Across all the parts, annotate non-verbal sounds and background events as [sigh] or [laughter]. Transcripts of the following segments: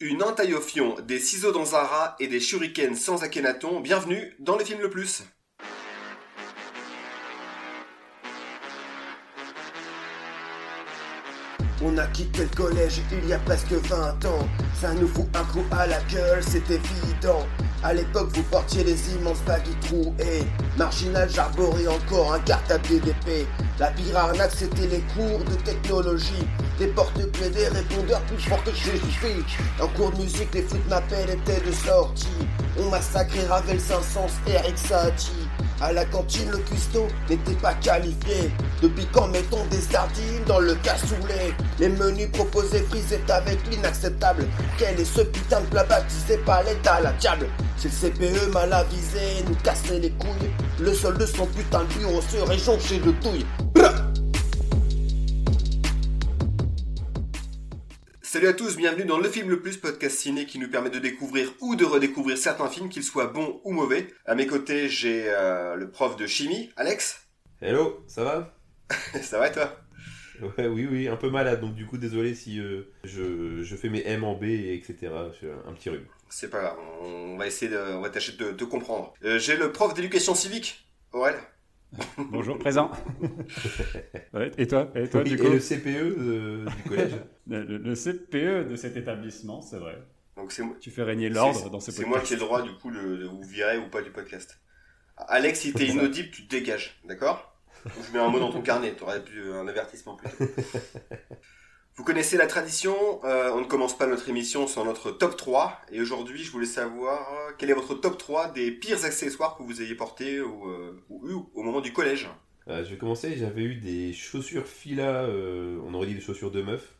Une entaille au fion, des ciseaux dans un rat et des shurikens sans Akhenaton, bienvenue dans le film le plus. On a quitté le collège il y a presque 20 ans. Ça nous fout un coup à la gueule, c'est évident. À l'époque, vous portiez les immenses bagues trouées. Marginal, j'arborais encore un cartable d'épée. La pire arnaque, c'était les cours de technologie. Des porte-clés, des répondeurs plus forts que chez les En cours de musique, les foot m'appellent étaient de sortie. On massacrait Ravel 500 et Eric Satie. À la cantine, le cuistot n'était pas qualifié. Depuis quand mettons des sardines dans le cassoulet? Les menus proposés frisés avec l'inacceptable. Quel est ce putain de plat baptisé par l'état la diable C'est le CPE mal avisé, nous casser les couilles. Le sol de son putain de bureau serait jonché de touilles. Salut à tous, bienvenue dans Le Film Le Plus, podcast ciné qui nous permet de découvrir ou de redécouvrir certains films, qu'ils soient bons ou mauvais. À mes côtés, j'ai euh, le prof de chimie, Alex. Hello, ça va? [laughs] Ça va et toi? Ouais, Oui, oui, un peu malade, donc du coup désolé si euh, je, fais mes M en B, etc. un petit rhume. C'est pas grave, on va essayer de, on va tâcher de te comprendre. Euh, j'ai le prof d'éducation civique, Aurel. [laughs] Bonjour, présent. et toi, et toi du coup le CPE euh, du collège [laughs] le, CPE de cet établissement, c'est vrai. Donc c'est moi. Tu fais régner l'ordre dans ce podcast. C'est moi qui ai le droit, du coup, de vous virer ou pas du podcast. Alex, si t'es inaudible, tu te dégages, d'accord? Je mets un mot dans ton carnet, t'aurais pu un avertissement plutôt. [laughs] Vous connaissez la tradition, euh, on ne commence pas notre émission sans notre top 3. Et aujourd'hui, je voulais savoir euh, quel est votre top 3 des pires accessoires que vous ayez portés ou, euh, eu au moment du collège? je vais commencer, j'avais eu des chaussures fila, on aurait dit des chaussures de meuf.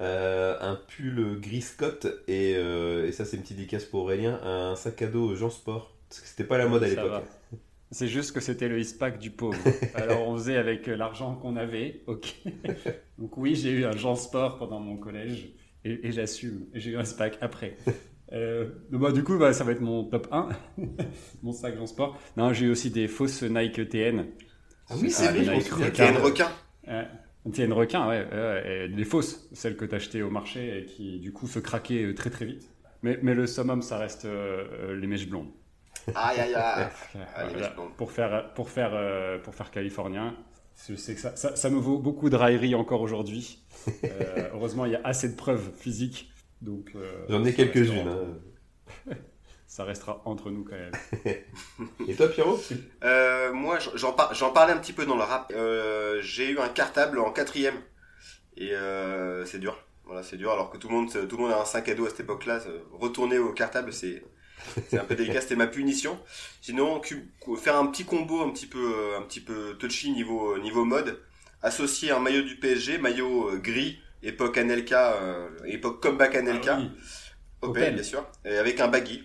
un pull gris Scott et, et ça c'est une petite dédicace pour Aurélien, un sac à dos Jean Sport. Parce que c'était pas la mode à l'époque. [laughs] C'est juste que c'était le ISPAC du pauvre. [laughs] Alors on faisait avec l'argent qu'on avait. Ok. [laughs] Donc oui, j'ai eu un Jean Sport pendant mon collège et, j'assume. J'ai eu un SPAC après. [laughs] Euh, bah, du coup, bah, ça va être mon top 1, mon sac Jean Sport. Non, j'ai eu aussi des fausses Nike TN. Ah oui, c'est vrai, TN requin. TN requin, ouais, des fausses, celles que tu achetais au marché et qui du coup se craquaient très très vite. Mais, mais le summum, ça reste euh, euh, les mèches blondes. Aïe aïe aïe. pour faire pour faire euh, pour faire californien, je sais que ça, ça, me vaut beaucoup de raillerie encore aujourd'hui. [laughs] Euh, heureusement, il y a assez de preuves physiques. Donc euh, j'en ai quelques-unes. Hein. [laughs] ça restera entre nous quand même. [laughs] Et toi, Pierrot? Moi, j'en parlais un petit peu dans le rap. J'ai eu un cartable en quatrième et c'est dur. Voilà, c'est dur. Alors que tout le monde, tout le monde a un 5 à dos à cette époque-là. Retourner au cartable, c'est [laughs] c'est un peu délicat, c'était ma punition. Sinon, faire un petit combo un petit peu, un petit peu touchy niveau, niveau mode, associer un maillot du PSG, maillot euh, gris, époque Anelka, euh, époque comeback Anelka, ah bien sûr, et avec un baggy.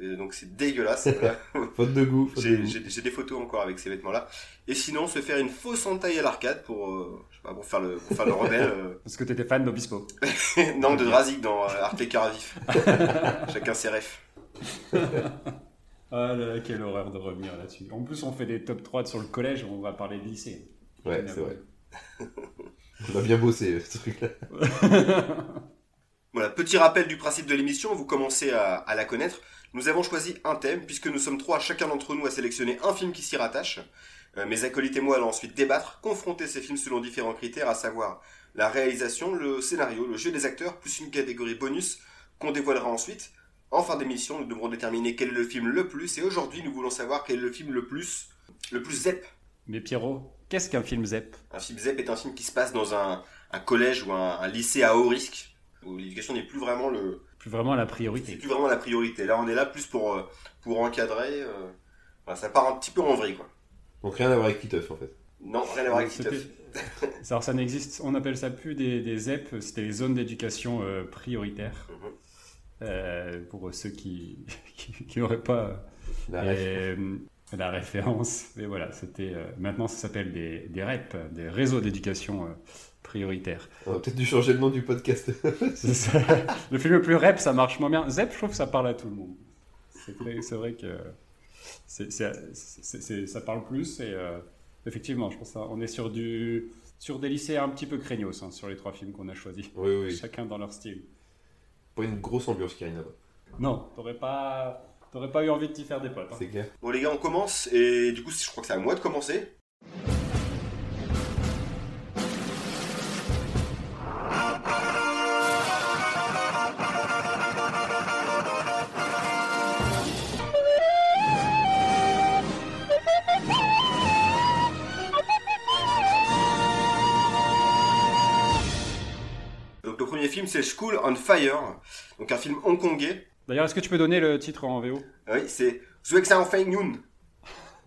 donc c'est dégueulasse. [laughs] Faute de goût. J'ai des photos encore avec ces vêtements-là. Et sinon, se faire une fausse entaille à l'arcade pour, euh, je sais pas, pour faire le, pour faire le rebelle. [laughs] Parce que t'étais fan d'Obispo. non, de Drazik dans Art Caravif. Chacun ses refs. Ah là là, quelle horreur de revenir là-dessus. En plus, on fait des top 3 sur le collège, on va parler de lycée. Ouais, c'est vrai. [laughs] on a bien bossé ce truc-là. [laughs] voilà, petit rappel du principe de l'émission, vous commencez à, la connaître. Nous avons choisi un thème, puisque nous sommes trois, chacun d'entre nous a sélectionné un film qui s'y rattache. Euh, mes acolytes et moi allons ensuite débattre, confronter ces films selon différents critères, à savoir la réalisation, le scénario, le jeu des acteurs, plus une catégorie bonus qu'on dévoilera ensuite. En fin d'émission, nous devrons déterminer quel est le film le plus, et aujourd'hui, nous voulons savoir quel est le film le plus, le plus ZEP. Mais Pierrot, qu'est-ce qu'un film ZEP? Un film ZEP est un film qui se passe dans un, collège ou un, lycée à haut risque, où l'éducation n'est plus vraiment le... Plus vraiment la priorité. C'est plus vraiment la priorité. Là, on est là plus pour, euh, pour encadrer. Euh, ça part un petit peu en vrille, quoi. Donc rien à voir avec Titeuf, en fait. Non, rien à voir avec Titeuf. Alors [laughs] ça n'existe, on appelle ça plus des, des ZEP, c'était les zones d'éducation euh, prioritaires. Mhm. Euh, pour ceux [laughs] qui n'auraient pas la, euh, la, référence. Mais voilà, c'était euh, maintenant ça s'appelle des, des REP, des réseaux d'éducation prioritaires. On va peut-être dû changer le nom du podcast. [laughs] le film le plus REP, ça marche moins bien. ZEP, je trouve que ça parle à tout le monde. C'est vrai, que ça parle plus et effectivement, je pense qu'on est sur du sur des lycées un petit peu craignos hein, sur les trois films qu'on a choisis. Oui, oui. Chacun dans leur style. Pas une grosse ambiance qui là-bas. Non, t'aurais pas, t'aurais pas eu envie de t'y faire des potes. Hein. C'est clair. Bon les gars, on commence et du coup, je crois que c'est à moi de commencer. Film, c'est School on Fire, donc un film hongkongais. D'ailleurs, est-ce que tu peux donner le titre en VO Oui, c'est Zuexan Feng Yun.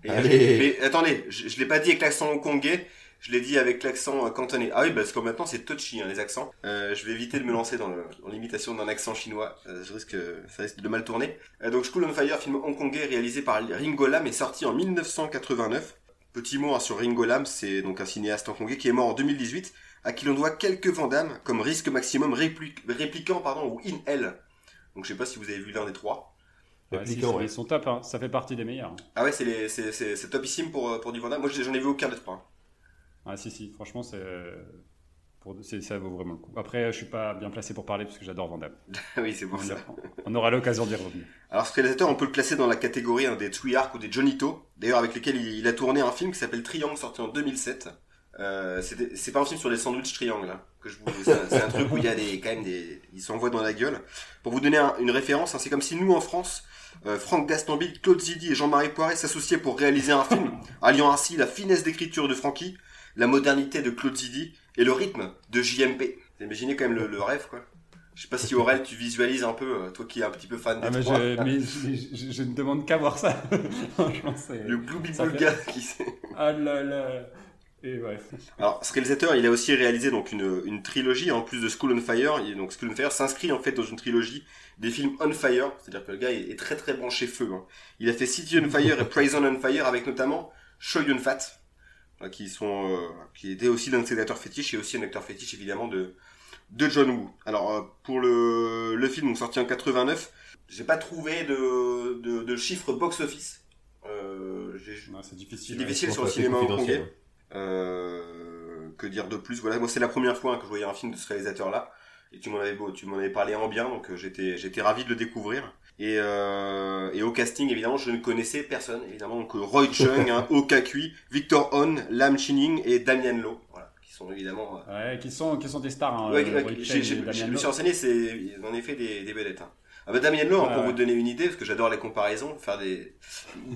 Mais attendez, je, ne l'ai pas dit avec l'accent hongkongais, je l'ai dit avec l'accent euh, cantonais. Ah oui, parce que maintenant c'est touchy hein, les accents. Euh, je vais éviter de me lancer dans l'imitation d'un accent chinois. Euh, je risque, ça risque de mal tourner. donc School on Fire, film hongkongais réalisé par Ringo Lam, est sorti en 1989. Petit mot hein, sur Ringo Lam, c'est donc un cinéaste hongkongais qui est mort en 2018 à qui l'on doit quelques Vandamme, comme risque maximum répliquant pardon, ou in Hell. Donc je sais pas si vous avez vu l'un des trois. Ils sont top, hein. ça fait partie des meilleurs. Ah ouais, c'est topissime pour, euh, pour du Vandamme. Moi j'en ai vu aucun des trois. Ah si, si, franchement, c'est. Pour, ça vaut vraiment le coup. Après, je suis pas bien placé pour parler parce que j'adore Vandamme. [laughs] oui, c'est pour ça. On aura l'occasion d'y revenir. Alors, ce réalisateur, on peut le classer dans la catégorie hein, des Twiyark ou des Johnito, d'ailleurs avec lesquels il, il, a tourné un film qui s'appelle Triangle, sorti en 2007. Euh, c'est pas un film sur les sandwichs triangles hein, que je vous. C'est un truc où il y a des quand même des. Ils s'envoient dans la gueule. Pour vous donner une référence, hein, c'est comme si nous en France, euh, Franck Gastambide, Claude Zidi et Jean-Marie Poiret s'associaient pour réaliser un film, alliant ainsi la finesse d'écriture de Francky, la modernité de Claude Zidi et le rythme de JMP. Vous imaginez quand même le, rêve quoi. Je sais pas si Aurel, tu visualises un peu, euh, toi qui es un petit peu fan des ah, mais, je, mais je, ne demande qu'à voir ça. [laughs] le Blue People Gars qui Ah là là. Alors, ce réalisateur, il a aussi réalisé donc une, une trilogie en plus de School on Fire. donc School on Fire s'inscrit en fait dans une trilogie des films on fire, c'est-à-dire que le gars est, très très branché feu. Hein. Il a fait City on Fire et Prison on Fire avec notamment Choi Yun Fat, qui sont euh, qui était aussi l'un de ses acteurs fétiches et aussi un acteur fétiche évidemment de de John Woo. Alors euh, pour le, le film sorti en 89, j'ai pas trouvé de, de, de chiffres box office. Euh, c'est difficile, difficile sur le cinéma hongkongais. Euh, que dire de plus? Voilà, moi c'est la première fois que je voyais un film de ce réalisateur-là. Et tu m'en avais, tu m'en avais parlé en bien, donc euh, j'étais, j'étais ravi de le découvrir. Et, euh, et au casting, évidemment, je ne connaissais personne. Évidemment, donc Roy Chung, hein, Oh Kakui, Victor On, Lam Chining et Damien Lo. Voilà, qui sont évidemment. Ouais, qui sont, qui sont des stars. Hein, je me suis renseigné, c'est en effet des, des vedettes. Hein. Ah bah Damien Lo, hein, pour vous donner une idée, parce que j'adore les comparaisons, faire des.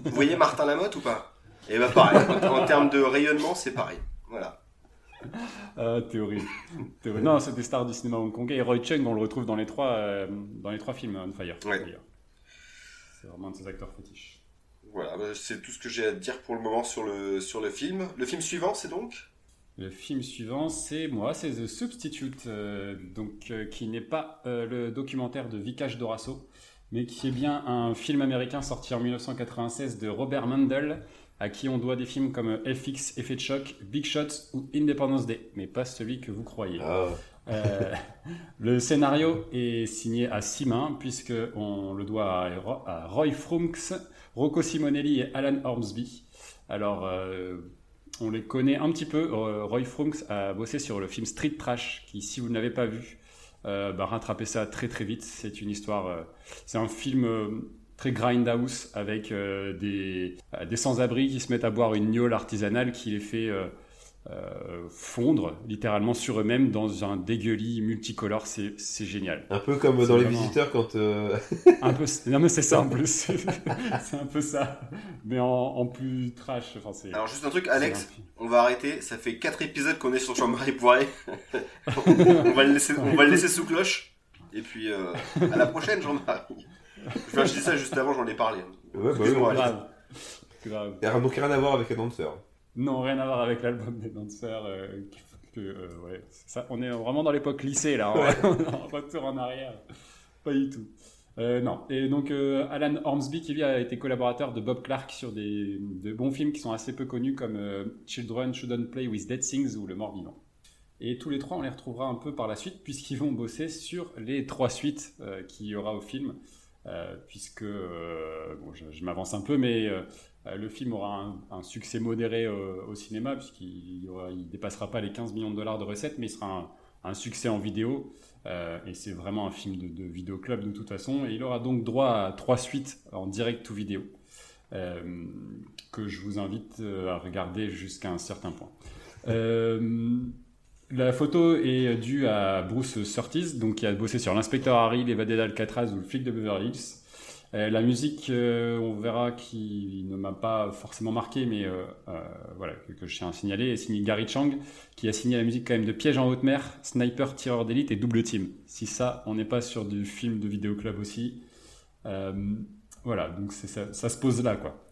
Vous voyez Martin Lamotte ou pas? Et bah pareil, en, termes de rayonnement, c'est pareil. Voilà. Ah, théorie. théorie. Non, c'est des stars du cinéma hongkongais. Et Roy Chung, on le retrouve dans les trois, euh, dans les trois films On Fire. C'est vraiment un de ses acteurs fétiches. Voilà, bah, c'est tout ce que j'ai à dire pour le moment sur le, sur le film. Le film suivant, c'est donc? Le film suivant, c'est moi, c'est The Substitute, euh, donc, euh, qui n'est pas le documentaire de Vikash Dorasso, mais qui est bien un film américain sorti en 1996 de Robert Mundell, à qui on doit des films comme FX, Effet de choc, Big Shots ou Independence Day, mais pas celui que vous croyez. Ah. Euh, [laughs] le scénario est signé à six mains, puisqu'on le doit à, Roy Frunks, Rocco Simonelli et Alan Ormsby. Alors, euh, on les connaît un petit peu. Euh, Roy Frunks a bossé sur le film Street Trash, qui, si vous ne l'avez pas vu, bah, rattrapez ça très très vite. C'est une histoire. c'est un film très grindhouse avec euh, des, euh, des sans-abri qui se mettent à boire une gnôle artisanale qui les fait euh, fondre littéralement sur eux-mêmes dans un dégueulis multicolore. C'est, génial. Un peu comme dans Les Visiteurs quand. [laughs] un peu, non, mais c'est ça en plus. [laughs] c'est un peu ça. Mais en, plus trash. Enfin, c'est, Alors, juste un truc, Alex, on va arrêter. Ça fait 4 épisodes qu'on est sur Jean-Marie Poiré. [laughs] on, va le laisser, on va le laisser sous cloche. Et puis, à la prochaine, Jean-Marie je dis ça juste avant, j'en ai parlé. Ouais, bah grave. grave. Et donc rien à voir avec les danseurs. Non, rien à voir avec l'album des danseurs. Euh, euh, ouais, ça, on est vraiment dans l'époque lycée là. Ouais. [laughs] on retour en arrière. Pas du tout. Euh, non. Et donc Alan Ormsby qui lui a été collaborateur de Bob Clark sur des de bons films qui sont assez peu connus comme Children Shouldn't Play with Dead Things ou Le Mort Vivant. Et tous les trois, on les retrouvera un peu par la suite puisqu'ils vont bosser sur les trois suites qu'il y aura au film. Euh, puisque euh, je, m'avance un peu, mais euh, le film aura un, succès modéré au cinéma, puisqu'il ne dépassera pas les 15 millions de dollars de recettes, mais il sera un, succès en vidéo. et c'est vraiment un film de, de vidéoclub de toute façon. Et il aura donc droit à trois suites en direct ou vidéo. que je vous invite à regarder jusqu'à un certain point. La photo est due à Bruce Surtees, donc qui a bossé sur l'inspecteur Harry, l'évadé d'Alcatraz ou le flic de Beverly Hills. Euh, la musique, euh, on verra, qui ne m'a pas forcément marqué, mais euh, voilà, que, je tiens à signaler, est signé Gary Chang, qui a signé la musique quand même de Piège en haute mer, Sniper, Tireur d'élite et Double Team. Si ça, on n'est pas sur du film de vidéoclub aussi. voilà, donc ça, se pose là, quoi.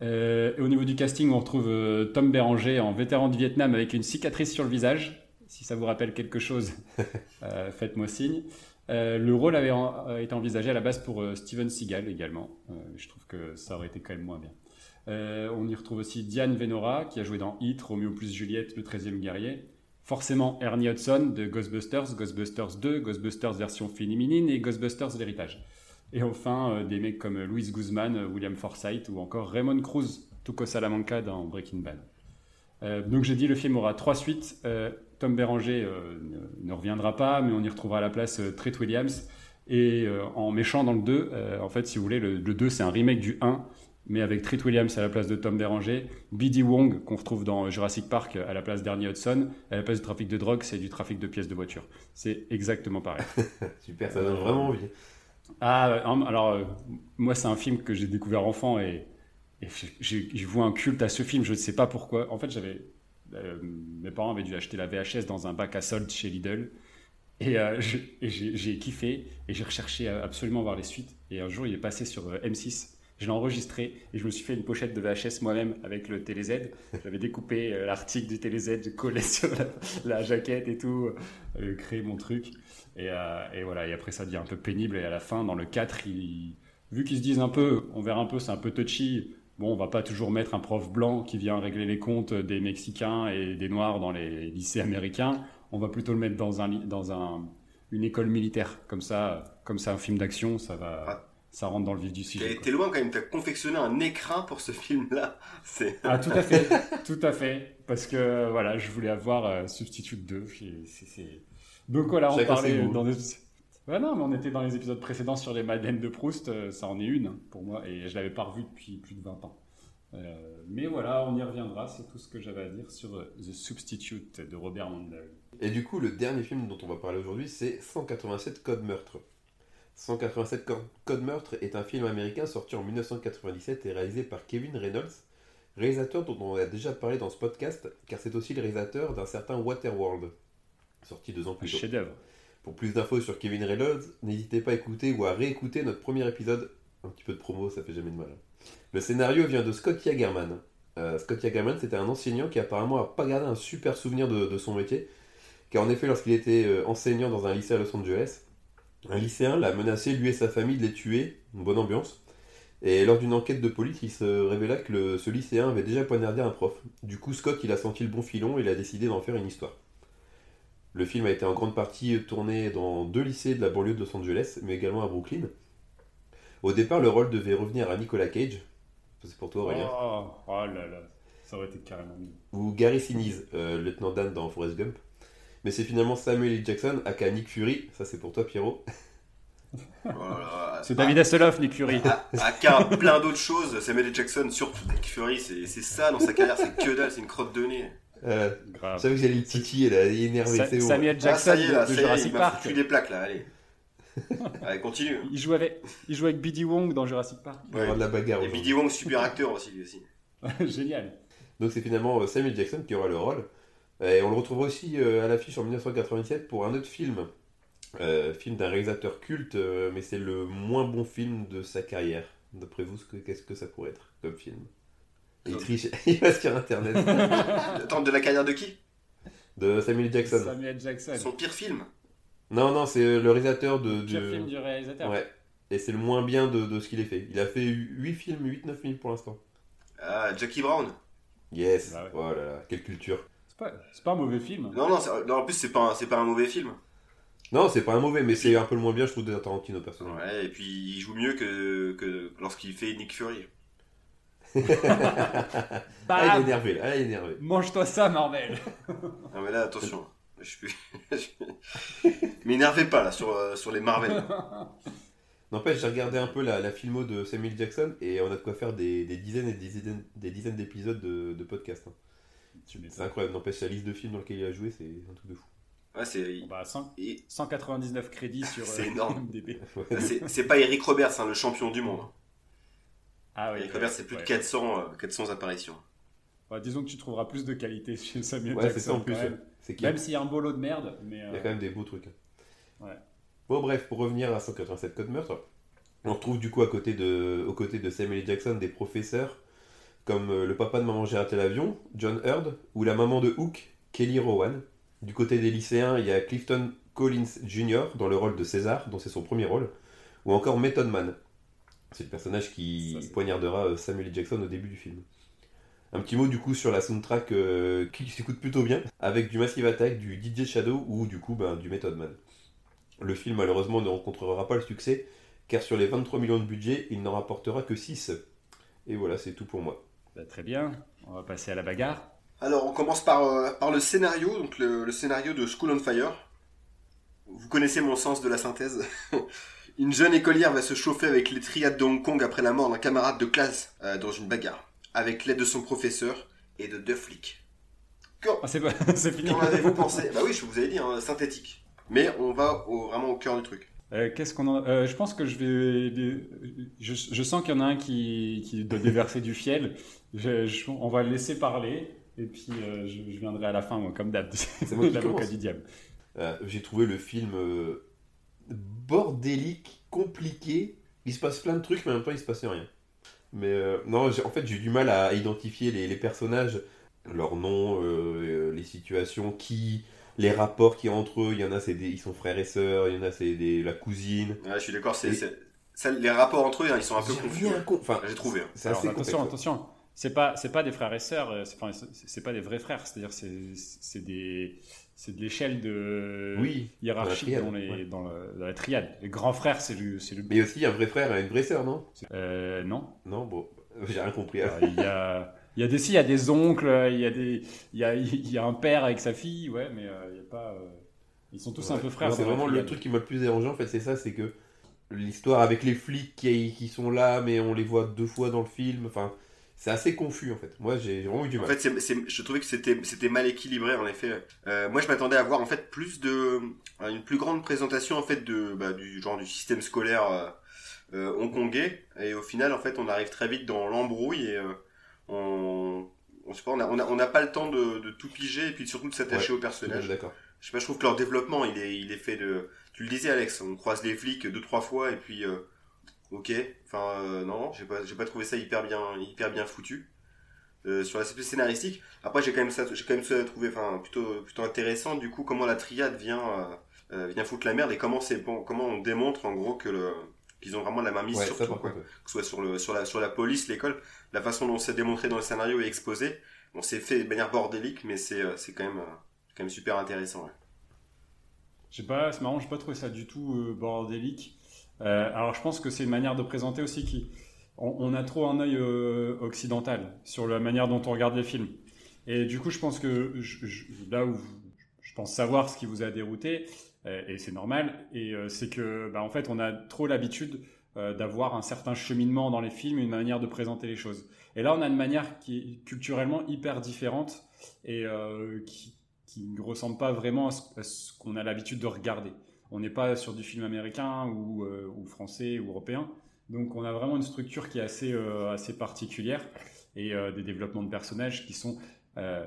et au niveau du casting, on retrouve Tom Béranger en vétéran du Vietnam avec une cicatrice sur le visage, si ça vous rappelle quelque chose, [laughs] euh, faites-moi signe. Euh, le rôle avait euh, été envisagé à la base pour Steven Seagal également. je trouve que ça aurait été quand même moins bien. on y retrouve aussi Diane Venora qui a joué dans Hit, Romeo plus Juliette, Le 13e guerrier. Forcément Ernie Hudson de Ghostbusters, Ghostbusters 2, Ghostbusters version féminine et Ghostbusters l'héritage. Et enfin des mecs comme Louis Guzman, William Forsythe ou encore Raymond Cruz, Tuco Salamanca dans Breaking Bad. donc j'ai dit le film aura trois suites. Tom Béranger euh, ne, reviendra pas, mais on y retrouvera à la place euh, Treat Williams. Et euh, en méchant dans le 2, en fait, si vous voulez, le, 2 c'est un remake du 1, mais avec Treat Williams à la place de Tom Béranger, B.D. Wong qu'on retrouve dans Jurassic Park à la place d'Ernie Hudson, à la place du trafic de drogue, c'est du trafic de pièces de voiture. C'est exactement pareil. [laughs] Super, ça donne vraiment envie. Ah, alors, moi, c'est un film que j'ai découvert enfant et, et j'ai vu un culte à ce film, je ne sais pas pourquoi. En fait, j'avais euh, mes parents avaient dû acheter la VHS dans un bac à solde chez Lidl. Et, euh, j'ai kiffé et j'ai recherché absolument voir les suites. Et un jour, il est passé sur euh, M6. Je l'ai enregistré et je me suis fait une pochette de VHS moi-même avec le TéléZ. J'avais découpé l'article du TéléZ, collais sur la, jaquette et tout, créé mon truc. Et, voilà, et après ça devient un peu pénible. Et à la fin, dans le 4, vu qu'ils se disent un peu, on verra un peu, c'est un peu touchy, bon, on va pas toujours mettre un prof blanc qui vient régler les comptes des Mexicains et des Noirs dans les lycées américains. On va plutôt le mettre dans, un, dans un, une école militaire. Comme ça, comme ça, un film d'action, ça va. Ah. Ça rentre dans le vif du sujet. T'es loin quand même, t'as confectionné un écran pour ce film-là. [laughs] Ah, tout à fait, tout à fait. Parce que voilà, je voulais avoir euh, Substitute 2. Donc voilà, on parlait dans des non, mais on était dans les épisodes précédents sur les Madeleines de Proust, euh, ça en est une hein, pour moi, et je l'avais pas revu depuis plus de 20 ans. Euh, mais voilà, on y reviendra, c'est tout ce que j'avais à dire sur euh, The Substitute de Robert Mandel. Et du coup, le dernier film dont on va parler aujourd'hui, c'est 187 Code Meurtre. 187 Code Meurtre est un film américain sorti en 1997 et réalisé par Kevin Reynolds, réalisateur dont on a déjà parlé dans ce podcast, car c'est aussi le réalisateur d'un certain Waterworld, sorti deux ans plus tôt. Chef-d'œuvre. Pour plus d'infos sur Kevin Reynolds, n'hésitez pas à écouter ou à réécouter notre premier épisode. Un petit peu de promo, ça fait jamais de mal. Le scénario vient de Scott Yagerman. Euh, Scott Yagerman, c'était un enseignant qui apparemment n'a pas gardé un super souvenir de, son métier. Car en effet, lorsqu'il était euh, enseignant dans un lycée à Los Angeles, un lycéen l'a menacé, lui et sa famille, de les tuer. Une bonne ambiance. Et lors d'une enquête de police, il se révéla que ce lycéen avait déjà poignardé un prof. Du coup, Scott, il a senti le bon filon et il a décidé d'en faire une histoire. Le film a été en grande partie tourné dans deux lycées de la banlieue de Los Angeles, mais également à Brooklyn. Au départ, le rôle devait revenir à Nicolas Cage. C'est pour toi, Aurélien. Oh, oh, là là, ça aurait été carrément mieux. Ou Gary Sinise, euh, lieutenant Dan dans Forrest Gump. Mais c'est finalement Samuel L. Jackson, aka Nick Fury. Ça, c'est pour toi, Pierrot. c'est David Hasselhoff, Nick Fury. Aka plein d'autres choses. Samuel L. Jackson, surtout Nick Fury, c'est ça dans sa carrière, c'est que dalle, c'est une crotte de nez. Euh, J'avoue que j'allais le titiller, là, il est énervé, c'est bon. Samuel Jackson ah, ça y est, là, de, Jurassic il Park. Il des plaques, là, allez. [laughs] allez, continue. Il joue avec, il joue avec B.D. Wong dans Jurassic Park. Ouais. de la bagarre. Et B.D. Wong, super acteur aussi, lui aussi. [laughs] Génial. Donc c'est finalement euh, Samuel Jackson qui aura le rôle. Et on le retrouve aussi euh, à l'affiche en 1997 pour un autre film. Euh, film d'un réalisateur culte, mais c'est le moins bon film de sa carrière. D'après vous, qu'est-ce que ça pourrait être comme film? Il triche, [laughs] il va sur internet. [laughs] Attends, de la carrière de qui? De Samuel Jackson. Samuel Jackson. Son pire film? Non, non, c'est le réalisateur de. Le pire film du réalisateur. Ouais. Et c'est le moins bien de, de ce qu'il a fait. Il a fait 8 films, 8-9 films pour l'instant. Ah, Jackie Brown Yes bah Oh là là, quelle culture C'est pas, pas un mauvais film. Non, non, non en plus, c'est pas, un, pas un mauvais film. Non, c'est pas un mauvais, mais c'est un peu le moins bien, je trouve, de Tarantino personnellement. Ouais, et puis il joue mieux que, que lorsqu'il fait Nick Fury. [laughs] ah, il est énervé, là. Ah, il est énervé. Mange-toi ça, Marvel. non, mais là, attention. Je [laughs] [laughs] M'énervez pas là sur, sur les Marvel. N'empêche, j'ai regardé un peu la, la, filmo de Samuel Jackson et on a de quoi faire des, des dizaines et des dizaines, des dizaines d'épisodes de, de podcast. Hein. C'est incroyable. N'empêche, la liste de films dans lequel il a joué, c'est un truc de fou. Ouais, c'est... Bah, 199 crédits sur c'est euh, c'est pas Eric Roberts, hein, le champion du monde. Hein. Ah oui. Eric Roberts, c'est plus de 400, 400 euh, apparitions. Bah, disons que tu trouveras plus de qualité [laughs] chez Samuel ouais, Jackson. Ça, en plus, même, même s'il y a un beau de merde. Mais, Il y a quand même des beaux trucs. Ouais. Bon, bref, pour revenir à 187 Code Meurtre, on retrouve du coup à côté de, aux côtés de Samuel Jackson des professeurs comme euh, le papa de Maman j'ai raté l'avion, John Hurd, ou la maman de Hook, Kelly Rowan. Du côté des lycéens, il y a Clifton Collins Jr. dans le rôle de César, dont c'est son premier rôle, ou encore Method Man. C'est le personnage qui poignardera euh, Samuel Jackson au début du film. Un petit mot du coup sur la soundtrack euh, qui s'écoute plutôt bien, avec du Massive Attack, du DJ Shadow ou du coup ben, du Method Man. Le film malheureusement ne rencontrera pas le succès, car sur les 23 millions de budget, il n'en rapportera que 6. Et voilà, c'est tout pour moi. Bah, très bien, on va passer à la bagarre. Alors on commence par, euh, par le scénario, donc le, scénario de School on Fire. Vous connaissez mon sens de la synthèse. [laughs] Une jeune écolière va se chauffer avec les triades de Hong Kong après la mort d'un camarade de classe euh, dans une bagarre, avec l'aide de son professeur et de deux flics. Ah, c'est, [laughs] fini. Qu'en avez-vous pensé? Bah oui, je vous avais dit, hein, synthétique. Mais on va vraiment au cœur du truc. Euh, qu'est-ce qu'on euh, Je pense que je vais. Je, sens qu'il y en a un qui, doit déverser du fiel. on va le laisser parler. Et puis euh, je, viendrai à la fin, comme d'hab. C'est [laughs] l'avocat du diable. J'ai trouvé le film bordélique, compliqué. Il se passe plein de trucs, mais en même temps, il se passait rien. Mais non, en fait, j'ai du mal à identifier les, les personnages, leurs noms, les situations, qui les rapports qui entre eux, il y en a, c'est ils sont frères et sœurs, il y en a, c'est la cousine. Ouais, je suis d'accord, c'est, les rapports entre eux, hein, ils sont un peu confus. Enfin, j'ai trouvé. Hein. C'est assez attention, attention. C'est pas, c'est pas des frères et sœurs, euh, c'est, c'est pas des vrais frères, c'est-à-dire c'est, c'est des, c'est de l'échelle de oui, hiérarchie dans, les, dans, la triade. Les grands frères, c'est le, c'est le. Mais aussi un vrai frère et une vraie sœur, non? Euh, Non. Non, bon, [laughs] j'ai rien compris. il y a il y a des il y a des oncles, il y a des, il y a, il y a un père avec sa fille, ouais, mais euh, il y a pas. Euh, ils sont tous un peu frères. C'est vraiment le truc qui m'a le plus dérangé en fait, c'est ça, c'est que l'histoire avec les flics qui, qui, sont là, mais on les voit deux fois dans le film. Enfin, c'est assez confus en fait. Moi, j'ai vraiment eu du mal. En fait, je trouvais que c'était c'était mal équilibré en effet. Euh, moi, je m'attendais à voir en fait plus de une plus grande présentation en fait de bah, du genre du système scolaire hongkongais et au final en fait on arrive très vite dans l'embrouille et on, on n'a pas le temps de, tout piger et puis surtout de s'attacher au personnage. D'accord. Je sais pas, je trouve que leur développement, il est, il est fait de. Tu le disais, Alex, on croise les flics deux trois fois et puis, euh, ok. Enfin, euh, non, j'ai pas, j'ai pas trouvé ça hyper bien, hyper bien foutu. Euh, sur l'aspect scénaristique. Après, j'ai quand même ça, j'ai quand même trouvé, enfin, plutôt, plutôt intéressant. Du coup, comment la triade vient, vient foutre la merde et comment c'est, comment on démontre en gros que le, qu'ils ont vraiment la main mise sur tout, quoi. Que ce soit sur le, sur la, sur la police, l'école, la façon dont c'est démontré dans le scénario et exposé. On s'est fait de manière bordélique, mais c'est, euh, c'est quand même, euh, quand même super intéressant. Ouais. Je sais pas, c'est marrant, j'ai pas trouvé ça du tout euh, bordélique. Alors je pense que c'est une manière de présenter aussi qui, on, a trop un œil occidental sur la manière dont on regarde les films. Et du coup, je pense que là où je pense savoir ce qui vous a dérouté, euh, et c'est normal. Et euh, c'est que, bah, en fait, on a trop l'habitude euh, d'avoir un certain cheminement dans les films, une manière de présenter les choses. Et là, on a une manière qui est culturellement hyper différente et qui ne ressemble pas vraiment à ce, qu'on a l'habitude de regarder. On n'est pas sur du film américain ou, ou, français ou européen. Donc on a vraiment une structure qui est assez, assez particulière et des développements de personnages qui sont euh,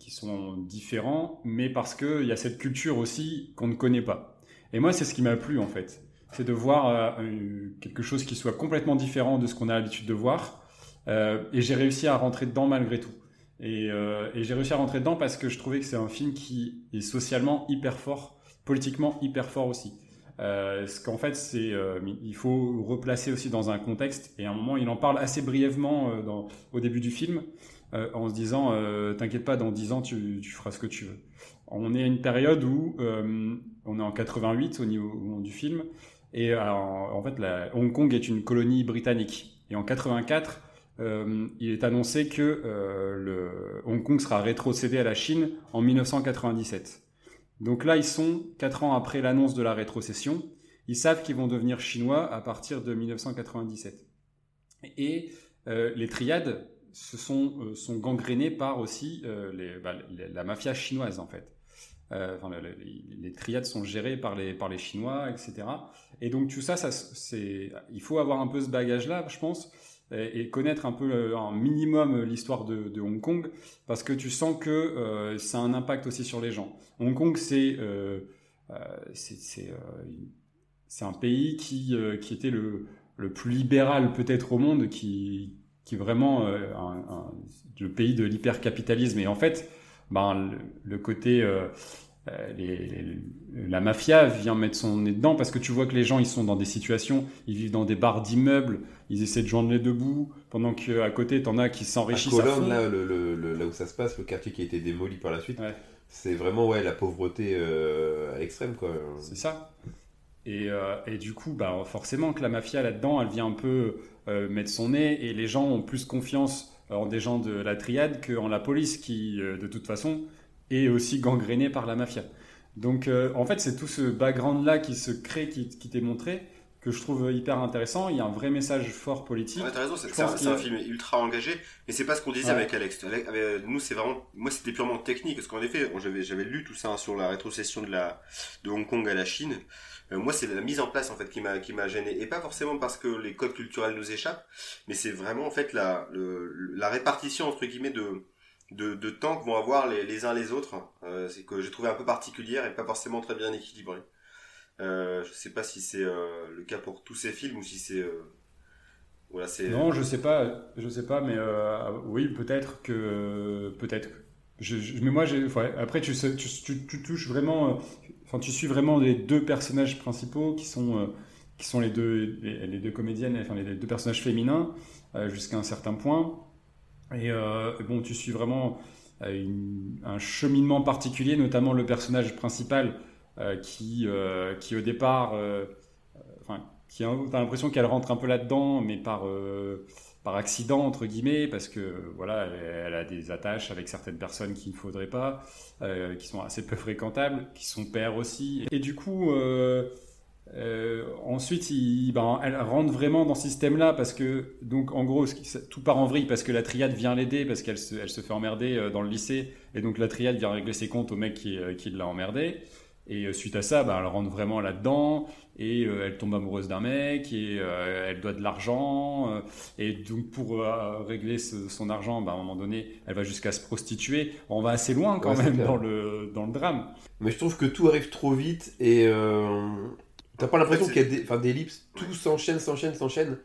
qui sont différents, mais parce qu'il y a cette culture aussi qu'on ne connaît pas. Et moi, c'est ce qui m'a plu en fait. C'est de voir euh, quelque chose qui soit complètement différent de ce qu'on a l'habitude de voir. Euh, et j'ai réussi à rentrer dedans malgré tout. Et, et j'ai réussi à rentrer dedans parce que je trouvais que c'est un film qui est socialement hyper fort, politiquement hyper fort aussi. Euh, ce qu'en fait, c'est il faut replacer aussi dans un contexte. Et à un moment, il en parle assez brièvement dans, au début du film. Euh, en se disant euh, t'inquiète pas dans 10 ans tu, feras ce que tu veux. On est à une période où euh, on est en 88 au niveau du film et en fait Hong Kong est une colonie britannique et en 84 il est annoncé que Hong Kong sera rétrocédé à la Chine en 1997. Donc là, ils sont 4 ans après l'annonce de la rétrocession. Ils savent qu'ils vont devenir chinois à partir de 1997. Et euh, les triades se sont, euh, gangrénées par aussi euh, bah, la mafia chinoise, en fait. Enfin, les, triades sont gérées par les, par les Chinois, etc. Et donc tout ça, ça c'est, il faut avoir un peu ce bagage-là, je pense, et, connaître un peu un minimum l'histoire de, Hong Kong, parce que tu sens que ça a un impact aussi sur les gens. Hong Kong, c'est c'est c'est un pays qui, euh, qui était le, le plus libéral peut-être au monde, qui, qui est vraiment euh, le pays de l'hypercapitalisme. Et en fait, ben, le, côté... Euh, la mafia vient mettre son nez dedans parce que tu vois que les gens ils sont dans des situations, ils vivent dans des bars d'immeubles, ils essaient de joindre les deux bouts, pendant qu'à côté t'en as qui s'enrichissent. À Cologne, là, le, là où ça se passe, le quartier qui a été démoli par la suite, c'est vraiment ouais la pauvreté à l'extrême quoi. C'est ça. Euh, et, du coup, bah, forcément que la mafia là-dedans, elle vient un peu euh, mettre son nez et les gens ont plus confiance en des gens de la triade qu'en la police qui, euh, de toute façon, est aussi gangrénée par la mafia. Donc, en fait, c'est tout ce background-là qui se crée, qui, qui t'est montré, que je trouve hyper intéressant. Il y a un vrai message fort politique. Ouais, t'as raison, c'est un, film ultra engagé, mais c'est pas ce qu'on disait avec Alex. nous, c'est vraiment, moi, c'était purement technique, parce qu'en effet, j'avais lu tout ça hein, sur la rétrocession de la de Hong Kong à la Chine. Euh, moi, c'est la mise en place en fait qui m'a qui m'a gêné, et pas forcément parce que les codes culturels nous échappent, mais c'est vraiment en fait la la répartition entre guillemets de de, de temps que vont avoir les, les uns les autres. Euh, c'est que j'ai trouvé un peu particulière et pas forcément très bien équilibrée. Euh, je sais pas si c'est euh, le cas pour tous ces films ou si c'est euh, voilà c'est. Non, je sais pas, je sais pas, mais oui peut-être que peut-être. Je, mais moi, après tu, tu, tu, tu, touches vraiment, enfin tu suis vraiment les deux personnages principaux qui sont qui sont les deux les, deux comédiennes, enfin les deux personnages féminins jusqu'à un certain point. Et bon, tu suis vraiment un cheminement particulier, notamment le personnage principal euh, qui, euh, qui au départ, euh, enfin, qui a, l'impression qu'elle rentre un peu là-dedans, mais par par accident entre guillemets parce que voilà elle, a des attaches avec certaines personnes qu'il ne faudrait pas qui sont assez peu fréquentables qui sont pères aussi. Et du coup ensuite il, ben, elle rentre vraiment dans ce système là parce que donc en gros tout part en vrille parce que la triade vient l'aider parce qu'elle se, elle se fait emmerder dans le lycée et donc la triade vient régler ses comptes au mec qui, qui l'a emmerdé et euh, suite à ça, bah, elle rentre vraiment là-dedans et euh, elle tombe amoureuse d'un mec et euh, elle doit de l'argent. et donc pour régler son argent, bah, à un moment donné, elle va jusqu'à se prostituer. On va assez loin quand même dans le, dans le drame. Mais je trouve que tout arrive trop vite et t'as pas l'impression qu'il y a des, enfin, des ellipses, tout s'enchaîne, s'enchaîne, s'enchaîne.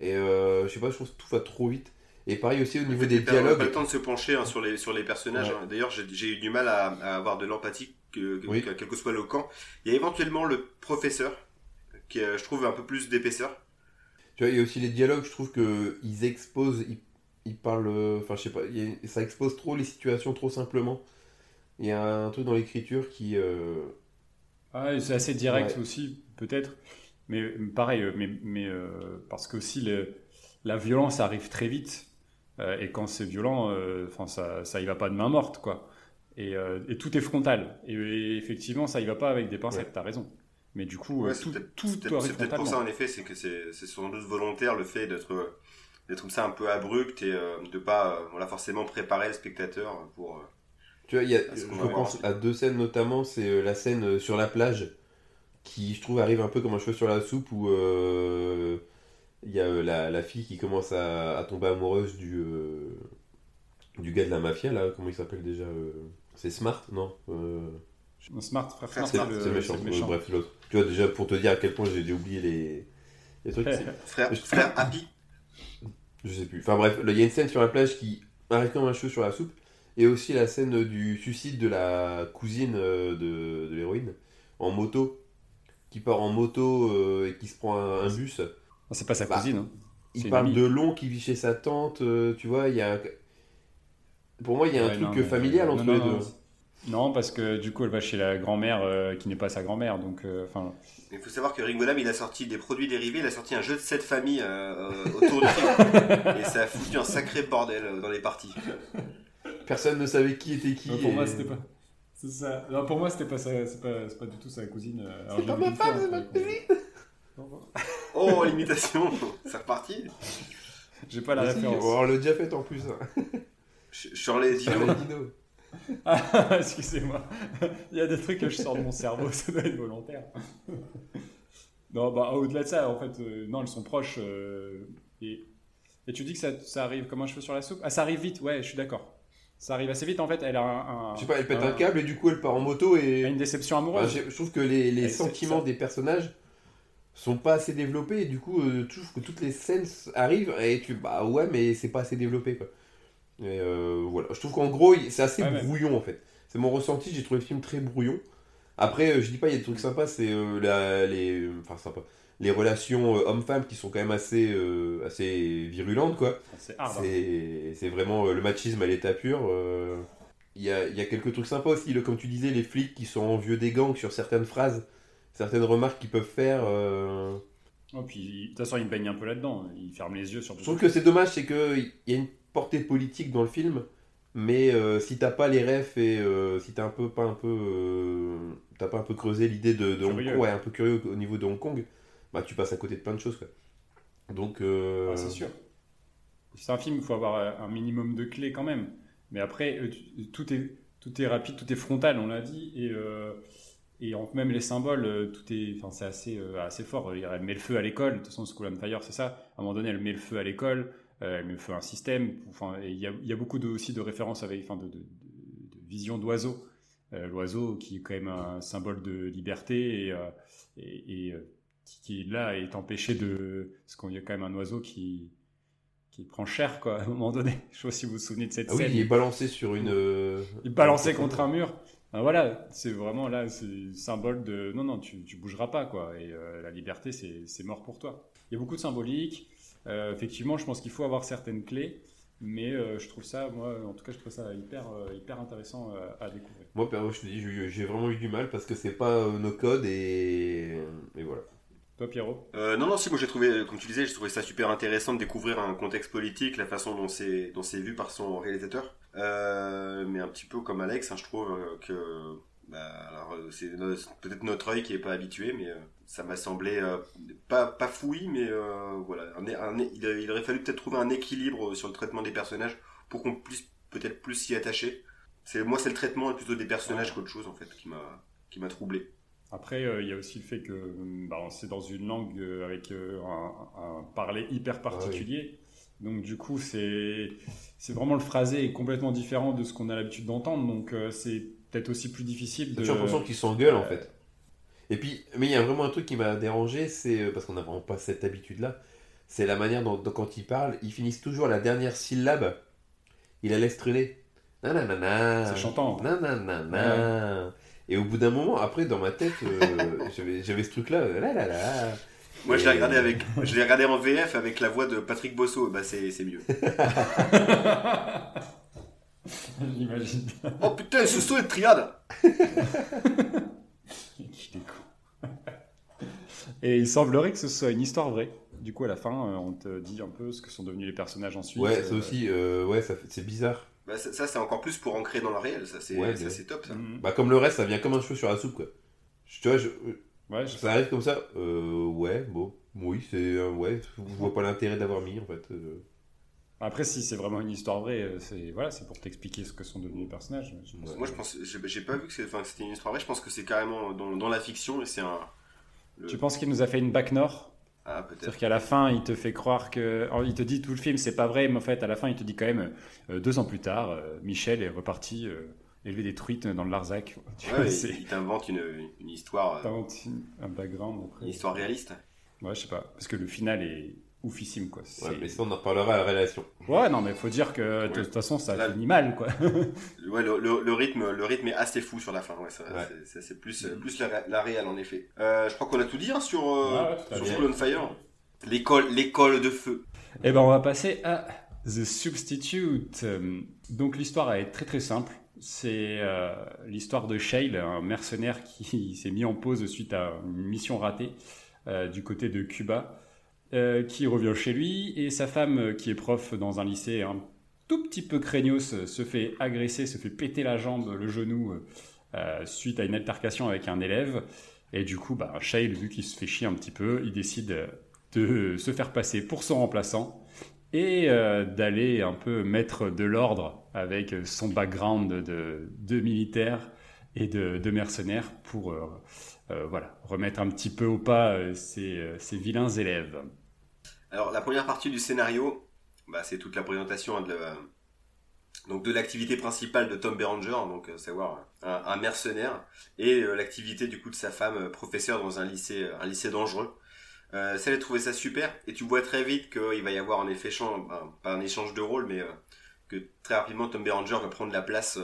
Et je sais pas, je trouve que tout va trop vite. Et pareil aussi au niveau des dialogues. Pas le temps de se pencher hein, sur, les, sur les personnages. Hein. D'ailleurs, j'ai eu du mal à, à avoir de l'empathie que, quel que soit le camp. Il y a éventuellement le professeur, qui je trouve un peu plus d'épaisseur. Tu vois, il y a aussi les dialogues, je trouve que ils exposent, ils, parlent, enfin je sais pas, ça expose trop les situations trop simplement. Il y a un truc dans l'écriture qui. Euh... Ah, c'est assez direct aussi, peut-être. Mais pareil, euh, mais, mais euh, parce que aussi le, la violence arrive très vite. Euh, et quand c'est violent, enfin ça, ça y va pas de main morte, quoi. Euh, et, tout est frontal. Et, effectivement, ça y va pas avec des pincettes, tu as raison. Mais du coup, euh, tout, tout C'est peut-être pour ça, en effet, c'est que c'est sans doute volontaire le fait d'être d'être comme ça un peu abrupt et euh, de pas voilà, forcément préparer le spectateur pour. tu vois, y a, je pense à deux scènes notamment, c'est la scène sur la plage qui, je trouve, arrive un peu comme un cheveu sur la soupe où il y a la, la, fille qui commence à, à tomber amoureuse du, du gars de la mafia, là, comment il s'appelle déjà c'est Smart, non euh... Smart, frère, c'est méchant. méchant. bref, l'autre. Tu vois, déjà, pour te dire à quel point j'ai oublié les, les trucs. [laughs] frère, frère Happy Je sais plus. Enfin bref, il y a une scène sur la plage qui arrête comme un cheveu sur la soupe. Et aussi la scène du suicide de la cousine euh, de, de l'héroïne en moto. Qui part en moto euh, et qui se prend un, bus. C'est pas sa bah, cousine. Hein. Il parle de long qui vit chez sa tante. Euh, tu vois, il y a pour moi, il y a un truc familial entre les deux. Non, parce que du coup, elle va chez la grand-mère euh, qui n'est pas sa grand-mère. Donc, euh, il faut savoir que Ringolam, il a sorti des produits dérivés, il a sorti un jeu de 7 familles euh, autour du film. [laughs] et ça a foutu un sacré bordel dans les parties. Personne ne savait qui était qui. Pour moi, c'était pas. C'est ça. Non, pour moi, c'était pas, ça, c'est pas, c'est pas du tout sa cousine. euh, C'est pas ma femme, c'est hein, ma qu'on- cousine. Oh, l'imitation C'est reparti J'ai pas la Mais si, référence. On l'a déjà fait en plus. hein. Ch- Sur les Sur les dinos. Ah, [laughs] excusez-moi. Il y a des trucs que je sors de mon cerveau, [laughs] ça doit être volontaire. non, bah au-delà de ça, en fait, euh, non, elles sont proches. euh, et, et tu dis que ça, ça arrive comme un cheveu sur la soupe? Ah, ça arrive vite, ouais, je suis d'accord. Ça arrive assez vite, en fait, elle a un, un- Je sais pas, elle pète un- un câble et du coup elle part en moto et. une déception amoureuse. je trouve que les, sentiments des personnages sont pas assez développés et du coup euh, je trouve que toutes les scènes arrivent et tu bah ouais mais c'est pas assez développé quoi. Et euh, voilà, je trouve qu'en gros c'est assez Ouais, ouais. brouillon en fait. C'est mon ressenti, j'ai trouvé le film très brouillon. Après euh, je dis pas il y a des trucs sympas, c'est euh, la- les enfin sympa. Les relations euh, hommes-femmes qui sont quand même assez euh, assez virulentes quoi. C'est hein. Vraiment euh, le machisme à l'état pur. Il y, a, il y a quelques trucs sympas aussi, le- comme tu disais, les flics qui sont envieux des gangs sur certaines phrases, certaines remarques qu'ils peuvent faire. euh. Oh, puis, de toute façon, il baigne un peu là-dedans. Il ferme les yeux sur Je trouve que c'est dommage, c'est qu'il y a une portée politique dans le film, mais euh, si t'as pas les refs et euh, si t'as un peu pas un peu t'as pas un peu creusé l'idée de, de Hong. Kong, ouais, un peu curieux au niveau de Hong Kong, bah tu passes à côté de plein de choses quoi. Donc euh, Ouais, c'est sûr. C'est un film, il faut avoir euh, un minimum de clés quand même. Mais après, euh, tout est, tout est rapide, tout est frontal, on l'a dit. Et, et même les symboles, tout est, enfin, c'est assez, assez fort. Elle met le feu à l'école. De toute façon, School on Fire, c'est ça. À un moment donné, elle met le feu à l'école. elle met le feu à un système. Enfin, il y a, y a beaucoup aussi de références avec, enfin, de, de, de- vision d'oiseau. L'oiseau qui est quand même un symbole de liberté et, qui, qui, là est empêché de parce qu'il y a quand même un oiseau qui qui prend cher quoi à un moment donné. [laughs] Je sais pas si vous vous souvenez de cette ah oui, scène. il est balancé sur une. euh, il est balancé contre un mur. Ben voilà c'est vraiment là c'est le symbole de non non tu, tu bougeras pas quoi et euh, la liberté c'est c'est mort pour toi. Il y a beaucoup de symbolique Euh, effectivement je pense qu'il faut avoir certaines clés mais euh, je trouve ça moi en tout cas je trouve ça hyper hyper intéressant à découvrir. Moi, perso, je te dis, j'ai vraiment eu du mal parce que c'est pas nos codes et, et voilà. Toi Pierrot Euh, non, non, si, moi j'ai trouvé, comme tu disais, j'ai trouvé ça super intéressant de découvrir un contexte politique, la façon dont c'est, dont c'est vu par son réalisateur. Euh, mais un petit peu comme Alex, hein, je trouve euh, que, bah, alors, c'est peut-être notre œil qui est pas habitué, mais euh, ça m'a semblé pas, pas fouillis, mais voilà, un, un- il, il aurait fallu peut-être trouver un équilibre sur le traitement des personnages pour qu'on puisse peut-être plus s'y attacher. C'est, moi, c'est le traitement plutôt des personnages qu'autre chose, en fait, qui m'a, qui m'a troublé. Après, euh, il y a aussi le fait que bah, c'est dans une langue euh, avec euh, un, un parler hyper particulier. Donc du coup, c'est vraiment le phrasé est complètement différent de ce qu'on a l'habitude d'entendre. Donc euh, c'est peut-être aussi plus difficile de. J'ai l'impression qu'ils s'engueulent en fait. Et puis, mais il y a vraiment un truc qui m'a dérangé, c'est parce qu'on n'a vraiment pas cette habitude-là, c'est la manière dont, dont quand ils parlent, ils finissent toujours la dernière syllabe, ils la laissent traîner. Nanana. C'est chantant. Nanana. Et au bout d'un moment, après, dans ma tête, euh, [laughs] j'avais j'avais ce truc-là, euh, là là là. Moi, je l'ai regardé avec, je l'ai regardé en VF avec la voix de Patrick Bosso. Bah, c'est, c'est mieux. [laughs] J'imagine. Oh putain, ce saut est de triade. [laughs] Qu'il est con. Et il semblerait que ce soit une histoire vraie. Du coup, à la fin, euh, on te dit un peu ce que sont devenus les personnages ensuite. Ouais, ça aussi, euh, ouais, ça fait- c'est bizarre. Bah, ça, ça, c'est encore plus pour ancrer dans le réel. Ça, c'est, Ouais, ça, mais- c'est top, ça. mhm. Bah, comme le reste, ça vient comme un cheveu sur la soupe, quoi. Je- Tu vois, je, Ouais, je- Ça arrive comme ça euh, Ouais, bon. Oui, c'est. euh, ouais, je vois pas l'intérêt d'avoir mis en fait. euh. Après, si c'est vraiment une histoire vraie, euh, c'est voilà, c'est pour t'expliquer ce que sont devenus les personnages. Je pense. Ouais. Moi, je pense, j'ai, pas vu que, c'était une histoire vraie. Je pense que c'est carrément dans, dans la fiction et c'est un. le- Tu penses qu'il nous a fait une back nord? Ah. C'est-à-dire qu'à la fin, il te fait croire que. alors, il te dit tout le film, c'est pas vrai, mais en fait, à la fin, il te dit quand même, euh, deux ans plus tard, euh, Michel est reparti euh, élever des truites dans le Larzac. Tu vois, Ouais, il t'invente une, une histoire, T'inventes une- un background après. une histoire réaliste. Ouais, je sais pas. Parce que le final est oufissime, quoi. Ouais, mais ça, on en reparlera à la relation. Ouais, non, mais faut dire que de Ouais. toute façon, ça Là- finit mal, quoi. Ouais, le, le- le rythme, le rythme est assez fou sur la fin. Ouais, c'est, c'est- c'est plus, plus la, ré- la réelle en effet. Euh, je crois qu'on a tout dit hein, sur, euh, sur on Fire. L'école, l'école de feu. Eh ben, on va passer à The Substitute. Euh, Donc, l'histoire est très très simple. C'est euh, l'histoire de Shale, un mercenaire qui [laughs] s'est mis en pause suite à une mission ratée euh, du côté de Cuba, euh, qui revient chez lui et sa femme, euh, qui est prof dans un lycée un tout petit peu craignos, euh, se fait agresser, se fait péter la jambe, le genou suite à une altercation avec un élève. Et du coup, bah, Shale, vu qu'il se fait chier un petit peu, il décide de se faire passer pour son remplaçant et d'aller un peu mettre de l'ordre avec son background de, de militaire et de, mercenaires pour voilà, remettre un petit peu au pas ces, vilains élèves. Alors la première partie du scénario, bah, c'est toute la présentation de, donc de l'activité principale de Tom Berenger, donc euh, savoir un, mercenaire, et euh, l'activité du coup de sa femme, euh, professeur dans un lycée, un lycée dangereux. Euh, ça, j'ai trouvé ça super, et tu vois très vite qu'il va y avoir un effet pas un échange de rôle, mais que très rapidement Tom Berenger va prendre la place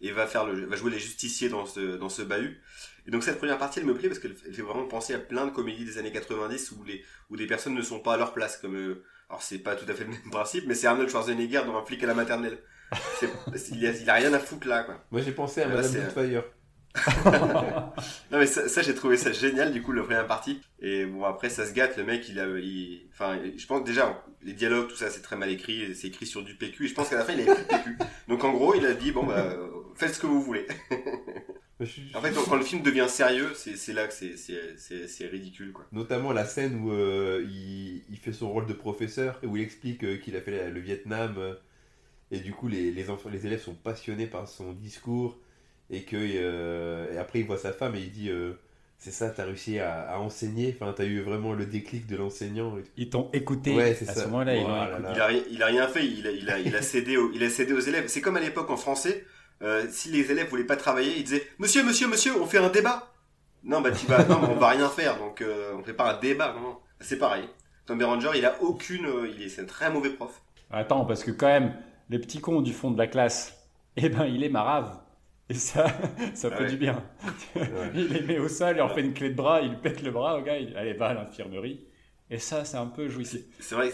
et va faire le, va jouer les justiciers dans ce bahut. Et donc cette première partie, elle me plaît parce qu'elle fait vraiment penser à plein de comédies des années 90 où les où des personnes ne sont pas à leur place, comme alors c'est pas tout à fait le même [laughs] principe, mais c'est Arnold Schwarzenegger dans un flic à la maternelle il, a, rien à foutre là, quoi. Moi, j'ai pensé à Madame Doubtfire. [laughs] non mais ça, j'ai trouvé ça génial du coup le première partie et bon après ça se gâte le mec il a il... enfin je pense déjà les dialogues tout ça c'est très mal écrit c'est écrit sur du PQ et je pense qu'à la fin il a écrit PQ donc en gros il a dit bon bah faites ce que vous voulez [laughs] en fait quand, le film devient sérieux c'est là que c'est ridicule quoi notamment la scène où euh, il, il, fait son rôle de professeur et où il explique euh, qu'il a fait le Vietnam euh, et du coup, les, les, enfants, les élèves sont passionnés par son discours. Et, que, euh, et après, il voit sa femme et il dit euh, C'est ça, t'as réussi à, enseigner? Enfin, t'as eu vraiment le déclic de l'enseignant. Ils t'ont écouté. Ouais, à ce moment-là. il, a, il a rien fait. Il a, il a, il a [laughs] cédé, il a cédé aux élèves. C'est comme à l'époque en français. Euh, si les élèves voulaient pas travailler, ils disaient Monsieur, monsieur, monsieur, on fait un débat. Non, bah tu vas, non, on va rien faire. Donc, on fait pas un débat. Non, c'est pareil. Tom Berenger, il a aucune, il est, c'est un très mauvais prof. Attends, parce que quand même, les petits cons du fond de la classe, eh ben, il est marave. Et ça, [laughs] ça fait du bien. il les met au sol, il leur fait une clé de bras, il pète le bras au gars, il allez, va à l'infirmerie. Et ça, c'est un peu jouissif. C'est vrai,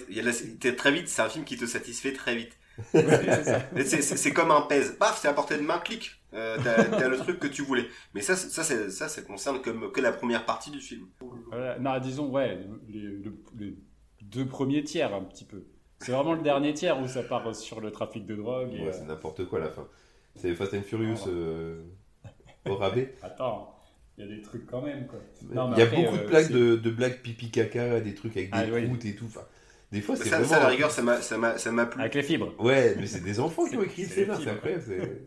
très vite, c'est un film qui te satisfait très vite. C'est comme un pèse. Paf, c'est à portée de main, clic. Euh, t'as le truc que tu voulais. Mais ça, ça, ça, ça concerne comme, que la première partie du film. non, disons, ouais, les deux premiers tiers, un petit peu. C'est vraiment le dernier tiers où ça part sur le trafic de drogue. ouais, c'est n'importe quoi à la fin. C'est Fast and Furious euh, au rabais. [laughs] Attends, il y a des trucs quand même. Quoi. il y a beaucoup de, blagues de, de, blagues pipi caca, des trucs avec des ah, et tout. Enfin, des fois, c'est ça, vraiment. Ça, à la rigueur, ça m'a plu. Avec les fibres. Ouais, mais c'est des enfants qui ont écrit c'est c'est incroyable.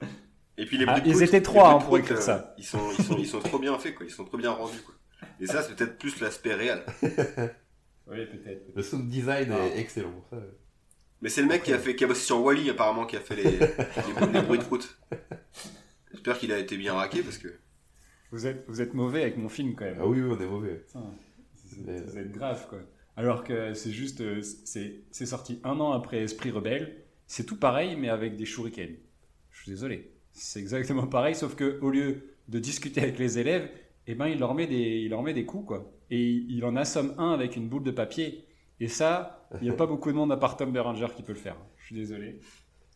Et puis les ah, Ils étaient trois hein, pour écrire ça. Ils sont, ils, sont, ils sont trop bien faits, quoi. Ils sont trop bien rendus, quoi. Et ça, c'est peut-être plus l'aspect réel. [laughs] oui, peut-être. Le sound design est excellent. Ça. Mais c'est le mec qui a fait, qui a bossé sur Wally apparemment, qui a fait les, les, bruits de route. J'espère qu'il a été bien raqué parce que. Vous êtes, vous êtes mauvais avec mon film quand même. Ah oui, oui on est mauvais. Vous êtes grave quoi. Alors que c'est juste, euh, c'est sorti un an après Esprit Rebelle. C'est tout pareil, mais avec des shurikens. Je suis désolé. C'est exactement [laughs] pareil, sauf que au lieu de discuter avec les élèves, eh ben il leur met des, il leur met des coups quoi. Et il en assomme un avec une boule de papier. Et ça, il n'y a pas [laughs] beaucoup de monde à part Tom Berenger qui peut le faire. Je suis désolé.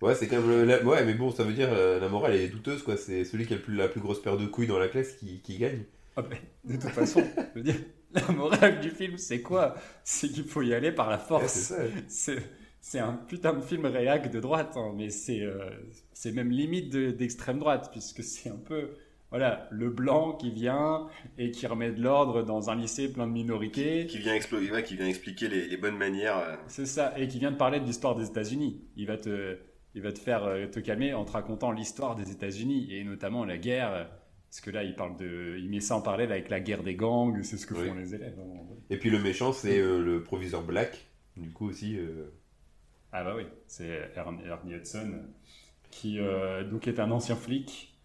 Ouais, c'est quand même. Ouais, mais bon, ça veut dire euh, la morale est douteuse, quoi. C'est celui qui a la plus grosse paire de couilles dans la classe qui, qui gagne. Ah, de toute façon, je veux dire, [laughs] la morale du film, c'est quoi? C'est qu'il faut y aller par la force. c'est un putain de film réac de droite, hein, mais c'est euh, c'est même limite d'extrême droite, puisque c'est un peu voilà, le blanc qui vient et qui remet de l'ordre dans un lycée plein de minorités. Qui, vient, exploser, qui vient expliquer les, bonnes manières. Euh. C'est ça, et qui vient de parler de l'histoire des États-Unis. Il va te, il va te faire euh, te calmer en te racontant l'histoire des États-Unis et notamment la guerre. Parce que là, il parle de, il met ça en parallèle avec la guerre des gangs, c'est ce que font les élèves. Hein. Et puis le méchant, c'est euh, le proviseur Black, du coup aussi. Ah bah oui, c'est Ernie Hudson, qui donc est un ancien flic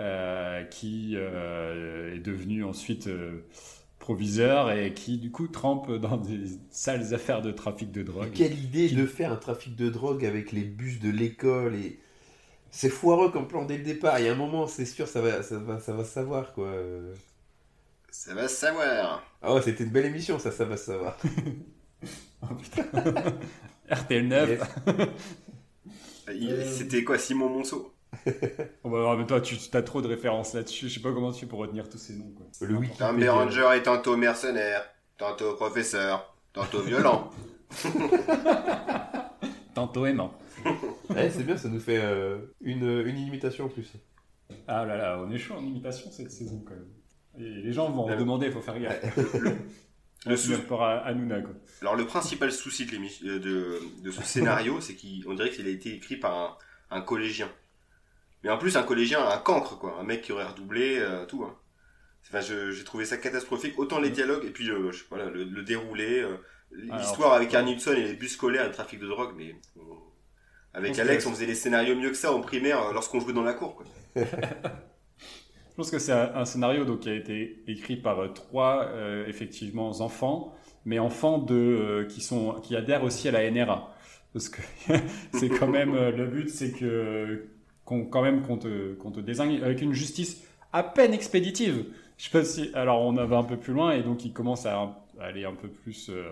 euh, qui euh, est devenu ensuite euh, proviseur et qui du coup trempe dans des sales affaires de trafic de drogue. quelle idée de faire un trafic de drogue avec les bus de l'école et c'est foireux comme plan dès le départ. Il y a un moment, c'est sûr, ça va, ça va, ça va savoir quoi. Ça va savoir. Ah ouais, c'était une belle émission, ça, ça va savoir. [laughs] oh, [laughs] RTL 9. C'était quoi, Simon Monceau? [laughs] Oh bah, mais toi, tu as trop de références là-dessus. Je sais pas comment tu fais pour retenir tous ces noms. Quoi. Le Un Béranger est tantôt mercenaire, tantôt professeur, tantôt violent. tantôt aimant. Eh, c'est bien, ça nous fait euh, une, une imitation en plus. Ah là là, on est chaud en imitation cette saison quand même. Et les gens vont en demander, il faut faire gaffe. [laughs] le souci rapport à Hanouna, quoi. Alors le principal souci de, euh, de, de ce scénario, c'est qu'on dirait qu'il a été écrit par un, un, collégien. Mais en plus un collégien, un cancre quoi, un mec qui aurait redoublé euh, tout. Hein. Enfin, j'ai trouvé ça catastrophique. Autant les dialogues et puis euh, voilà, le, le déroulé, l'histoire avec Arne Hudson et les bus scolaires et le trafic de drogue, mais avec Alex, on faisait les scénarios mieux que ça en primaire lorsqu'on jouait dans la cour. Quoi. [laughs] Je pense que c'est un, scénario donc, qui a été écrit par euh, trois euh, effectivement enfants, mais enfants de, euh, qui, sont, qui adhèrent aussi à la NRA. Parce que [laughs] c'est quand même le but, c'est que qu'on, quand même qu'on te, qu'on te désigne avec une justice à peine expéditive. Je sais pas si alors on va un peu plus loin et donc il commence à, aller un peu plus euh,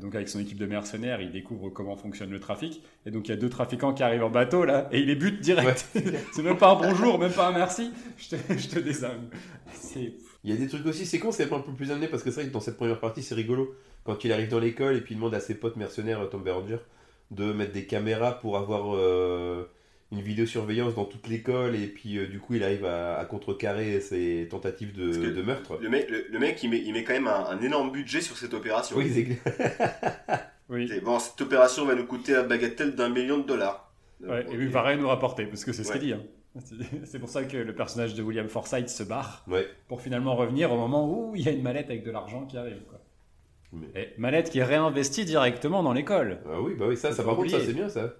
donc avec son équipe de mercenaires, il découvre comment fonctionne le trafic. Et donc il y a deux trafiquants qui arrivent en bateau là, et il les bute direct. [laughs] c'est même pas un bonjour, même pas un merci. Je te, je te Il y a des trucs aussi, c'est con, c'est un peu plus amené parce que c'est vrai que dans cette première partie, c'est rigolo. Quand il arrive dans l'école et puis il demande à ses potes mercenaires, Tom Berenger, de mettre des caméras pour avoir euh, une vidéosurveillance dans toute l'école et puis euh, du coup il arrive à, contrecarrer ses tentatives de, de meurtre. Le mec, le, mec il, met, il met quand même un, énorme budget sur cette opération. Oui, [laughs] oui. Bon, cette opération va nous coûter la bagatelle d'un million de dollars. Ouais, et lui va rien nous rapporter parce que c'est ce qu'il dit. Hein. C'est pour ça que le personnage de William Forsythe se barre ouais. pour finalement revenir au moment où il y a une mallette avec de l'argent qui arrive. Quoi. Et mallette qui est réinvestie directement dans l'école. Ah oui, bah oui, ça, ça par contre, ça c'est bien ça.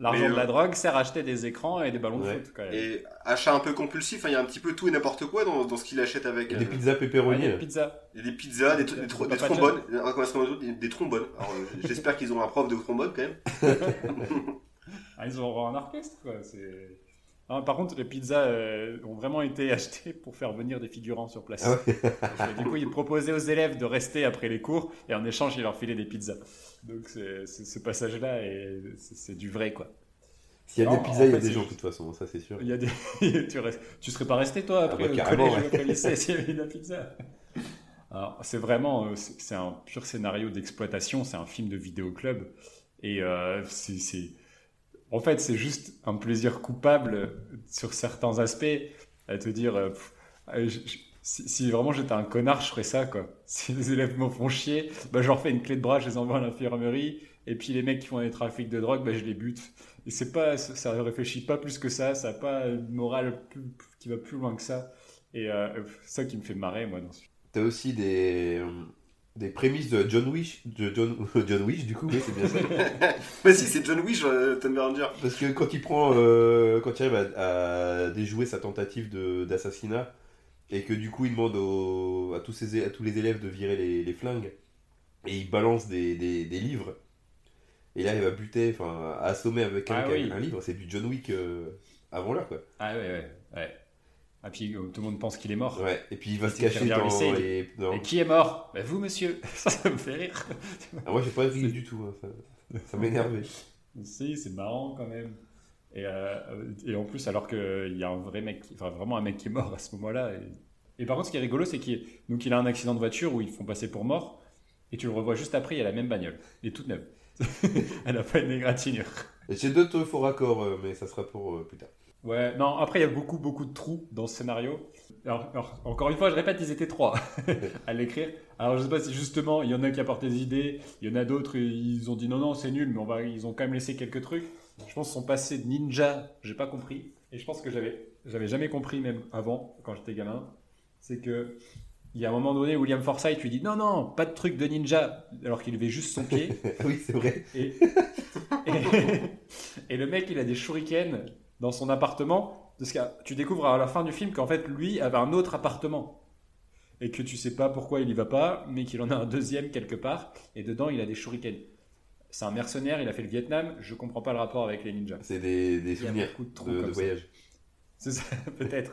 L'argent de la euh, drogue sert à acheter des écrans et des ballons de foot. Quand même. Et achat un peu compulsif, hein, il y a un petit peu tout et n'importe quoi dans, dans ce qu'il achète avec. A des euh, pizzas pepperoni. des pizzas. Il y a des pizzas, des, des, trombones. Des, des trombones. [laughs] J'espère qu'ils ont un prof de trombone quand même. [laughs] ah, ils ont un orchestre quoi. par contre, les pizzas euh, ont vraiment été [laughs] achetées pour faire venir des figurants sur place. Ah du coup, ils proposaient aux élèves de rester après les cours et en échange, ils leur filaient des pizzas. Donc ce passage-là, c'est du vrai, quoi. S'il y a des pizzas, il y a des gens, de toute façon, ça c'est sûr. Il y a des... [laughs] tu, restes... tu serais pas resté, toi, après ah, bah, le collège ouais. s'il y avait de la pizza c'est vraiment, euh, c'est un pur scénario d'exploitation, c'est un film de vidéoclub. Et euh, c'est, en fait, c'est juste un plaisir coupable sur certains aspects, à te dire, euh, si, vraiment j'étais un connard, je ferais ça, quoi. [laughs] Si les élèves me font chier, bah, je leur fais une clé de bras, je les envoie à l'infirmerie, et puis les mecs qui font des trafics de drogue, bah, je les bute. Et c'est pas, ça ne réfléchit pas plus que ça, ça n'a pas une morale qui va plus loin que ça. Et euh, c'est ça qui me fait marrer, moi, dans ce film. T'as aussi des, des prémices de John Wish, de John, [laughs] John Wish, du coup, oui, c'est bien ça. [laughs] Mais si, c'est John Wish, euh, Berenger. Parce que quand il prend, euh, quand il arrive à, déjouer sa tentative d'assassinat, et que du coup il demande à, tous ses, à tous les élèves de virer les, flingues. Et il balance des, des, livres. Et là il va buter enfin assommer avec un, ah un livre. C'est du John Wick euh, avant l'heure quoi. Ah ouais ouais ouais. Ah puis euh, tout le monde pense qu'il est mort. Ouais et puis il va se cacher dans les... et qui est mort? Bah, vous monsieur. [laughs] Ça, me fait rire. Ah, moi j'ai pas ri du tout hein. ça, ça m'énervait. Si c'est marrant quand même et, euh, et, en plus, alors qu'il y a un vrai mec, enfin vraiment un mec qui est mort à ce moment-là. Et, par contre, ce qui est rigolo, c'est qu'il donc il a un accident de voiture où ils font passer pour mort, et tu le revois juste après, il y a la même bagnole, et toute neuve. [laughs] Elle n'a pas une égratignure. J'ai d'autres faux raccords, euh, mais ça sera pour euh, plus tard. Ouais, non, après, il y a beaucoup, beaucoup de trous dans ce scénario. Alors, encore une fois, je répète, ils étaient trois [laughs] à l'écrire. Alors, je sais pas si justement, il y en a qui apportent des idées, il y en a d'autres, ils ont dit non, non, c'est nul, mais on va, ils ont quand même laissé quelques trucs. Je pense son passé de ninja, j'ai pas compris. Et je pense que j'avais, j'avais jamais compris même avant, quand j'étais gamin. C'est que il y a un moment donné, William Forsythe lui dit non, non, pas de truc de ninja, alors qu'il levait juste son pied. [laughs] oui, c'est vrai. Et, et, le mec, il a des shurikens dans son appartement. Parce que tu découvres à la fin du film qu'en fait, lui avait un autre appartement. Et que tu sais pas pourquoi il y va pas, mais qu'il en a un deuxième quelque part. Et dedans, il a des shurikens c'est un mercenaire, il a fait le Vietnam, je comprends pas le rapport avec les ninjas. C'est des, des souvenirs de, de, voyage. C'est ça, [laughs] peut-être.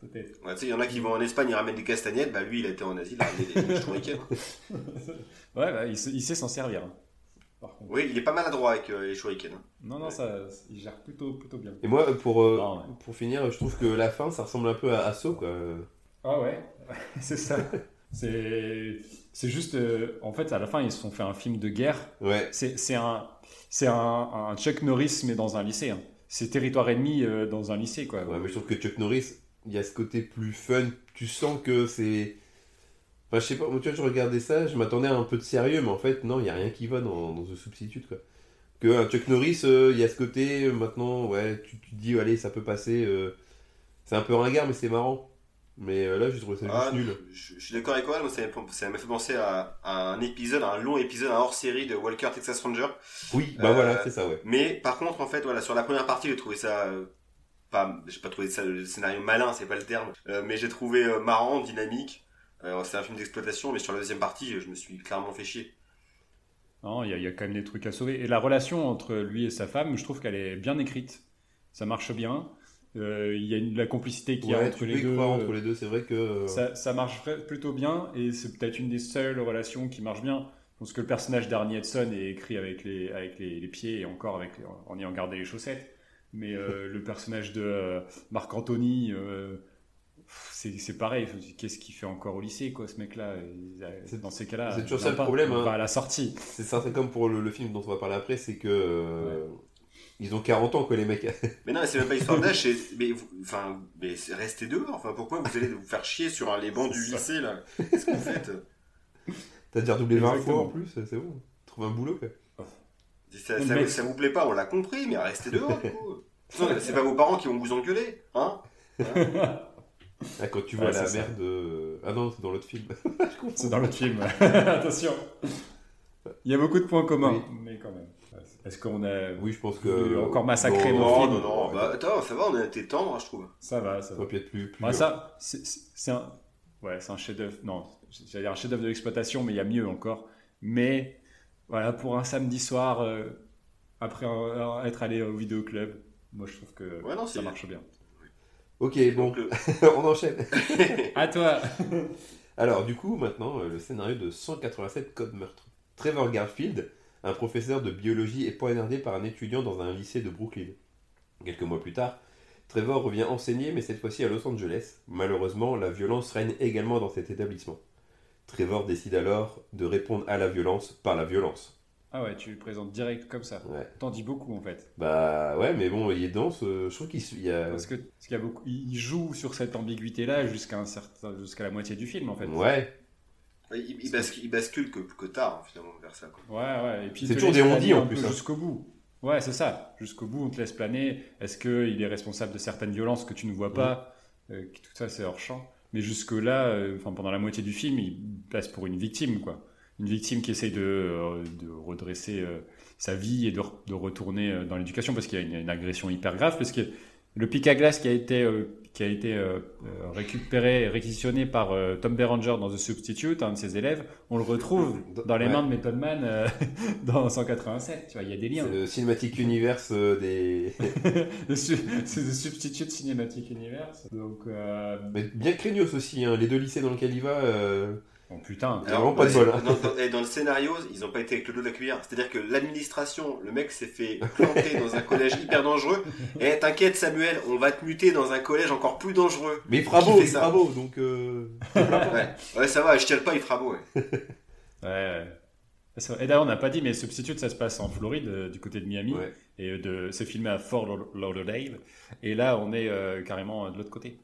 Peut-être. il y en a qui vont en Espagne, ils ramènent des castagnettes, bah lui il a été en Asie, il a ramené des, shurikens. [laughs] ouais, bah, il, sait s'en servir. Hein, oui, il est pas maladroit avec euh, les shurikens. Hein. Non, non, ça, il gère plutôt, plutôt bien. Et moi, pour, euh, pour finir, je trouve que la fin, ça ressemble un peu à Asso, quoi. Ah ouais, [laughs] c'est ça. C'est c'est juste, euh, en fait, à la fin, ils se sont fait un film de guerre. Ouais. C'est un, c'est un, un, Chuck Norris, mais dans un lycée. Hein. c'est territoire ennemi dans un lycée, quoi. Ouais, mais je trouve que Chuck Norris, il y a ce côté plus fun. Tu sens que c'est. Enfin, je sais pas, tu vois, je regardais ça, je m'attendais à un peu de sérieux, mais en fait, non, il n'y a rien qui va dans, dans The Substitute, quoi. Que un Chuck Norris, il y a ce côté, maintenant, ouais, tu, te dis, allez, ça peut passer. c'est un peu ringard, mais c'est marrant. Mais euh, là, j'ai trouvé ça juste ah, nul. Je, suis d'accord avec toi, moi, ça m'a fait penser à, un épisode, un long épisode, un hors-série de Walker Texas Ranger. Oui, bah voilà, euh, c'est ça, ouais. Mais par contre, en fait, voilà, sur la première partie, j'ai trouvé ça. Euh, pas, j'ai pas trouvé ça le scénario malin, c'est pas le terme, mais j'ai trouvé marrant, dynamique. c'est un film d'exploitation, mais sur la deuxième partie, je me suis clairement fait chier. Non, il y, y, a quand même des trucs à sauver. Et la relation entre lui et sa femme, je trouve qu'elle est bien écrite. Ça marche bien. Euh, il y a une, la complicité qui y a entre les, deux, entre les deux. C'est vrai que euh, ça, ça, marche plutôt bien et c'est peut-être une des seules relations qui marche bien. Parce que le personnage d'Arnie Edson est écrit avec les, avec les, pieds et encore avec, en ayant gardé les chaussettes. Mais euh, [laughs] le personnage de Marc Anthony, c'est pareil. Qu'est-ce qu'il fait encore au lycée, quoi, ce mec-là? Dans ces cas-là, c'est toujours ça le problème. Hein. à la sortie. C'est ça, comme pour le, film dont on va parler après, c'est que ils ont 40 ans, quoi, les mecs. [laughs] mais non, c'est même pas histoire d'âge, mais, enfin, mais restez dehors. Enfin, pourquoi vous allez vous faire chier sur les bancs du lycée, là? Qu'est-ce que vous faites? T'as déjà redoublé 20 fois en plus, c'est bon. Trouve un boulot, quoi. Ça, ça, vous plaît pas, on l'a compris, mais restez dehors, [laughs] C'est pas vos parents qui vont vous engueuler, hein, [laughs] ah, quand tu vois la mère de. Ah non, c'est dans l'autre film. c'est dans l'autre film. Attention. Il y a beaucoup de points communs, mais quand même. Est-ce qu'on a. Oui, je pense que. Encore massacré non, non, Non, non, bah, attends, ça va, on a été hein, je trouve. Ça va, ça va. peut être plus. plus ouais, ça, c'est un. Ouais, c'est un chef-d'œuvre. Non, j'allais dire un chef-d'œuvre de l'exploitation, mais il y a mieux encore. Mais, voilà, pour un samedi soir, euh, après être allé au vidéoclub, moi je trouve que ça marche bien. Ok, bon, [laughs] on enchaîne. [laughs] à toi. Alors, du coup, maintenant, euh, le scénario de 187 Code Meurtre. Trevor Garfield un professeur de biologie est poignardé par un étudiant dans un lycée de Brooklyn. Quelques mois plus tard, Trevor revient enseigner, mais cette fois-ci à Los Angeles. Malheureusement, la violence règne également dans cet établissement. Trevor décide alors de répondre à la violence par la violence. Ah ouais, tu le présentes direct comme ça. Ouais. T'en dis beaucoup en fait. Bah ouais, mais bon, il est dense. je trouve qu'il y a. Parce que qu'il y a beaucoup, il joue sur cette ambiguïté-là jusqu'à un certain, jusqu'à la moitié du film en fait. Ouais. Il, bascule, que, tard, finalement, vers ça. Ouais, ouais. c'est toujours des on en plus. Hein. Jusqu'au bout. Ouais, c'est ça. Jusqu'au bout, on te laisse planer. Est-ce qu'il est responsable de certaines violences que tu ne vois pas euh, Tout ça, c'est hors champ. Mais jusque-là, euh, enfin, pendant la moitié du film, il passe pour une victime, quoi. Une victime qui essaye de, euh, de redresser sa vie et de, de retourner dans l'éducation parce qu'il y a une, une, agression hyper grave. Parce que le pic à glace qui a été qui a été euh, euh, récupéré et réquisitionné par euh, Tom Berenger dans The Substitute, un de ses élèves, on le retrouve dans les mains de Method Man [laughs] dans 187. Tu vois, il y a des liens. C'est le Cinematic Universe des. [laughs] c'est The Substitute Cinematic Universe. Donc, Mais bien craignos aussi, hein. les deux lycées dans lesquels il va. Oh putain, vraiment pas de bol. Hein. Dans, dans, le scénario, ils n'ont pas été avec le dos de la cuillère. C'est-à-dire que l'administration, le mec s'est fait planter dans un collège hyper dangereux. Et t'inquiète Samuel, on va te muter dans un collège encore plus dangereux. Mais il fera beau, il fera beau, donc. Euh... [laughs] ouais. ça va, je tiens pas, il fera beau. Ouais. ouais. Et d'ailleurs, on n'a pas dit, mais Substitute, ça se passe en Floride, euh, du côté de Miami. Et euh, de, c'est filmé à Fort Lauderdale. Et là, on est euh, carrément de l'autre côté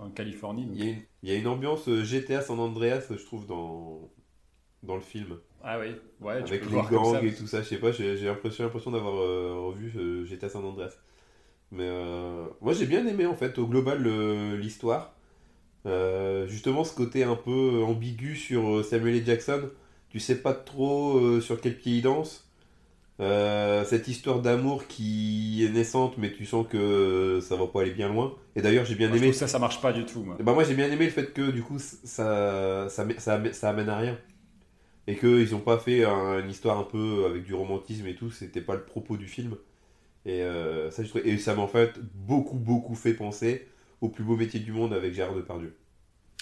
en Californie. Il, y a une, ambiance euh, GTA San Andreas, je trouve, dans, dans le film. Ah oui, ouais, Avec les gangs et tout ça, je sais pas, j'ai l'impression d'avoir euh, revu euh, GTA San Andreas. Mais moi j'ai bien aimé en fait, au global, l'histoire. justement, ce côté un peu ambigu sur Samuel L. Jackson. Tu sais pas trop sur quel pied il danse. Euh, cette histoire d'amour qui est naissante, mais tu sens que ça va pas aller bien loin. Et d'ailleurs, j'ai bien aimé. ça, ça marche pas du tout. Moi. Bah, moi, j'ai bien aimé le fait que du coup, ça, ça, ça, amène à rien. Et qu'ils ont pas fait une histoire un peu avec du romantisme et tout. C'était pas le propos du film. Et, euh, ça, et ça m'a en fait beaucoup, beaucoup fait penser au plus beau métier du monde avec Gérard Depardieu.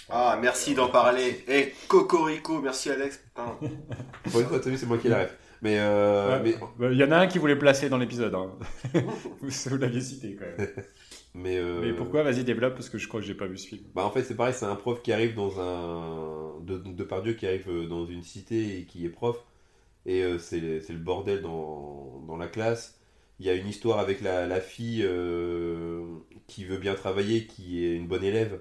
Ah, merci d'en parler. Et eh, Cocorico, merci Alex. Pour une fois, t'as vu, c'est moi qui l'arrête. Mais euh, bah, il y en a un qui voulait placer dans l'épisode. Hein. [laughs] vous, l'aviez cité quand même. [laughs] Mais, euh, mais pourquoi? Vas-y, développe parce que je crois que j'ai pas vu ce film. Bah en fait, c'est pareil, c'est un prof qui arrive dans un. De, de Pardieu qui arrive euh, dans une cité et qui est prof. Et c'est le bordel dans, dans la classe. il y a une histoire avec la, fille qui veut bien travailler, qui est une bonne élève,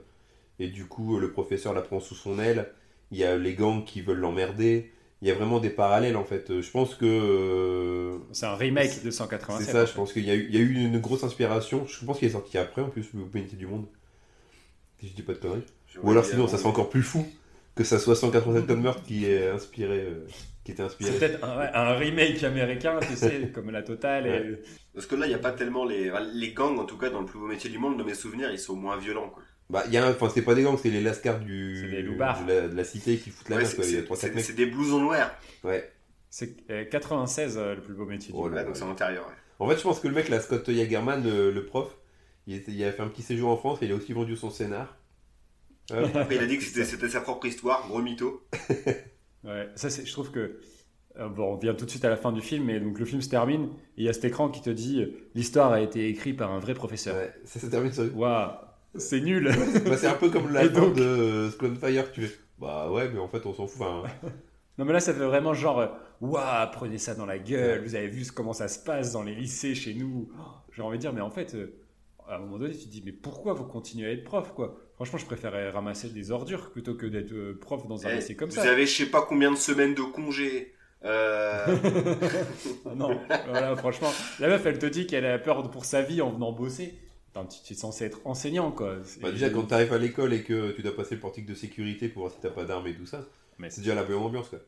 et du coup le professeur la prend sous son aile. Il y a les gangs qui veulent l'emmerder. Il y a vraiment des parallèles en fait. Je pense que. c'est un remake de 187. C'est ça, je pense qu'il y, a eu une grosse inspiration. Je pense qu'il est sorti après en plus, L'Humanité du Monde. Si je dis pas de conneries. Ou alors sinon, ça serait encore plus fou que ça soit 187 tonnes meurtre qui est inspiré. Euh, qui était inspiré. C'est peut-être un, remake américain, tu sais, [laughs] comme la totale. Et... Parce que là, il n'y a pas tellement les. Les gangs, en tout cas, dans le plus beau métier du monde, de mes souvenirs, ils sont moins violents. Quoi. Bah, il y a enfin, c'est pas des gangs, c'est les lascars du, de, la, cité qui foutent la merde, C'est des blousons noirs. Ouais. C'est 96, euh, euh, le plus beau métier du oh monde. donc c'est antérieur. En fait, je pense que le mec, là, Scott Jagerman, le, prof, il, il, a fait un petit séjour en France et il a aussi vendu son scénar. [laughs] Après, il a dit que c'était sa propre histoire, gros mytho. [laughs] ouais, ça, je trouve que. Euh, bon, on vient tout de suite à la fin du film, et donc le film se termine, et il y a cet écran qui te dit l'histoire a été écrite par un vrai professeur. Ouais, ça se termine sur. Waouh, c'est nul. bah, c'est un peu comme [laughs] la fin de Fire, tu fais. Bah ouais, mais en fait, on s'en fout. [laughs] non, mais là, ça fait vraiment genre, waouh, prenez ça dans la gueule, vous avez vu comment ça se passe dans les lycées chez nous. J'ai envie de dire, mais en fait, euh, à un moment donné, tu te dis, mais pourquoi vous continuez à être prof, quoi? Franchement, je préférais ramasser des ordures plutôt que d'être euh, prof dans un eh, lycée comme vous ça. Vous avez je sais pas combien de semaines de congé. Euh... [laughs] non, voilà, franchement, la meuf, elle te dit qu'elle a peur pour sa vie en venant bosser. Tu es censé être enseignant, quoi. Bah, déjà, quand tu arrives à l'école et que tu dois passer le portique de sécurité pour voir si t'as pas d'armes et tout ça, c'est déjà la bonne ambiance, quoi.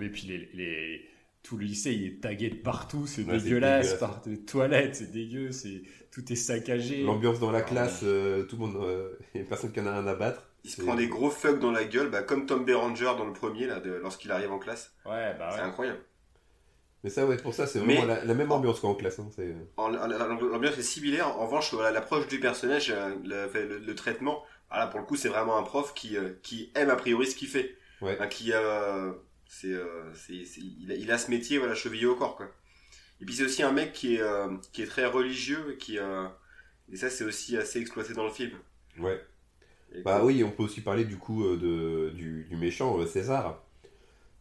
Et puis les tout le lycée il est tagué de partout, c'est dégueulasse, par les toilettes, c'est dégueu, c'est tout est saccagé. L'ambiance dans la classe, euh, tout le monde, [laughs] il n'y a personne qui en a rien à battre. Il se prend des gros fucks dans la gueule, bah, comme Tom Berenger dans le premier là, lorsqu'il arrive en classe. Ouais, bah C'est incroyable. Mais ça, ouais, pour ça, c'est vraiment la, même ambiance qu'en classe. Hein, L'ambiance est similaire. En revanche, l'approche du personnage, euh, le, traitement, voilà, pour le coup, c'est vraiment un prof qui, euh, qui aime a priori ce qu'il fait. Ouais. qui, c'est, euh, il, a, ce métier, voilà, chevillé au corps, quoi. Et puis c'est aussi un mec qui est, euh, qui est très religieux et qui, euh, et ça c'est aussi assez exploité dans le film. Ouais. bah oui, on peut aussi parler du coup de, du, méchant César.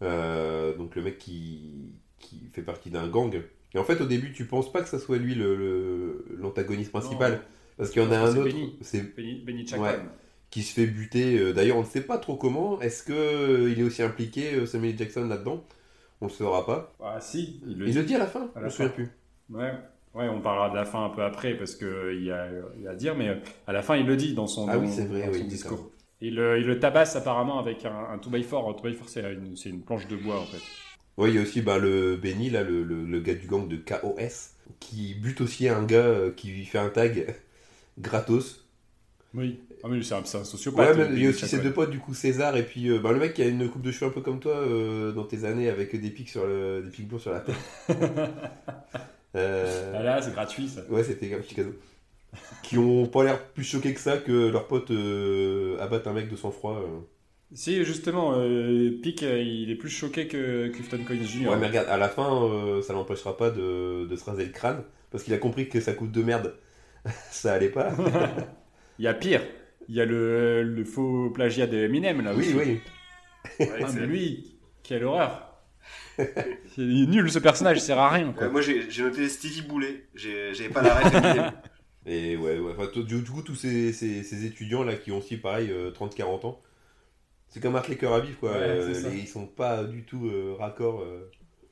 donc le mec qui, qui fait partie d'un gang. Et en fait, au début, tu penses pas que ça soit lui le, l'antagoniste principal. Parce qu'il y en a un autre. C'est Benny, Benny qui se fait buter. Euh, d'ailleurs, on ne sait pas trop comment. Est-ce que euh, il est aussi impliqué, euh, Samuel Jackson, là-dedans? On ne le saura pas. Ah si, il le, dit. à la fin. À la je plus. Ouais. Ouais, on parlera de la fin un peu après parce qu'il y, a, y a à dire, mais à la fin, il le dit dans son, ah, oui, vrai, oui, discours. Il, il, le tabasse apparemment avec un, un 2x4. Un 2x4, c'est une, une, planche de bois en fait. Oui, il y a aussi bah, le Benny, là, le, le, gars du gang de KOS, qui bute aussi un gars qui fait un tag gratos. Oui. Ah mais c'est un, un, sociopathe. Ouais, mais il y a aussi ses deux potes, du coup, César, et puis euh, bah, le mec qui a une coupe de cheveux un peu comme toi euh, dans tes années avec des pics, sur le, des pics sur la tête. [laughs] euh... Ah là, c'est gratuit ça. Ouais, c'était un petit cadeau. qui ont pas l'air plus choqués que ça que leurs potes euh, abattent un mec de sang-froid. Si, justement, Pic, il est plus choqué que Clifton Coins Jr. Ouais, mais regarde, à la fin, ça l'empêchera pas de, de se raser le crâne, parce qu'il a compris que ça coûte de merde. [laughs] ça allait pas. [laughs] Il y a pire. Il y a le, le, faux plagiat de Eminem là Oui, oui. ah, [laughs] mais lui, quelle horreur. C'est nul ce personnage, il sert à rien. moi j'ai noté Stevie Boulet, j'avais pas la Et ouais, ouais. Enfin, du, coup, tous ces, ces, étudiants là qui ont aussi pareil 30-40 euh, ans, c'est comme Marc les cœurs à vivre quoi. Euh, ils sont pas du tout euh, raccord.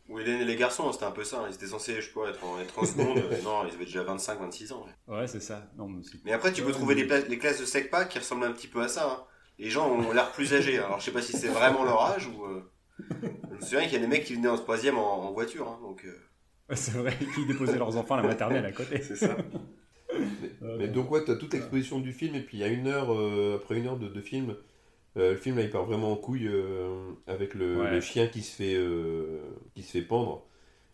Ou Hélène et les garçons, c'était un peu ça. Ils étaient censés, je sais pas, être en, être en seconde. [laughs] non, ils avaient déjà 25, 26 ans. Ouais, c'est ça. Non, mais, mais, après, tu peux trouver des les classes de SECPA qui ressemblent un petit peu à ça. Hein. Les gens ont l'air plus âgés. Alors, je sais pas si c'est vraiment leur âge ou. Euh... Je me souviens qu'il y a des mecs qui venaient en troisième en, en voiture. Hein, donc, euh... C'est vrai, [laughs] qui déposaient leurs enfants à la maternelle à côté. c'est ça. Mais, donc, ouais, t'as toute l'exposition du film, et puis il y a une heure, euh, après une heure de, de film, euh, le film là, il part vraiment en couille euh, avec le, le, chien qui se fait, qui se fait pendre.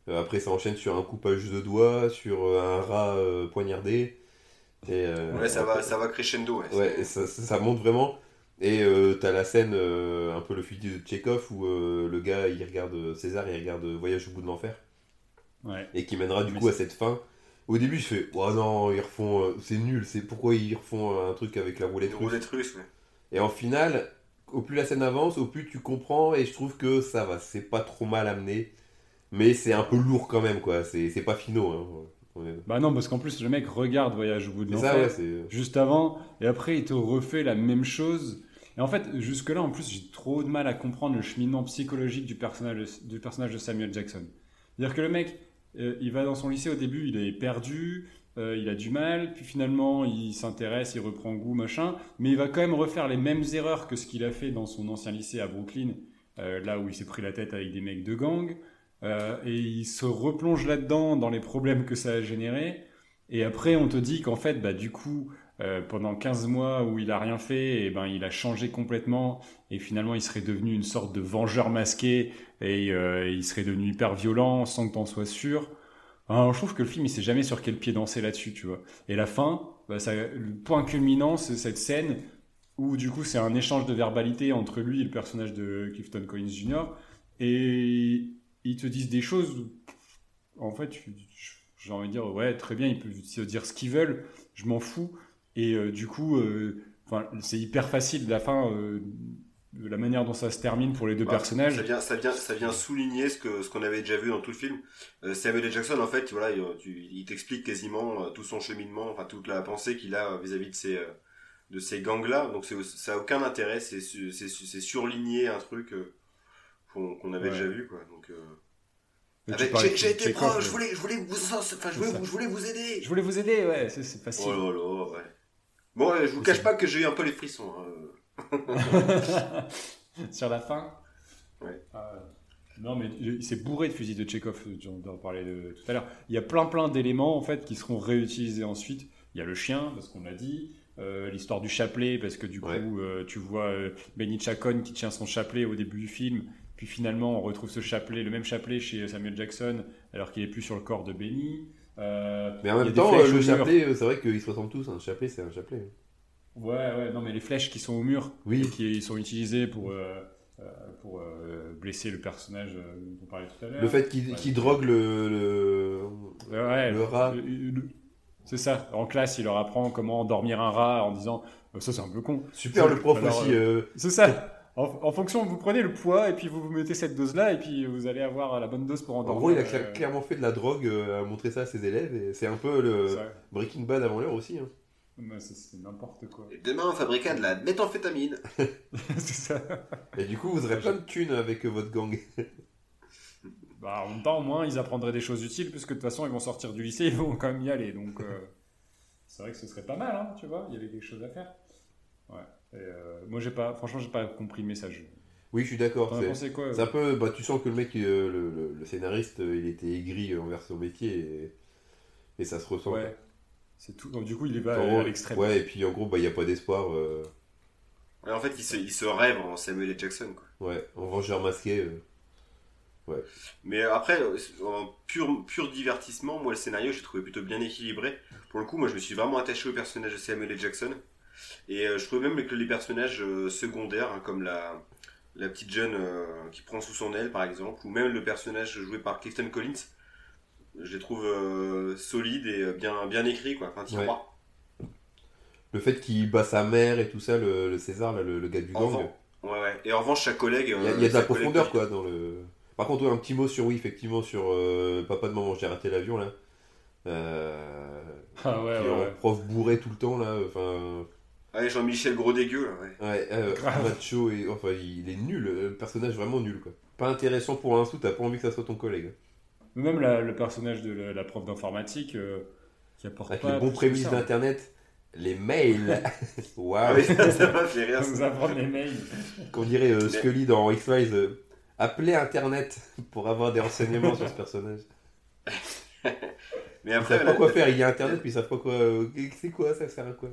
Euh, après, ça enchaîne sur un coupage de doigts, sur euh, un rat euh, poignardé. Et, ouais, ça va, ça va crescendo. Ouais, ouais ça, ça, monte vraiment. Et t'as la scène, un peu le fusil de Tchekhov, où le gars, il regarde César, il regarde Voyage au bout de l'enfer. Ouais. Et qui mènera du coup à cette fin. Au début, je fais, oh non, ils refont, c'est nul, c'est pourquoi ils refont un truc avec la roulette russe? Roulette russe, ouais. Et en final, au plus la scène avance, au plus tu comprends, et je trouve que ça va, c'est pas trop mal amené mais c'est un peu lourd quand même, quoi. C'est pas finaux. Hein. Bah non, parce qu'en plus, le mec regarde Voyage au bout de l'enfer juste avant, et après, il te refait la même chose. Et en fait, jusque-là, en plus, j'ai trop de mal à comprendre le cheminement psychologique du personnage, du personnage de Samuel Jackson. C'est-à-dire que le mec, euh, il va dans son lycée au début, il est perdu, euh, il a du mal, puis finalement il s'intéresse, il reprend goût, machin, mais il va quand même refaire les mêmes erreurs que ce qu'il a fait dans son ancien lycée à Brooklyn, euh, là où il s'est pris la tête avec des mecs de gang, et il se replonge là-dedans dans les problèmes que ça a généré, et après on te dit qu'en fait, bah, du coup, pendant 15 mois où il a rien fait, et ben il a changé complètement et finalement il serait devenu une sorte de vengeur masqué et il serait devenu hyper violent sans que t'en sois sûr. Alors, je trouve que le film, il sait jamais sur quel pied danser là-dessus, tu vois. Et la fin, bah, le point culminant, c'est cette scène où, du coup, c'est un échange de verbalité entre lui et le personnage de Clifton Collins Jr. Et ils te disent des choses. En fait, j'ai envie de dire, ouais, très bien, ils peuvent dire ce qu'ils veulent, je m'en fous. Et euh, du coup, euh, c'est hyper facile. La fin, euh, de la manière dont ça se termine pour les deux bah, personnages. Ça vient, ça vient, ça vient souligner ce que ce qu'on avait déjà vu dans tout le film. Euh, Samuel L. Jackson, en fait, voilà, il, t'explique quasiment euh, tout son cheminement, enfin toute la pensée qu'il a vis-à-vis de ces euh, de ces gangs-là. Donc ça a aucun intérêt, c'est c'est surligner un truc qu'on avait déjà vu, quoi. Donc j'ai été proche, je voulais, je voulais vous, enfin, je voulais, je voulais vous aider. Je voulais vous aider, ouais, c'est facile. Oh là là, ouais. Bon, je vous cache pas que j'ai eu un peu les frissons. Hein. [laughs] Sur la fin ah, non, mais c'est bourré de fusils de Chekhov, j'en parlais de, tout à l'heure. Il y a plein plein d'éléments en fait qui seront réutilisés ensuite. Il y a le chien, parce qu'on l'a dit, euh, l'histoire du chapelet, parce que du coup, euh, tu vois euh, Benny Chacon qui tient son chapelet au début du film, puis finalement, on retrouve ce chapelet, le même chapelet chez Samuel Jackson, alors qu'il est plus sur le corps de Benny. mais en même temps, le chapelet, c'est vrai qu'ils se ressemblent tous. Un chapelet, c'est un chapelet. Ouais, ouais, non, mais les flèches qui sont au mur, oui. qui sont utilisées pour, euh, euh, pour euh, blesser le personnage dont on parlait tout à l'heure. Le fait qu'il drogue le, le, le rat. C'est ça. En classe, il leur apprend comment endormir un rat en disant ça c'est un peu con. Super le prof aussi. C'est ça. En, fonction, vous prenez le poids et puis vous vous mettez cette dose-là et puis vous allez avoir la bonne dose pour endormir. En gros, il a clairement fait de la drogue, à montrer ça à ses élèves et c'est un peu le Breaking Bad avant l'heure aussi. Hein. C'est n'importe quoi. Et demain, on fabriquera de la méthamphétamine. [laughs] c'est ça. Et du coup, vous aurez plein de thunes avec votre gang. [laughs] bah, en même temps, au moins, ils apprendraient des choses utiles, puisque de toute façon, ils vont sortir du lycée, [laughs] ils vont quand même y aller. Donc, euh, c'est vrai que ce serait pas mal, hein, tu vois. Il y avait des choses à faire. Ouais. Euh, moi, j'ai pas, franchement, j'ai pas compris le message. Oui, je suis d'accord. C'est quoi un peu, bah, tu sens que le mec, euh, le, scénariste, il était aigri envers son métier et, et ça se ressent. Ouais. C'est tout. Donc, du coup, il va à l'extrême. Ouais, et puis en gros, bah, il n'y a pas d'espoir. Euh. en fait, il se, il se rêve en Samuel L. Jackson. Quoi. Ouais, en vengeur masqué. Euh. Ouais. Mais après, en pur, pur divertissement, moi, le scénario, j'ai trouvé plutôt bien équilibré. Pour le coup, moi, je me suis vraiment attaché au personnage de Samuel L. Jackson. Et euh, je trouvais même que les personnages secondaires, hein, comme la, la petite jeune qui prend sous son aile, par exemple, ou même le personnage joué par Clifton Collins, je les trouve euh, solides et euh, bien, bien écrits, quoi. Enfin, Le fait qu'il bat sa mère et tout ça, le, César, le, gars du gang. Ouais, ouais. Et en revanche, chaque collègue. Il y a, de la profondeur, quoi, dans le. Par contre, un petit mot sur, oui, effectivement, sur euh, Papa de maman, j'ai raté l'avion, là. ah ouais, ouais, Prof bourré tout le temps, là. Enfin. Ouais, Jean-Michel Gros dégueu, là, ouais. Ouais, macho, et, enfin, il est nul, le personnage vraiment nul, quoi. Pas intéressant pour un sou, t'as pas envie que ça soit ton collègue. Même le personnage de la, prof d'informatique euh, qui apporte Avec les bons prémices d'Internet, les mails. [laughs] Waouh wow. Ah ça m'a fait rire. nous apprendre les mails. Qu'on dirait euh, Scully dans X-Files. Euh, appelez Internet pour avoir des renseignements sur ce personnage. Mais après, ils savent pas quoi faire, il y a Internet, puis ils savent pas quoi. c'est quoi, ça sert à quoi?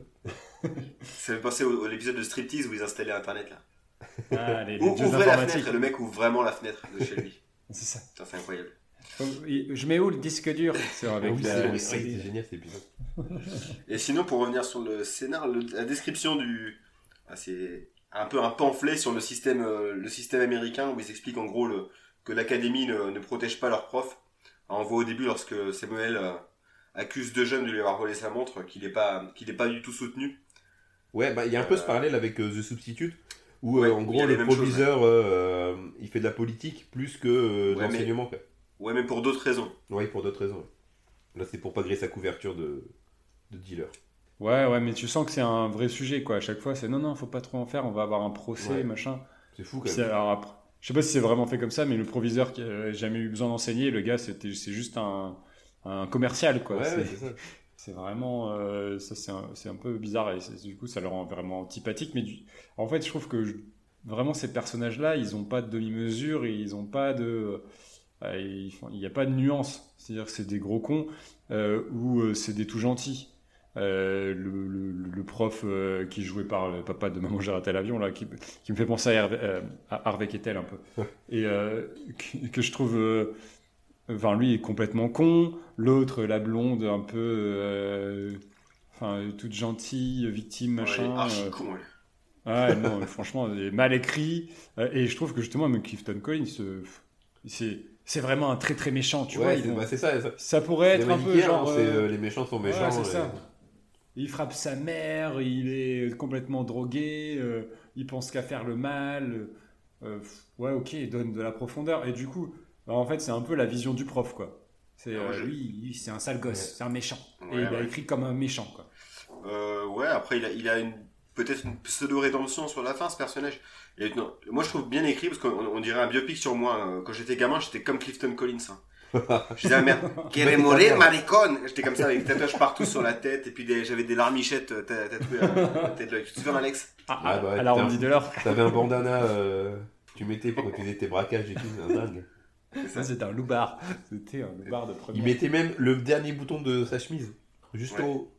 Ça fait penser au, l'épisode de Striptease où ils installaient Internet là. Ah, les, ouvrez la fenêtre et le mec ouvre vraiment la fenêtre de chez lui. [laughs] c'est ça. C'est incroyable. Je mets où le disque dur avec ah C'est génial cet épisode. [laughs] Et sinon, pour revenir sur le scénar, la description du. Ah, c'est un peu un pamphlet sur le système, euh, le système américain où ils expliquent en gros le, que l'académie ne, protège pas leurs profs. on voit au début lorsque Samuel euh, accuse deux jeunes de lui avoir volé sa montre qu'il n'est pas, qu'il est pas du tout soutenu. Ouais, bah il y a un peu ce euh, parallèle avec The Substitute où en gros le proviseur il fait de la politique plus que d'enseignement. Ouais, mais pour d'autres raisons. Oui, pour d'autres raisons. Là, c'est pour pas griller sa couverture de, de dealer. Ouais, ouais, mais tu sens que c'est un vrai sujet, quoi. À chaque fois, c'est non, non, faut pas trop en faire, on va avoir un procès, Ouais. machin. C'est fou quand C'est- même. alors après, je sais pas si c'est vraiment fait comme ça, mais le proviseur qui a jamais eu besoin d'enseigner, le gars, c'était, c'est juste un, un commercial, quoi. Ouais, c'est, ouais, c'est ça. [laughs] c'est vraiment, euh, ça, c'est un, c'est un peu bizarre et c'est- du coup, ça le rend vraiment antipathique. Mais du- en fait, je trouve que je- vraiment ces personnages-là, ils ont pas de demi-mesure et ils ont pas de, euh, il n'y a pas de nuance. C'est-à-dire que c'est des gros cons euh, ou euh, c'est des tout gentils. Euh, le, le- le prof euh, qui joué par le papa de Maman j'ai raté l'avion là, qui, qui me fait penser à, Hervé, euh, à Harvey Keitel un peu, et euh, que, que je trouve, euh, enfin lui est complètement con, l'autre la blonde un peu, euh, enfin toute gentille, victime machin. Ouais, archi euh, con, ouais. ah non, [laughs] franchement, il est mal écrit. Euh, et je trouve que justement, même Clifton Collins, euh, c'est, c'est vraiment un très très méchant, tu vois. Ouais, vont- bah, c'est ça. ça. Ça pourrait C'est être un peu genre. hein, c'est, euh, euh, les méchants sont ouais, méchants. c'est et- ça. Il frappe sa mère, il est complètement drogué, euh, il pense qu'à faire le mal. euh, ouais, ok, il donne de la profondeur. Et du coup, bah, en fait, c'est un peu la vision du prof, quoi. C'est, Ah, euh, je- lui, il- c'est un sale gosse, Ouais. c'est un méchant. et Ouais, il a écrit comme un méchant, quoi. Euh, ouais, après, il a, il a une, peut-être une pseudo-rédemption sur la fin, ce personnage. Et, non, moi, je trouve bien écrit, parce qu'on on dirait un biopic sur moi. Euh, Quand j'étais gamin, j'étais comme Clifton Collins. hein. Je disais [laughs] ma mère, Quiere mourir, maricon J'étais comme ça, avec des tatouages partout sur la tête, et puis j'avais des larmichettes euh, ta- tatouées à la tête de l'œil. Tu te souviens, Alex? Ah, Ah, bah ouais, alors on dit de l'or. T'avais un [laughs] bandana, euh, tu mettais pour tu tes braquages et tout, c'est un dingue. Ça, c'était un loupard. C'était un loupard de Il première. mettait même le dernier bouton de sa chemise. Juste Ouais. au.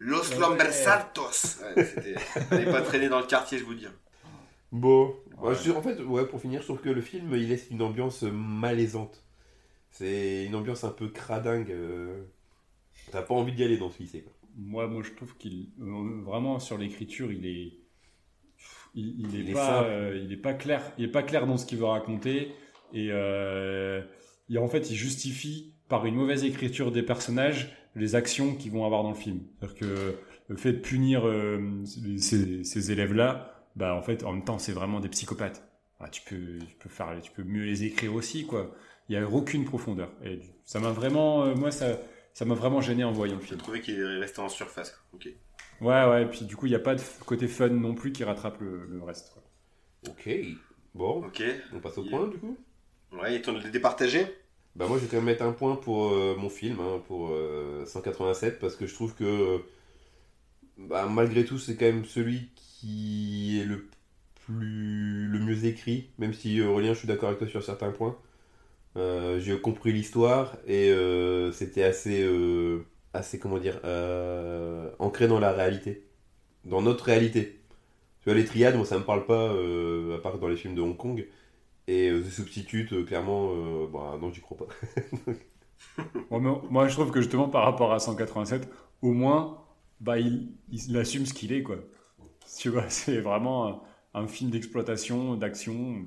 Los Ouais. Lambersaltos Ouais, c'était- pas traîner dans le quartier, je vous dis. Bon. Ouais. Ouais, je- en fait, ouais, pour finir, je trouve que le film, il laisse une ambiance malaisante. C'est une ambiance un peu cradingue. euh, T'as pas envie d'y aller dans ce lycée. quoi. Moi, moi, je trouve qu'il euh, vraiment sur l'écriture, il est, il, il est Il pas, euh, il est pas clair. Il est pas clair dans ce qu'il veut raconter et, euh, et en fait, il justifie par une mauvaise écriture des personnages les actions qu'ils vont avoir dans le film. C'est-à-dire que le fait de punir euh, ces, ces élèves-là, bah en fait, en même temps, c'est vraiment des psychopathes. Ah, tu peux, tu peux faire, tu peux mieux les écrire aussi, quoi. Il y a aucune profondeur. Et ça m'a vraiment, euh, moi, ça, ça m'a vraiment gêné en voyant le J'ai film. trouvé qu'il est resté en surface. quoi. Ok. Ouais, ouais, et puis du coup, il n'y a pas de côté fun non plus qui rattrape le, le reste. quoi. Ok. Bon, Ok. on passe au Yeah. point du coup? Ouais, et ton départagé Bah moi je vais quand même mettre un point pour euh, mon film, hein, pour euh, 187, parce que je trouve que euh, bah, malgré tout c'est quand même celui qui est le plus le mieux écrit, même si Aurélien je suis d'accord avec toi sur certains points. Euh, J'ai compris l'histoire et euh, c'était assez, euh, assez comment dire, euh, ancré dans la réalité, dans notre réalité. Tu vois les triades, moi ça me parle pas, euh, à part dans les films de Hong Kong. Et euh, The Substitute, euh, clairement, euh, bah, non, j'y crois pas. [laughs] Bon, moi, je trouve que justement, par rapport à 187, au moins, bah, il, il assume ce qu'il est, quoi. Tu vois, [laughs] c'est vraiment un, film d'exploitation, d'action.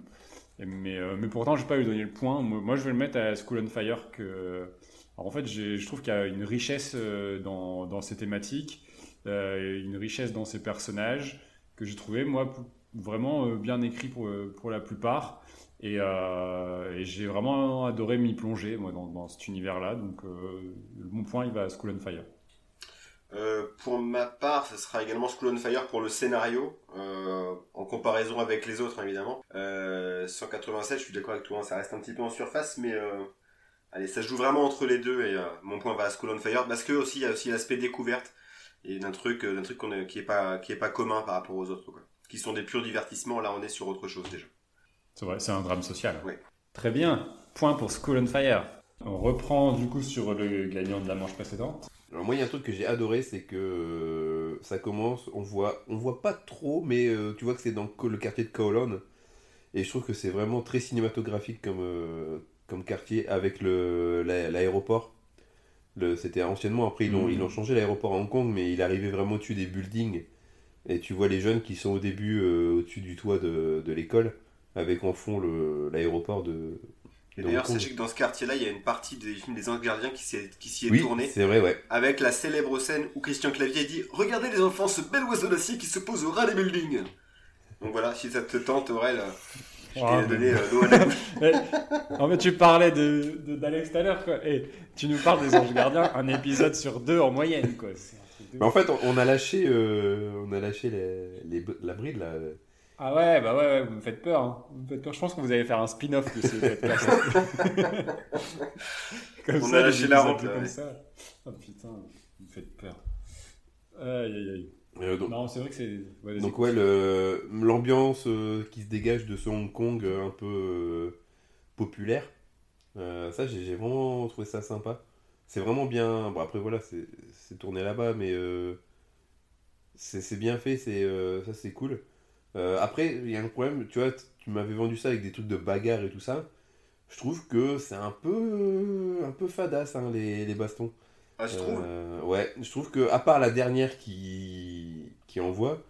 Mais, euh, mais pourtant, je vais pas lui donner le point. Moi, je vais le mettre à School on Fire. Alors, en fait, je trouve qu'il y a une richesse euh, dans, dans ces thématiques, euh, une richesse dans ces personnages que j'ai trouvé, moi, vraiment euh, bien écrit pour, pour la plupart. Et, euh, et j'ai vraiment adoré m'y plonger, moi, dans, cet univers-là. Donc, euh, mon point, il va à School on Fire. Euh, pour ma part, ce sera également School on Fire pour le scénario, euh, en comparaison avec les autres, hein, évidemment. Euh, 187, je suis d'accord avec toi, hein, ça reste un petit peu en surface, mais euh, allez, ça joue vraiment entre les deux, et euh, mon point va à School on Fire, parce que aussi, il y a aussi l'aspect découverte, et d'un truc, euh, d'un truc qui est pas, pas commun par rapport aux autres, quoi. Qui sont des purs divertissements, là on est sur autre chose déjà. C'est vrai, c'est un drame social. Très bien. Point pour School on Fire. On reprend du coup sur le gagnant de la manche précédente. Alors moi, il y a un truc que j'ai adoré, c'est que euh, ça commence, on voit, on voit pas trop, mais euh, tu vois que c'est dans le quartier de Kowloon, et je trouve que c'est vraiment très cinématographique comme, euh, comme quartier avec l'aéroport. C'était anciennement, après ils l'ont ils l'ont changé l'aéroport à Hong Kong, mais il arrivait vraiment au-dessus des buildings, et tu vois les jeunes qui sont au début euh, au-dessus du toit de, de l'école, avec en fond l'aéroport de, d'ailleurs, sachez que dans ce quartier-là, il y a une partie des films des Anges Gardiens qui s'y est, qui s'y est Oui, tournée. c'est vrai, ouais. avec la célèbre scène où Christian Clavier dit Regardez les enfants, ce bel oiseau d'acier qui se pose au ras des buildings. Donc voilà, si ça te tente, Aurel, euh, Je t'ai donné l'eau à la bouche. [laughs] en fait, tu parlais de, d'Alex tout à l'heure, quoi. Et tu nous parles des Anges Gardiens, un épisode sur deux en moyenne, quoi. Mais en fait, on a lâché, on a lâché les, la bride, là. Ah ouais, bah ouais, ouais, vous me faites peur. Hein. Vous me faites peur. Je pense que vous allez faire un spin-off de ce podcast. [laughs] comme on ça, a lâché la route. Comme ça. Oh putain, vous me faites peur. Aïe, aïe, aïe. Euh, donc, non, c'est vrai que c'est. donc ouais, l'ambiance euh, qui se dégage de ce Hong Kong euh, un peu populaire, ça j'ai vraiment trouvé ça sympa. C'est vraiment bien. Bon après voilà, c'est tourné là-bas, mais c'est bien fait, ça c'est cool. Après il y a un problème, tu vois, tu m'avais vendu ça avec des trucs de bagarre et tout ça. Je trouve que c'est un peu un peu fadasse hein, les, les bastons. Ah, je trouve euh, Ouais, je trouve que, à part la dernière qui, qui envoie,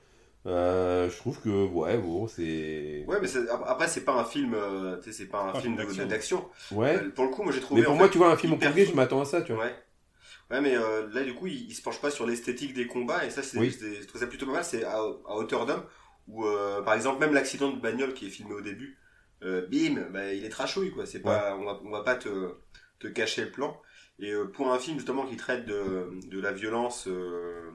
euh, je trouve que, ouais, bon, c'est. Ouais, mais après, c'est pas un film, euh, tu sais, c'est pas un film d'action. Ouais. pour le coup, moi j'ai trouvé. Mais pour moi, tu vois, un film hongkongais, je m'attends à ça, tu vois. Ouais. Ouais, mais là, du coup, il, se penche pas sur l'esthétique des combats, et ça, c'est, je trouve ça plutôt pas mal, c'est à, hauteur d'homme, où, par exemple, même l'accident de bagnole qui est filmé au début, bim, bah, il est trashouille, quoi. C'est pas, on va, on va pas te, te cacher le plan. Et euh, pour un film justement qui traite de, de la violence euh,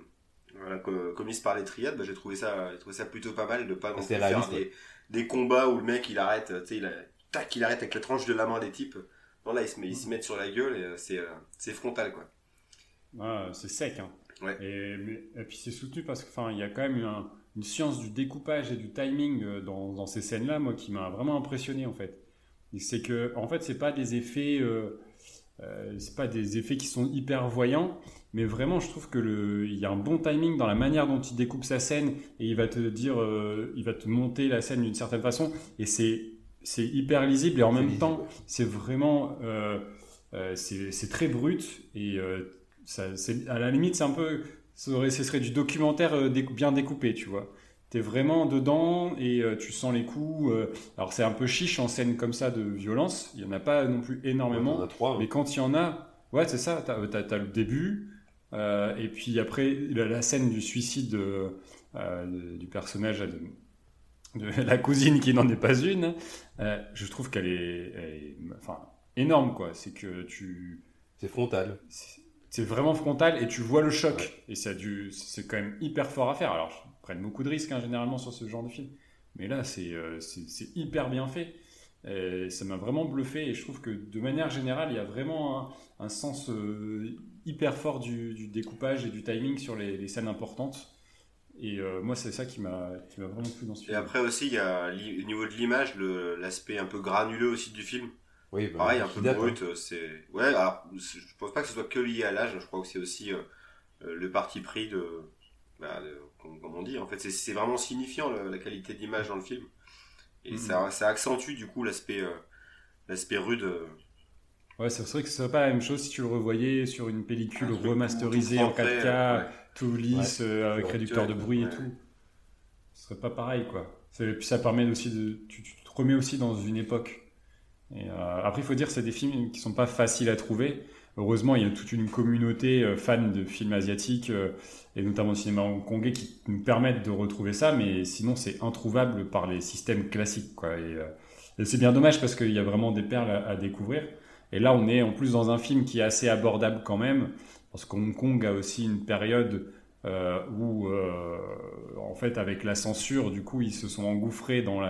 voilà, commise par les triades, bah, j'ai trouvé ça, trouvé ça plutôt pas mal de pas non faire des, des, combats où le mec il arrête, tu sais, il, tac, il arrête avec la tranche de la main des types. Non là, ils se, met, ils se mettent sur la gueule et euh, c'est, c'est frontal quoi. Ah, c'est sec. Hein. Ouais. Et, et, puis c'est soutenu parce qu'il y a quand même une science du découpage et du timing dans, dans ces scènes-là, moi, qui m'a vraiment impressionné en fait. C'est que, en fait, c'est pas des effets. Euh, c'est pas des effets qui sont hyper voyants, mais vraiment, je trouve que le, il y a un bon timing dans la manière dont il découpe sa scène et il va te dire, euh, il va te monter la scène d'une certaine façon et c'est c'est hyper lisible et en même temps, c'est vraiment euh, euh c'est très brut et ça, à la limite, c'est un peu, ce serait du documentaire bien découpé, tu vois. T'es vraiment dedans et euh, tu sens les coups. Euh, alors c'est un peu chiche en scène comme ça de violence. Il y en a pas non plus énormément. trois, Mais quand il y en a, ouais c'est ça. T'as as, as, le début euh, et puis après la, scène du suicide du personnage de, de, la cousine qui n'en est pas une. je trouve qu'elle est, enfin énorme quoi. C'est que tu. C'est frontal. C'est vraiment frontal et tu vois le choc et ça c'est quand même hyper fort à faire. Alors prennent beaucoup de risques hein, généralement sur ce genre de film. Mais là, c'est euh, hyper bien fait. Et ça m'a vraiment bluffé et je trouve que de manière générale, il y a vraiment un, sens euh, hyper fort du, découpage et du timing sur les, scènes importantes. Et euh, moi, c'est ça qui m'a vraiment plu dans ce film. Et après aussi, il y a au niveau de l'image, l'aspect un peu granuleux aussi du film. Oui, bah, Pareil, un peu brut. Hein. C'est ouais. Alors, je pense pas que ce soit que lié à l'âge. Je crois que c'est aussi le parti pris de bah, comme, on dit, en fait, c'est vraiment signifiant la qualité d'image dans le film. Et mhm. ça, ça, accentue du coup l'aspect euh, l'aspect rude. Euh. Ouais, c'est vrai que ce serait pas la même chose si tu le revoyais sur une pellicule remasterisée en 4K, tout lisse, euh, avec réducteur de bruit et tout. Ce serait pas pareil, quoi. Et puis ça permet aussi de. Tu, te remets aussi dans une époque. Et après, il faut dire, c'est des films qui sont pas faciles à trouver. Heureusement, il y a toute une communauté euh, fan de films asiatiques euh, et notamment du cinéma hongkongais qui nous permettent de retrouver ça, mais sinon c'est introuvable par les systèmes classiques. Quoi. Et, euh, c'est bien dommage parce qu'il y a vraiment des perles à, découvrir. Et là, on est en plus dans un film qui est assez abordable quand même, parce qu'Hong Kong a aussi une période où, en fait, avec la censure, du coup, ils se sont engouffrés dans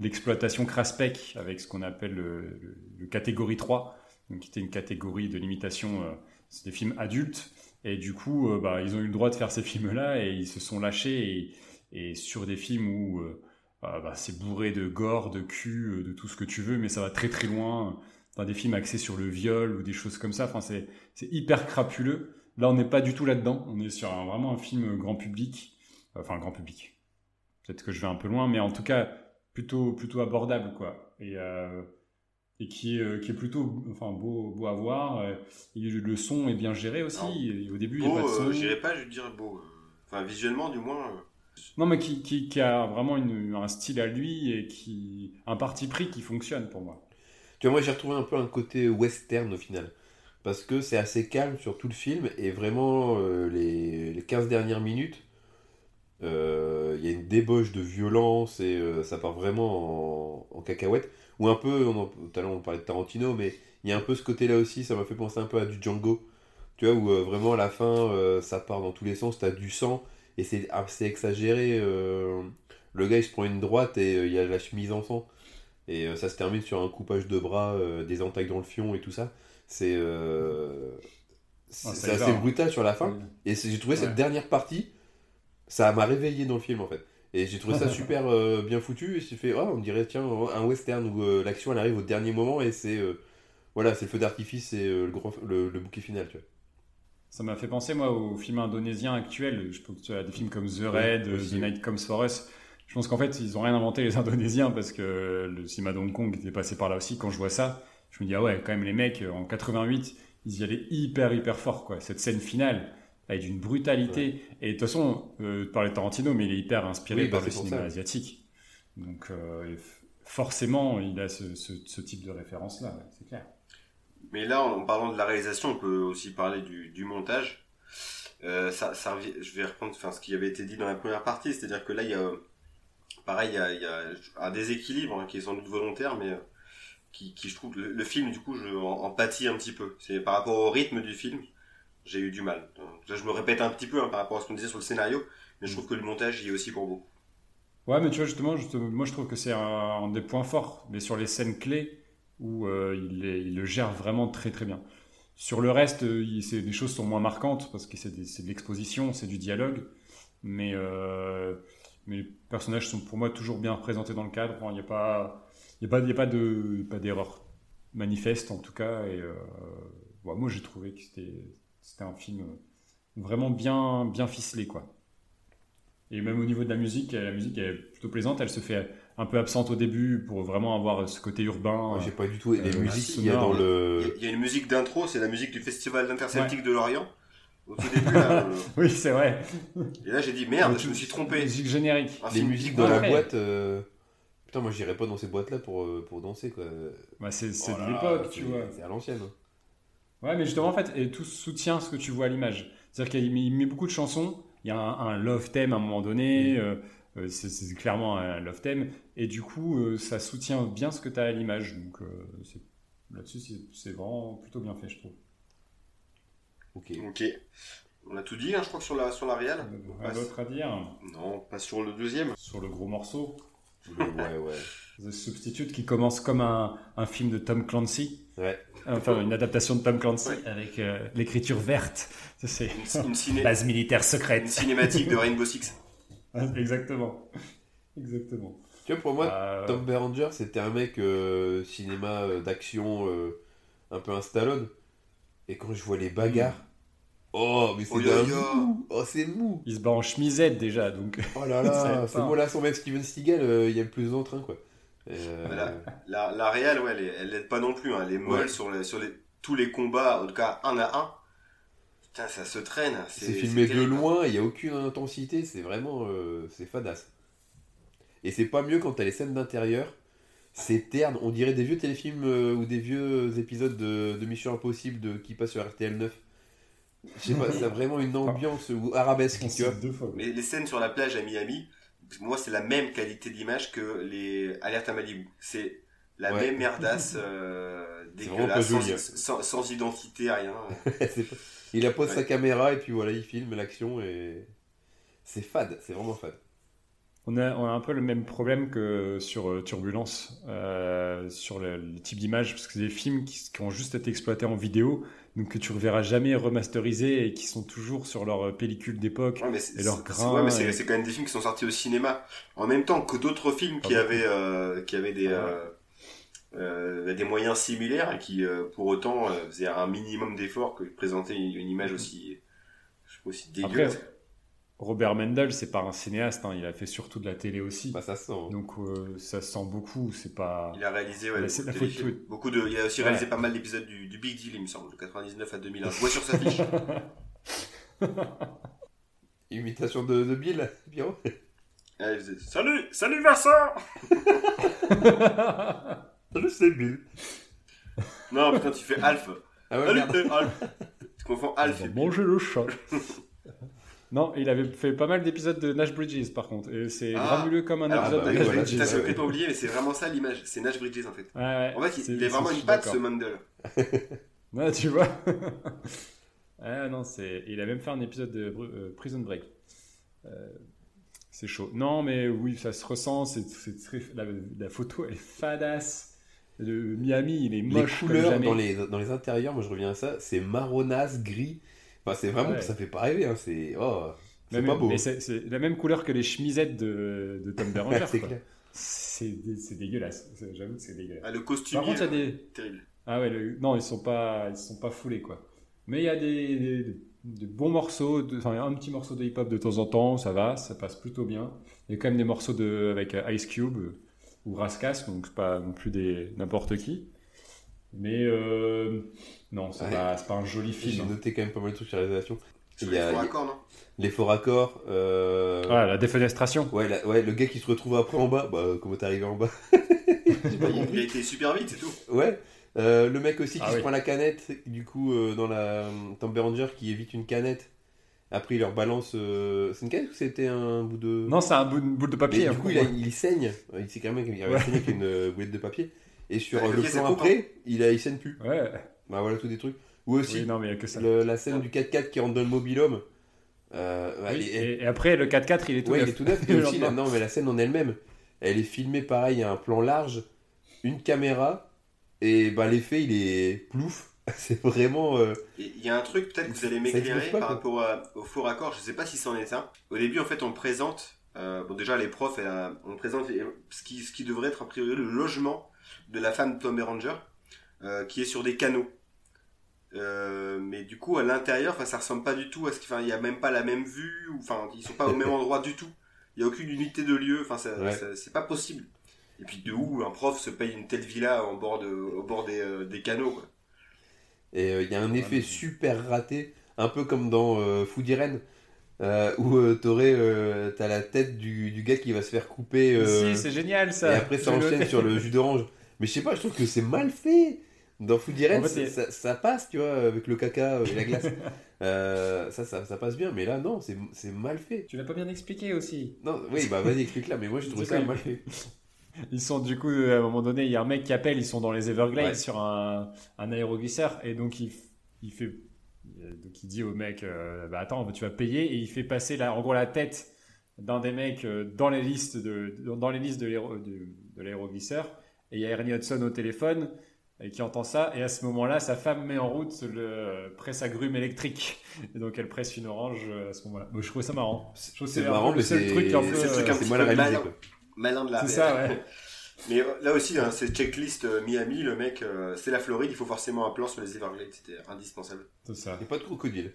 l'exploitation craspec avec ce qu'on appelle le, catégorie 3 qui était une catégorie de limitation, euh, c'est des films adultes. Et du coup, euh, bah, ils ont eu le droit de faire ces films-là et ils se sont lâchés. Et, sur des films où euh, bah, c'est bourré de gore, de cul, de tout ce que tu veux, mais ça va très très loin. Dans des films axés sur le viol ou des choses comme ça. Enfin, c'est, hyper crapuleux. Là, on n'est pas du tout là-dedans. On est sur vraiment un film grand public. Enfin, grand public. Peut-être que je vais un peu loin, mais en tout cas, plutôt, plutôt abordable, quoi. Et et qui est, euh, qui est plutôt enfin, beau, beau à voir. Euh, le son est bien géré aussi. au début, il n'y a pas de son. Euh, je dirais pas, je dirais beau. Enfin, visuellement, du moins. Non, mais qui, qui, qui a vraiment une, un style à lui et qui un parti pris qui fonctionne pour moi. Tu vois, moi j'ai retrouvé un peu un côté western au final. Parce que c'est assez calme sur tout le film et vraiment les, les 15 dernières minutes, euh, il y a une débauche de violence et euh, ça part vraiment en, cacahuète. Ou un peu, on tout à l'heure on parlait de Tarantino, mais il y a un peu ce côté-là aussi, ça m'a fait penser un peu à du Django. Tu vois, où vraiment à la fin, ça part dans tous les sens, t'as du sang et c'est assez exagéré. le gars il se prend une droite et il y a la chemise en sang. Et ça se termine sur un coupage de bras, des entailles dans le fion et tout ça. C'est c'est assez brutal sur la fin. Et j'ai trouvé cette dernière partie, ça m'a réveillé dans le film en fait. Et j'ai trouvé ça super euh, bien foutu. Et j'ai fait, oh, on dirait, tiens, un western où euh, l'action elle arrive au dernier moment et c'est euh, voilà, c'est le feu d'artifice et le, le, bouquet final. Tu vois. Ça m'a fait penser moi aux films indonésiens actuels. Je pense as des films comme The Raid, The Night Comes For Us. Je pense qu'en fait, ils ont rien inventé les Indonésiens parce que le cinéma de Hong Kong était passé par là aussi. Quand je vois ça, je me dis, ah ouais, quand même, les mecs, en 88, ils y allaient hyper, hyper fort, quoi. Cette scène finale, avec une brutalité. Et de toute façon, euh, tu parlais de Tarantino, mais il est hyper inspiré par bah, le cinéma asiatique. Donc, euh, forcément, il a ce, type de référence-là, c'est clair. Mais là, en parlant de la réalisation, on peut aussi parler du, montage. Euh, ça, je vais reprendre enfin, ce qui avait été dit dans la première partie, c'est-à-dire que là, il y a, pareil, il y a, un déséquilibre hein, qui est sans doute volontaire, mais qui, je trouve le, film du coup je en, pâtis un petit peu. C'est par rapport au rythme du film, j'ai eu du mal. Là, je me répète un petit peu hein, par rapport à ce qu'on disait sur le scénario, mais je trouve que le montage y est aussi pour beaucoup. Ouais, mais tu vois justement, moi je trouve que c'est un, des points forts, mais sur les scènes clés où euh, il, le gère vraiment très très bien. Sur le reste, euh, il, des choses sont moins marquantes parce que c'est de l'exposition, c'est du dialogue, mais euh, mais les personnages sont pour moi toujours bien représentés dans le cadre. Il n'y a pas il a, pas, a pas de pas d'erreur manifeste en tout cas. Et euh, moi j'ai trouvé que c'était, c'était un film vraiment bien, bien ficelé quoi. Et même au niveau de la musique, la musique est plutôt plaisante. Elle se fait un peu absente au début pour vraiment avoir ce côté urbain. j'ai pas du tout les euh, musiques qu'il y a dans le. Il y a une musique d'intro, c'est la musique du Festival d'interceltique de Lorient. Au tout début, là, [laughs] euh, oui, c'est vrai. Et là, j'ai dit merde, je me suis trompé. Musique générique. les musiques dans la boîte. Putain, moi j'irais pas dans ces boîtes-là pour, euh, pour danser quoi. Bah, c'est oh de l'époque, tu vois. C'est à l'ancienne. Hein. Ouais, mais justement, en fait, et tout soutient ce que tu vois à l'image. C'est-à-dire qu'il met beaucoup de chansons, il y a un, love theme à un moment donné, euh, euh, c'est clairement un love theme, et du coup, ça soutient bien ce que tu as à l'image. Donc là-dessus, c'est vraiment plutôt bien fait, je trouve. Ok. Ok. On a tout dit, hein, je crois, sur la, sur la réal. Rien d'autre à dire Non, pas sur le deuxième. Sur le gros morceau ouais, ouais. [laughs] The Substitute qui commence comme un, un film de Tom Clancy. Ouais. Enfin, une adaptation de Tom Clancy avec euh, l'écriture verte. C'est une, base militaire secrète. Une cinématique de Rainbow Six. [laughs] Exactement. Exactement. Tu vois, pour moi, euh, Tom Berenger, c'était un mec euh, cinéma d'action un peu un Stallone. Et quand je vois les bagarres, Oh, mais c'est mou. Oh, c'est mou. Il se bat en chemisette déjà, donc. Oh là là, [laughs] c'est là, son mec Steven Seagal, euh, il y a le plus en train, quoi. Euh... La, la, réelle, ouais, elle, l'aide pas non plus. Hein. Elle est molle sur, les, sur les, tous les combats, en tout cas un à un. Putain, ça se traîne. C'est filmé de loin, il n'y a aucune intensité, c'est vraiment. Euh, c'est fadasse. Et c'est pas mieux quand t'as les scènes d'intérieur. C'est terne, on dirait des vieux téléfilms euh, ou des vieux épisodes de, de Mission Impossible de, qui passent sur RTL 9. Je sais pas, ça a vraiment une [laughs] ambiance arabesque. Tu vois. Mais les scènes sur la plage à Miami, moi, c'est la même qualité d'image que les alertes à Malibu. C'est la même merdasse [laughs] euh, dégueulasse, sans, sans, identité, rien. [laughs] il appose sa caméra et puis voilà, il filme l'action et c'est fade, c'est vraiment fade. On a, on a, un peu le même problème que sur euh, Turbulence, euh, sur le, type d'image, parce que c'est des films qui, qui, ont juste été exploités en vidéo, donc que tu reverras jamais remasterisés et qui sont toujours sur leur euh, pellicule d'époque et leur grain. Ouais, mais c'est quand même des films qui sont sortis au cinéma en même temps que d'autres films qui avaient euh, qui avaient des euh, des moyens similaires et qui pour autant faisaient un minimum d'efforts que de présenter une, image aussi aussi dégueulasse. Robert Mendel, c'est pas un cinéaste, hein, il a fait surtout de la télé aussi. Bah, ça sent. Donc euh, ça sent beaucoup, c'est pas. Il a réalisé, ouais, beaucoup, de, il a aussi réalisé pas mal d'épisodes du, Big Deal, il me semble, de 99 à 2001. Je vois sur sa fiche. [laughs] Imitation de, de Bill, Pierrot. Salut, salut Vincent. [laughs] salut c'est Bill. Non, putain, tu fais Alf. Ah ouais, salut, Alf. Tu confonds Alf. Manger le chat. [laughs] Non, il avait fait pas mal d'épisodes de Nash Bridges par contre. Et c'est Ah. comme un Alors, épisode bah de oui, Nash voilà, Bridges. T'as ouais. complètement oublié, mais c'est vraiment ça l'image. C'est Nash Bridges en fait. Ouais. En fait, il- est vraiment une patte ce Mandel. [laughs] Ouais, tu vois. [laughs] ah non, c'est. Il a même fait un épisode de Bru- euh, Prison Break. Euh, c'est chaud. Non, mais oui, ça se ressent. C'est, très... la, la photo, elle est fadasse. Le Miami, il est Les moche comme couleurs jamais. dans les, dans les intérieurs, moi je reviens à ça, c'est marronasse, gris. Enfin, c'est vraiment, Ouais. ça fait pas rêver, hein. c'est oh, pas beau. Mais c'est, la même couleur que les chemisettes de, de Tom [laughs] Berenger. c'est dégueulasse. J'avoue que c'est dégueulasse. Ah, le Par costumier. contre, il y a des. Terrible. Ah ouais, le- non, ils sont pas, ils sont pas foulés quoi. Mais il y a des, des- des bons morceaux, de- enfin un petit morceau de hip-hop de temps en temps, ça va, ça passe plutôt bien. Il y a quand même des morceaux de, avec euh, Ice Cube euh, ou Raskas, donc c'est pas non plus des n'importe qui. Mais euh, non, c'est Ouais. pas, un joli J'ai film. hein. noté quand même pas mal de trucs sur la réalisation. Il y les a- faux raccords, non? Les faux raccords. euh, Ah, la défenestration. ouais, la- ouais, le gars qui se retrouve après en bas. Bah, comment t'es arrivé en bas? J'ai pas il, il a été super vite, c'est tout. Ouais. Euh, le mec aussi qui Ah se oui. prend la canette, du coup, euh, dans la Tom Berenger qui évite une canette. Après, il leur balance. euh, C'est une canette ou c'était un bout de. Non, c'est un bout, une boule de Mais papier. du hein. coup, il, a- il saigne. Il sait quand même qu'il avait Ouais. saigné avec une euh, boulette de papier. Et sur Ouais, euh, le plan après, il, a, il saigne plus. Ouais. Bah voilà, tous des trucs. Ou aussi, Oui, non, mais il y a que ça. le- la scène du 4x4 qui rentre dans le mobilhome. Euh, Oui, elle est- elle- et, et après, le 4x4, il est tout ouais, il neuf. est tout neuf. [laughs] Et aussi, là, non, mais la scène en elle-même, elle est filmée pareil, il y a un plan large, une caméra, et bah l'effet il est plouf. [laughs] C'est vraiment. euh, Il y a un truc peut-être que vous allez m'éclairer par quoi. rapport à- au faux raccord, je sais pas si c'en est un. Au début, en fait, on présente, euh, bon déjà les profs, euh, on présente ce, qui, ce qui devrait être a priori le logement de la femme de Tom Berenger, euh, qui est sur des canaux. Euh, mais du coup, à l'intérieur, enfin, ça ressemble pas du tout à ce qu'il enfin, il y a même pas la même vue, ou, enfin, ils sont pas au même [laughs] endroit du tout. Il y a aucune unité de lieu, enfin, Ouais. c'est pas possible. Et puis de où un prof se paye une telle villa en bord de, au bord des, euh, des canaux, quoi. Et euh, il y a un effet mais- super raté, un peu comme dans euh, Food Irene, euh, où euh, t'aurais, euh, t'as la tête du, du gars qui va se faire couper. euh, Si, c'est génial ça. et après ça enchaîne sur le jus d'orange. Mais je sais pas, je trouve que c'est mal fait. Dans Food Irene, En fait, ça, passe, tu vois, avec le caca et la glace. [laughs] Euh, ça, ça, ça passe bien, mais là, non, c'est mal fait. Tu l'as pas bien expliqué aussi. Non, oui, bah vas-y, explique là, mais moi je [laughs] trouve ça mal fait. [laughs] Ils sont du coup, à un moment donné, il y a un mec qui appelle, ils sont dans les Everglades Ouais. sur un, un aéroglisseur et donc il, il fait, euh, donc il dit au mec, euh, bah attends, tu vas payer et il fait passer la, en gros la tête d'un des mecs euh, dans les listes de, dans les listes de l'aéroglisseur et il y a Ernie Hudson au téléphone et qui entend ça et à ce moment-là sa femme met en route le presse agrumes électrique [laughs] et donc elle presse une orange euh, à ce moment-là. Moi, je trouve ça marrant. Je trouve que C'est marrant, mais le seul c'est truc un peu, c'est le truc euh, un c'est peu réalisé. malin. Malin de la C'est ça, ouais. [laughs] Mais euh, là aussi, hein, c'est checklist euh, Miami, le mec, euh, c'est la Floride, il faut forcément un plan sur les Everglades, c'était indispensable. C'est ça. Et pas de crocodile.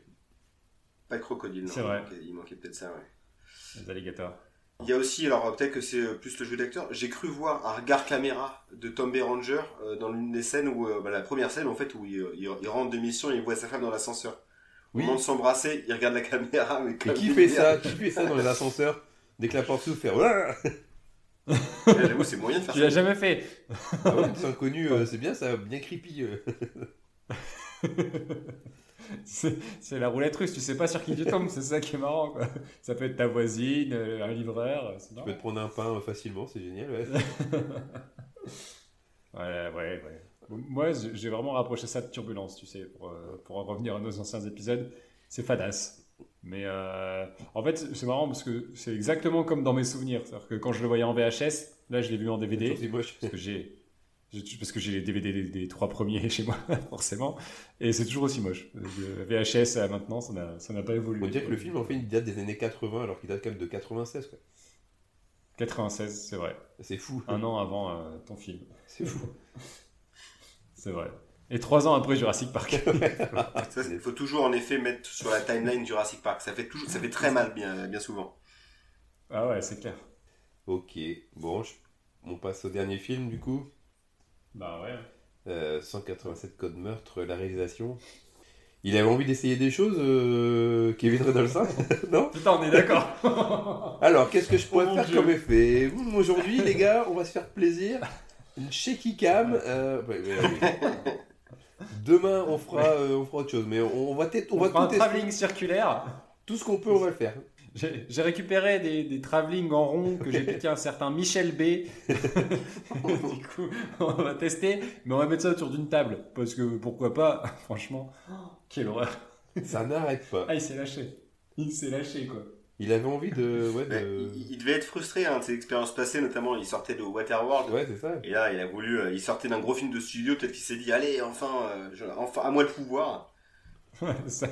Pas de crocodile, non. C'est vrai. Il manquait, il manquait peut-être ça, ouais. Les alligators. Il y a aussi, alors peut-être que c'est euh, plus le jeu d'acteur, j'ai cru voir un regard caméra de Tom Berenger euh, dans l'une des scènes où, euh, bah, la première scène en fait, où il, il- il rentre de mission et il voit sa femme dans l'ascenseur. Au Oui. moment de s'embrasser, il regarde la [laughs] caméra, mais Et qui fait ça? Qui fait ça dans les ascenseurs? Dès que la porte s'ouvre, faire. Ouais, J'avoue, c'est moyen de faire Tu ça. l'as jamais fait Ah ouais, c'est inconnu, euh, c'est bien ça, bien creepy. [laughs] [laughs] euh. C'est la roulette russe, tu sais pas sur qui tu tombes, c'est ça qui est marrant. Quoi. Ça peut être ta voisine, euh, un livreur, c'est Tu peux te prendre un pain euh, facilement, c'est génial. Ouais. [laughs] Ouais, ouais, ouais. Moi, j'ai vraiment rapproché ça de Turbulence, tu sais, pour, euh, pour en revenir à nos anciens épisodes. C'est fadasse. Mais euh, en fait, c'est marrant parce que c'est exactement comme dans mes souvenirs. C'est-à-dire que quand je le voyais en VHS, là, je l'ai vu en DVD. Parce que j'ai- parce que j'ai les DVD des, des trois premiers [laughs] chez moi forcément et c'est toujours aussi moche De VHS à maintenant ça n'a ça n'a pas évolué On dirait que le film en fait il date des années 80 alors qu'il date quand même de 96. Quoi. 96 c'est vrai C'est fou. un an avant euh, ton film C'est fou. c'est vrai et trois ans après Jurassic Park [laughs] Il faut toujours en effet mettre sur la timeline Jurassic Park. Ça fait, toujours, ça fait très mal, bien, bien souvent. ah ouais c'est clair Ok, bon, je- on passe au dernier film du coup. Bah ouais Euh, 187 codes meurtre, la réalisation. Il avait envie d'essayer des choses, euh, Kevin Redolphin [laughs] Non putain on est d'accord [laughs] Alors, qu'est-ce que je pourrais Oh faire Dieu. comme effet? Hum, Aujourd'hui, les gars, on va se faire plaisir. Une shaky cam. euh. Demain, on fera, euh, on fera autre chose, mais on, on va, peut-être- on on, va fera un tout tester. travelling circulaire Tout ce qu'on peut, on va le faire. J'ai récupéré des, des travelling en rond que j'ai piqué à un certain Michel B. [laughs] du coup, on va tester, mais on va mettre ça autour d'une table. Parce que pourquoi pas, [laughs] franchement, quelle horreur. Ça n'arrête pas. Ah, il s'est lâché. Il s'est lâché, quoi. Il avait envie de. Ouais, de... Il, devait être frustré hein, de ses expériences passées, notamment il sortait de Waterworld. Ouais, c'est ça. Et là, il a voulu. Euh, il sortait d'un gros film de studio, peut-être qu'il s'est dit Allez, enfin, euh, enfin, à moi le pouvoir. Ouais, [laughs] ça.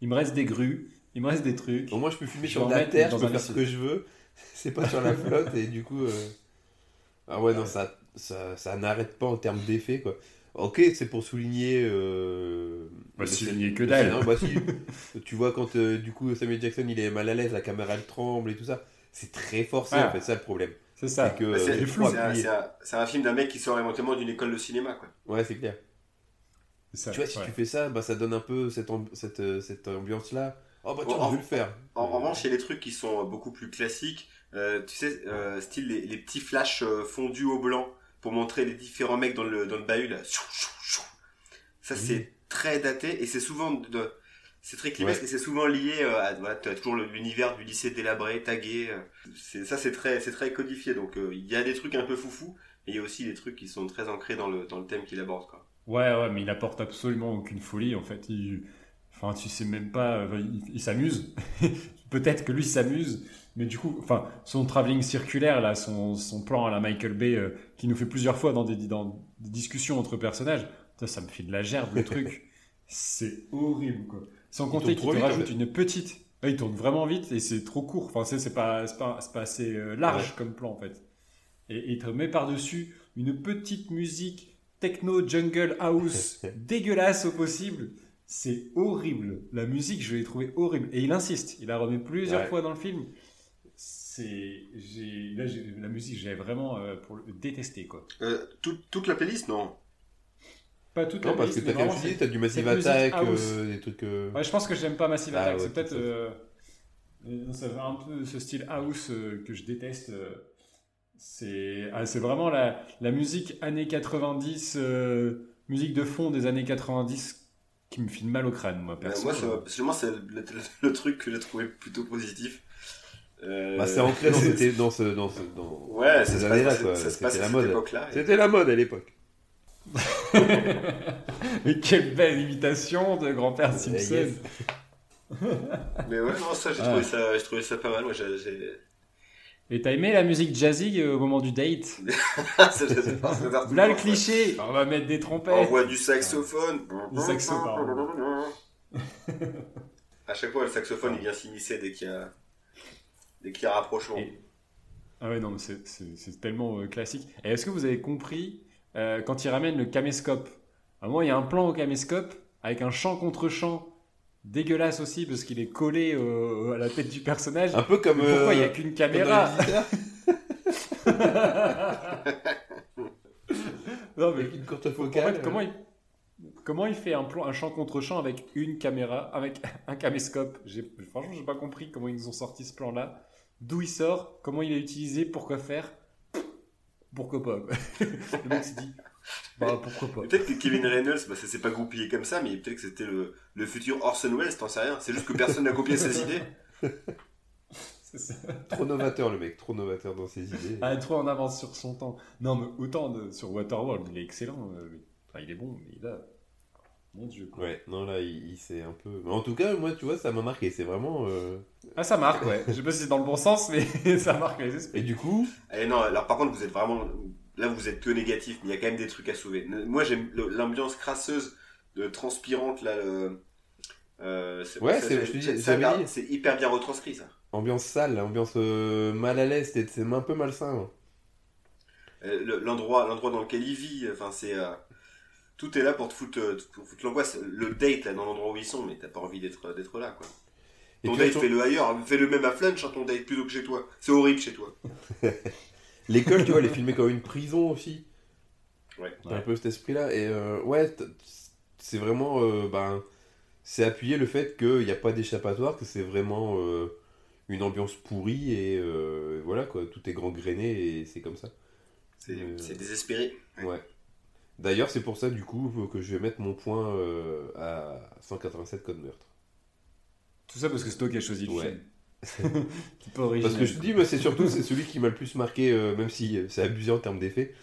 Il me reste des grues, il me reste des trucs. moi, je peux fumer sur la terre, je peux faire ce que je veux. [laughs] C'est pas sur la flotte, et du coup. Euh, ah ouais, non, ça, ça, ça n'arrête pas en termes d'effet, quoi. Ok, c'est pour souligner. Euh, bah, souligner que dalle. Bah, [laughs] tu vois, quand euh, du coup Samuel Jackson il est mal à l'aise, la caméra elle tremble et tout ça, c'est très forcé en fait, ça le problème. C'est ça. C'est bah, un, un, film d'un mec qui sort éventuellement d'une école de cinéma. Quoi. Ouais, c'est clair. tu vois, si tu fais ça, bah, ça donne un peu cette, cette, euh, cette ambiance-là. Oh bah tu oh, le faire. En, revanche, il y a des trucs qui sont beaucoup plus classiques. Euh, tu sais, style les, les, petits flashs fondus au blanc pour montrer les différents mecs dans le, dans le bahut, là. Ça, c'est très daté et c'est souvent de, c'est très et c'est souvent lié euh, à voilà, as toujours l'univers du lycée délabré, tagué. Euh. ça, c'est très, c'est très codifié. Donc, euh, il y a des trucs un peu foufou et il y a aussi des trucs qui sont très ancrés dans le, dans le thème qu'il aborde, quoi. Ouais, ouais, mais il apporte absolument aucune folie, en fait. Il, enfin, tu sais même pas, il s'amuse. [laughs] Peut-être que lui s'amuse, mais du coup, enfin, son travelling circulaire, là, son, son plan à la Michael Bay, euh, qui nous fait plusieurs fois dans des, dans des discussions entre personnages, ça, ça me fait de la gerbe, le truc. [laughs] C'est horrible, quoi. Sans compter qu'il te rajoute une petite. il tourne vraiment vite et c'est trop court. Enfin, c'est pas, pas, pas, assez euh, large comme plan, en fait. Et, il te met par-dessus une petite musique techno jungle house [laughs] dégueulasse au possible. C'est horrible. La musique, je l'ai trouvé horrible. Et il insiste. Il la remet plusieurs fois dans le film. C'est là la musique j'ai vraiment euh, pour le détester quoi. Euh, toute la playlist non? Pas toute la playlist parce que t'as comme tu dis t'as du Massive Attack euh, des trucs ouais je pense que j'aime pas Massive ah Attack. c'est peut-être ça fait. un peu ce style house que je déteste c'est ah, c'est vraiment la, la musique années 90 musique de fond des années 90 qui me file mal au crâne moi personnellement moi c'est le, truc que j'ai trouvé plutôt positif euh, bah, c'est ancré dans, [laughs] dans, ce, dans, ce, dans ouais, ces années-là. C'était la mode. C'était la mode à l'époque. [laughs] Mais quelle belle imitation de grand-père eh, Simpson. Mais ouais, non, ça, j'ai trouvé, ça, trouvé ça pas mal. Moi, j'ai, Et t'as aimé la musique jazzy euh, au moment du date [laughs] Là, le cliché On va mettre des trompettes. On voit du saxophone. Du saxophone. [laughs] à chaque fois, le saxophone, il vient s'immiscer dès qu'il y a rapprochements. Ah ouais, non, c'est tellement euh, classique. Et est-ce que vous avez compris euh, quand il ramène le caméscope? À moi, il y a un plan au caméscope avec un champ contre champ dégueulasse aussi parce qu'il est collé à la tête du personnage. Un peu comme. pourquoi il n'y a euh, qu'une caméra [laughs] Non, mais une courte focale. comment il Comment il fait un, plan, un champ contre champ avec une caméra, avec [laughs] un caméscope? Franchement, j'ai pas compris comment ils nous ont sorti ce plan-là d'où il sort, comment il est utilisé, pourquoi faire? Pourquoi pas? [laughs] Le mec s'est dit, bah pourquoi pas. Peut-être que Kevin Reynolds, bah, ça s'est pas goupillé comme ça, mais peut-être que c'était le, le, futur Orson Welles, t'en sais rien. C'est juste que personne n'a copié ses idées. [laughs] Ça. Trop novateur le mec, trop novateur dans ses idées. Ah, trop en avance sur son temps. Non, mais autant de, sur Waterworld, il est excellent. Euh, enfin, il est bon, mais là, mon dieu. Ouais, non, là, il, s'est un peu. en tout cas, moi, tu vois, ça m'a marqué. C'est vraiment. Euh, ah, ça marque, ouais. Je sais pas si c'est dans le bon sens, mais [laughs] ça marque les esprits. Et du coup. Eh non, alors par contre, vous êtes vraiment. Là, vous êtes que négatif, mais il y a quand même des trucs à sauver. Moi, j'aime l'ambiance crasseuse, de transpirante, là. Euh, ouais, c'est C'est hyper bien retranscrit, ça. Ambiance sale, ambiance euh, mal à l'aise, c'est un peu malsain. L'endroit l'endroit dans lequel il vit, enfin, c'est tout est là pour te foutre, euh, l'angoisse. Le date, là, dans l'endroit où ils sont, mais t'as pas envie d'être, d'être là, quoi. ton date, fais-le ailleurs. Fais-le même à Flunch, hein, ton date, plutôt que chez toi. C'est horrible chez toi. [laughs] L'école, tu vois, elle est [laughs] filmée comme une prison aussi. Ouais. T'as un peu cet esprit-là. Et euh, ouais, c'est vraiment. Euh, ben, c'est appuyer le fait qu'il n'y a pas d'échappatoire, que c'est vraiment une ambiance pourrie et voilà, quoi. Tout est grand grainé et c'est comme ça. C'est, désespéré. ouais. D'ailleurs, c'est pour ça, du coup, que je vais mettre mon point euh, à 187 code meurtre. Tout ça parce que c'est toi qui as choisi le Ouais. film. [laughs] Original. Parce que je te dis, moi, c'est surtout c'est celui qui m'a le plus marqué, euh, même si euh, c'est abusé en termes d'effets.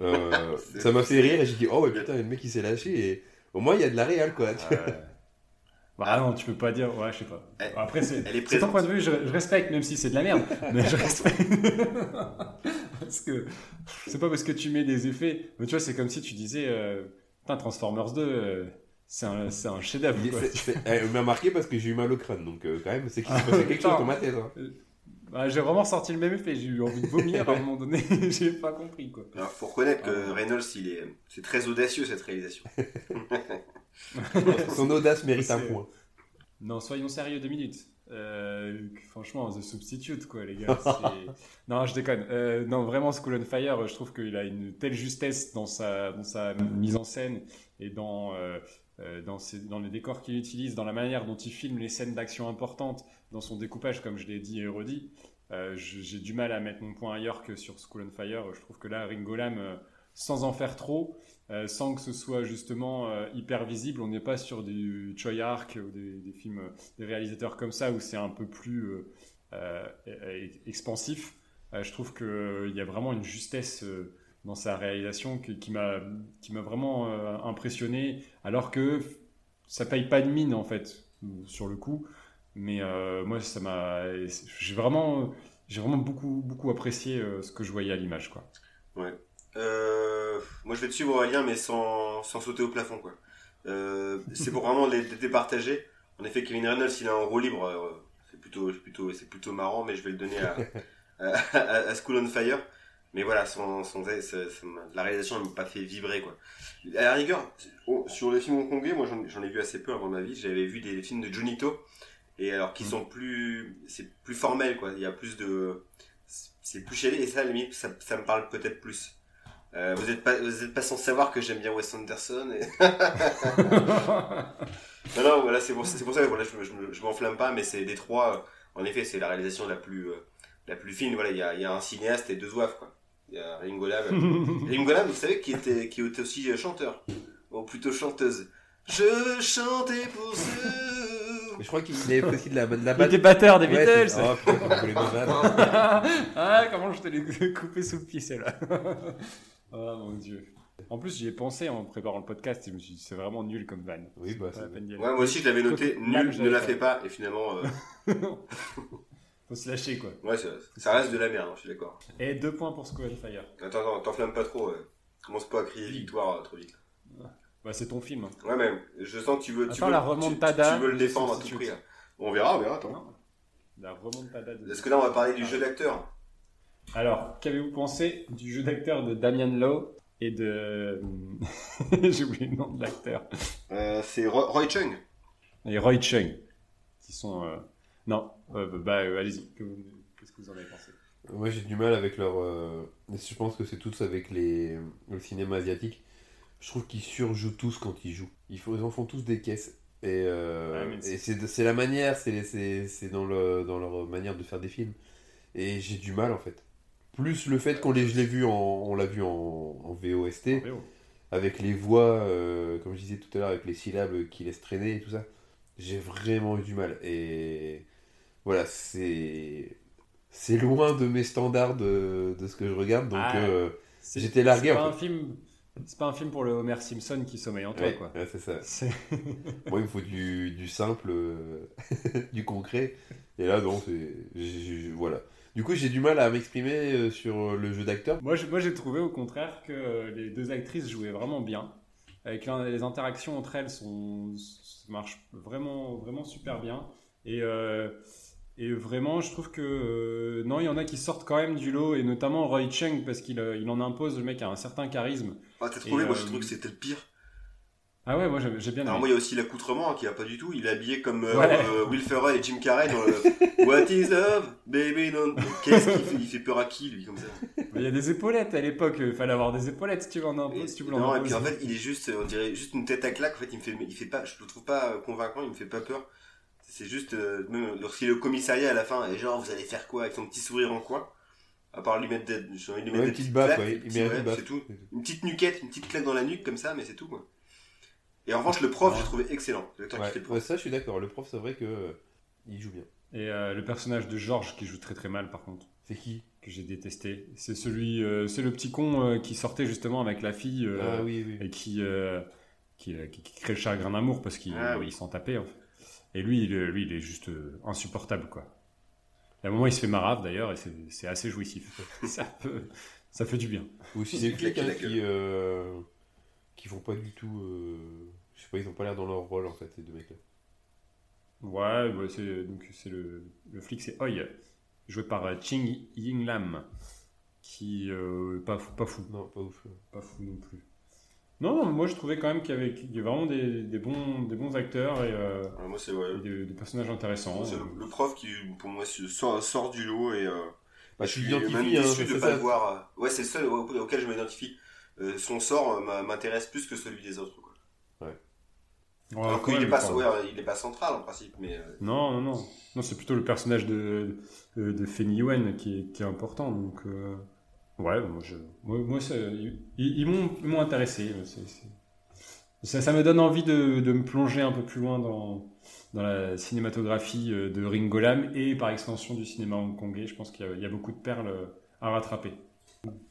Euh, [laughs] ça m'a fait rire et j'ai dit, oh ouais, putain, le mec il s'est lâché et au moins il y a de la réal quoi. tu vois. Ouais. [laughs] Bah non, tu peux pas dire. Ouais, je sais pas. Après, c'est ton point de vue, je, je respecte, même si c'est de la merde. mais je respecte. parce que c'est pas parce que tu mets des effets. Mais tu vois, c'est comme si tu disais euh, Putain, Transformers 2, euh, c'est un, c'est un chef-d'œuvre. Elle m'a marqué parce que j'ai eu mal au crâne, donc euh, quand même, c'est qu'il se passait quelque chose dans ma tête. hein. Bah, j'ai vraiment sorti le même effet. J'ai eu envie de vomir à un moment donné. [laughs] j'ai pas compris quoi. Alors, faut reconnaître que Ah. Reynolds, il est, c'est très audacieux cette réalisation. [laughs] Son audace mérite un C'est- point. Non, soyons sérieux deux minutes. Euh, franchement, The Substitute, quoi, les gars. c'est- [laughs] non, je déconne. Euh, non, vraiment, School on Fire, je trouve qu'il a une telle justesse dans sa, dans sa mise en scène et dans, euh, euh, dans, ses- dans les décors qu'il utilise, dans la manière dont il filme les scènes d'action importantes, dans son découpage, comme je l'ai dit et redit. Euh, J'ai du mal à mettre mon point ailleurs que sur School on Fire. Je trouve que là, Ringo Lam, euh, sans en faire trop, euh, sans que ce soit justement euh, hyper visible, on n'est pas sur du Choi Ark ou des, films, euh, des réalisateurs comme ça où c'est un peu plus euh, euh, e- expansif. Euh, je trouve qu'il y a vraiment une justesse euh, dans sa réalisation qui, qui m'a vraiment euh, impressionné, alors que ça paye pas de mine en fait sur le coup. Mais euh, moi, ça m'a, j'ai vraiment, vraiment beaucoup beaucoup apprécié euh, ce que je voyais à l'image, quoi. Euh, moi, je vais te suivre Aurélien, mais sans, sans sauter au plafond, quoi. C'est pour vraiment les, les départager. En effet, Kevin Reynolds, il a un rôle libre. c'est plutôt, plutôt, plutôt marrant, mais je vais le donner à, à, à- à School on Fire. Mais voilà, son, son, la réalisation ne m'a pas fait vibrer, quoi. À la rigueur, sur les films hongkongais, moi j'en ai vu assez peu avant ma vie. J'avais vu des films de Junito, et alors qui Mm. sont plus, c'est plus formel, quoi. Il y a plus de, c'est plus chéri, et ça, à la limite, ça, ça me parle peut-être plus. Euh, vous n'êtes pas, vous êtes pas sans savoir que j'aime bien Wes Anderson. Et... [laughs] non, non, voilà, c'est pour, c'est pour ça, voilà, je, je, me- je m'enflamme pas, mais c'est des trois. En effet, c'est la réalisation la plus, euh, la plus fine. Voilà, il y a, il y a un cinéaste et deux zouaves, quoi. Il y a Ringo Lam. [laughs] Ringo Lam, vous savez, qui était, qui était aussi euh, chanteur, ou plutôt chanteuse. Je chantais pour ceux. Mais je crois qu'il [laughs] avait aussi de la, de la Il batte. était batteur des Ouais, Beatles. Oh putain, battre. [laughs] ah, comment je te l'ai coupé sous le pied, celle-là. oh mon dieu. En plus, j'y ai pensé en préparant le podcast et je me suis dit, c'est vraiment nul comme van. Oui, bah. Ouais, moi aussi, je l'avais noté. Nul, ne j'avais la fais pas. Et finalement, euh, Faut se lâcher, quoi. ouais, ça, ça reste de la merde, hein, je suis d'accord. Et deux points pour on Fire. Attends, attends, t'enflamme pas trop. ouais. Commence pas à crier victoire euh, trop vite. Bah, c'est ton film. hein. Ouais, mais je sens que tu veux, tu veux, la tu- remontada tu, veux le défendre à tout prix. là. On verra, on verra, attends. Non. La remontada de... Parce que là, on va parler du jeu d'acteur. Alors, qu'avez-vous pensé du jeu d'acteur de Damian Lowe et de... [laughs] J'ai oublié le nom de l'acteur. Euh, c'est Roy, Roy Chung. Et Roy Chung. Qui sont... euh, Non, euh, bah, euh, allez-y. Qu'est-ce que vous en avez pensé? Moi j'ai du mal avec leur. euh, Je pense que c'est tous avec les... le cinéma asiatique. Je trouve qu'ils surjouent tous quand ils jouent. Ils, font... ils en font tous des caisses. Et, euh, Ouais, c'est- et c'est c'est la manière, c'est dans, le... dans leur manière de faire des films. Et j'ai du mal en fait. Plus le fait qu'on l'ai vu en... on l'a vu en... en VOST, VO. avec les voix, euh, comme je disais tout à l'heure, avec les syllabes qui laissent traîner et tout ça. J'ai vraiment eu du mal. Et voilà, c'est. C'est loin de mes standards de, de ce que je regarde, donc Ah, euh, J'étais largué, C'est pas en un film... C'est pas un film pour le Homer Simpson qui sommeille en toi, ouais, quoi. ouais, c'est ça. Moi, il me faut du, du simple, euh, [laughs] du concret. Et là, non, c'est. Voilà. Du coup, j'ai du mal à m'exprimer euh, sur le jeu d'acteur. Moi, j'ai trouvé au contraire que les deux actrices jouaient vraiment bien. Avec les interactions entre elles sont, ça marche vraiment, vraiment super bien. Et, euh, et vraiment, je trouve que euh, non, il y en a qui sortent quand même du lot, et notamment Roy Cheng parce qu'il euh, il en impose. Le mec a un certain charisme. Ah, t'as trouvé Moi, euh, je trouve que c'était le pire. Ah ouais, moi j'ai bien Alors, aimé. moi, il y a aussi l'accoutrement hein, qui a pas du tout. Il est habillé comme euh, Ouais. euh, Will Ferrell et Jim Carrey dans le [laughs] What is love, baby don't. Qu'est-ce qu'il fait? Il fait peur à qui, lui, comme ça? Il y a des épaulettes à l'époque. Il fallait avoir des épaulettes si tu veux en imposer. Si tu Non, et puis en fait, il est juste, on dirait juste une tête à claque. En fait, il me fait, il fait pas, je le trouve pas euh, convaincant, il me fait pas peur. C'est juste, euh, même lorsqu'il est au commissariat à la fin, et genre, vous allez faire quoi avec son petit sourire en coin? À part lui mettre des, j'ai envie de lui Ouais, une petite baffe, claques, ouais, il c'est tout. Une petite nuquette, une petite claque dans la nuque comme ça, mais c'est tout quoi. Et en revanche, le prof, Ouais. j'ai trouvé excellent. L'acteur Ouais, qui fait le ouais, prof. ça, je suis d'accord. Le prof, c'est vrai que. Il joue bien. Et euh, le personnage de George qui joue très très mal par contre. C'est qui? Que j'ai détesté. C'est celui, euh, c'est le petit con euh, qui sortait justement avec la fille euh, Ah oui, oui. et qui, euh, qui, qui- qui crée le chagrin d'amour parce qu'il Ah oui. s'en tapait. en fait. Et lui, il, lui, il est juste euh, insupportable quoi. Et à un moment, il se fait marave d'ailleurs et c'est assez jouissif. [laughs] ça, peut- ça fait du bien. Ou aussi C'est des flics hein, qui, euh, qui font pas du tout. euh, Je sais pas, ils ont pas l'air dans leur rôle en fait, ces deux mecs-là. Ouais, ouais, c'est donc c'est le, le flic, c'est Oi, joué par euh, Ching Ying Lam, qui euh, pas fou, pas fou, Non, pas ouf. pas fou non plus. Non, non, moi je trouvais quand même qu'il y avait, qu'il y avait vraiment des, des bons, des bons acteurs et, euh, Ouais, moi, c'est ouais. et des, des personnages intéressants. C'est le, le prof qui, pour moi, sort, sort du lot et. Euh, Bah, je suis même hein, déçu de c'est ne pas le voir. euh, Ouais, c'est le seul au- auquel je m'identifie. Euh, son sort euh, m'intéresse plus que celui des autres. Quoi. Ouais, Alors qu'il est, même, pas, pas central en principe, mais. euh, Non, non, non. Non, c'est plutôt le personnage de, de, de Yuen qui est, qui est important. Donc, euh, ouais, moi, je, moi, moi, ça- ils, ils m'ont intéressé. c'est- Ça, ça me donne envie de, de me plonger un peu plus loin dans, dans la cinématographie euh, de Ringo Lam et par extension du cinéma hongkongais. Je pense qu'il y, a- il y a beaucoup de perles à rattraper.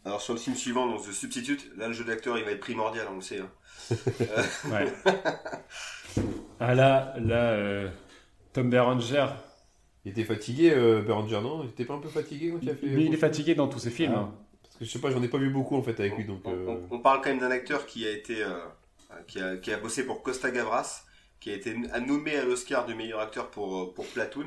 Alors sur le film suivant, donc The Substitute, là le jeu d'acteur il va être primordial, on le sait. hein. [laughs] Ouais. ah là, là, euh, Tom Berenger, Il était fatigué, euh, Berenger, non? Il était pas un peu fatigué quand il a fait. mais il est fatigué dans tous ses films. Ah. Parce que je sais pas, j'en ai pas vu beaucoup en fait avec lui donc. On, euh, on- parle quand même d'un acteur qui a été, euh, qui, a, qui a bossé pour Costa Gavras, qui a été nommé à l'Oscar du meilleur acteur pour, euh, pour Platoon.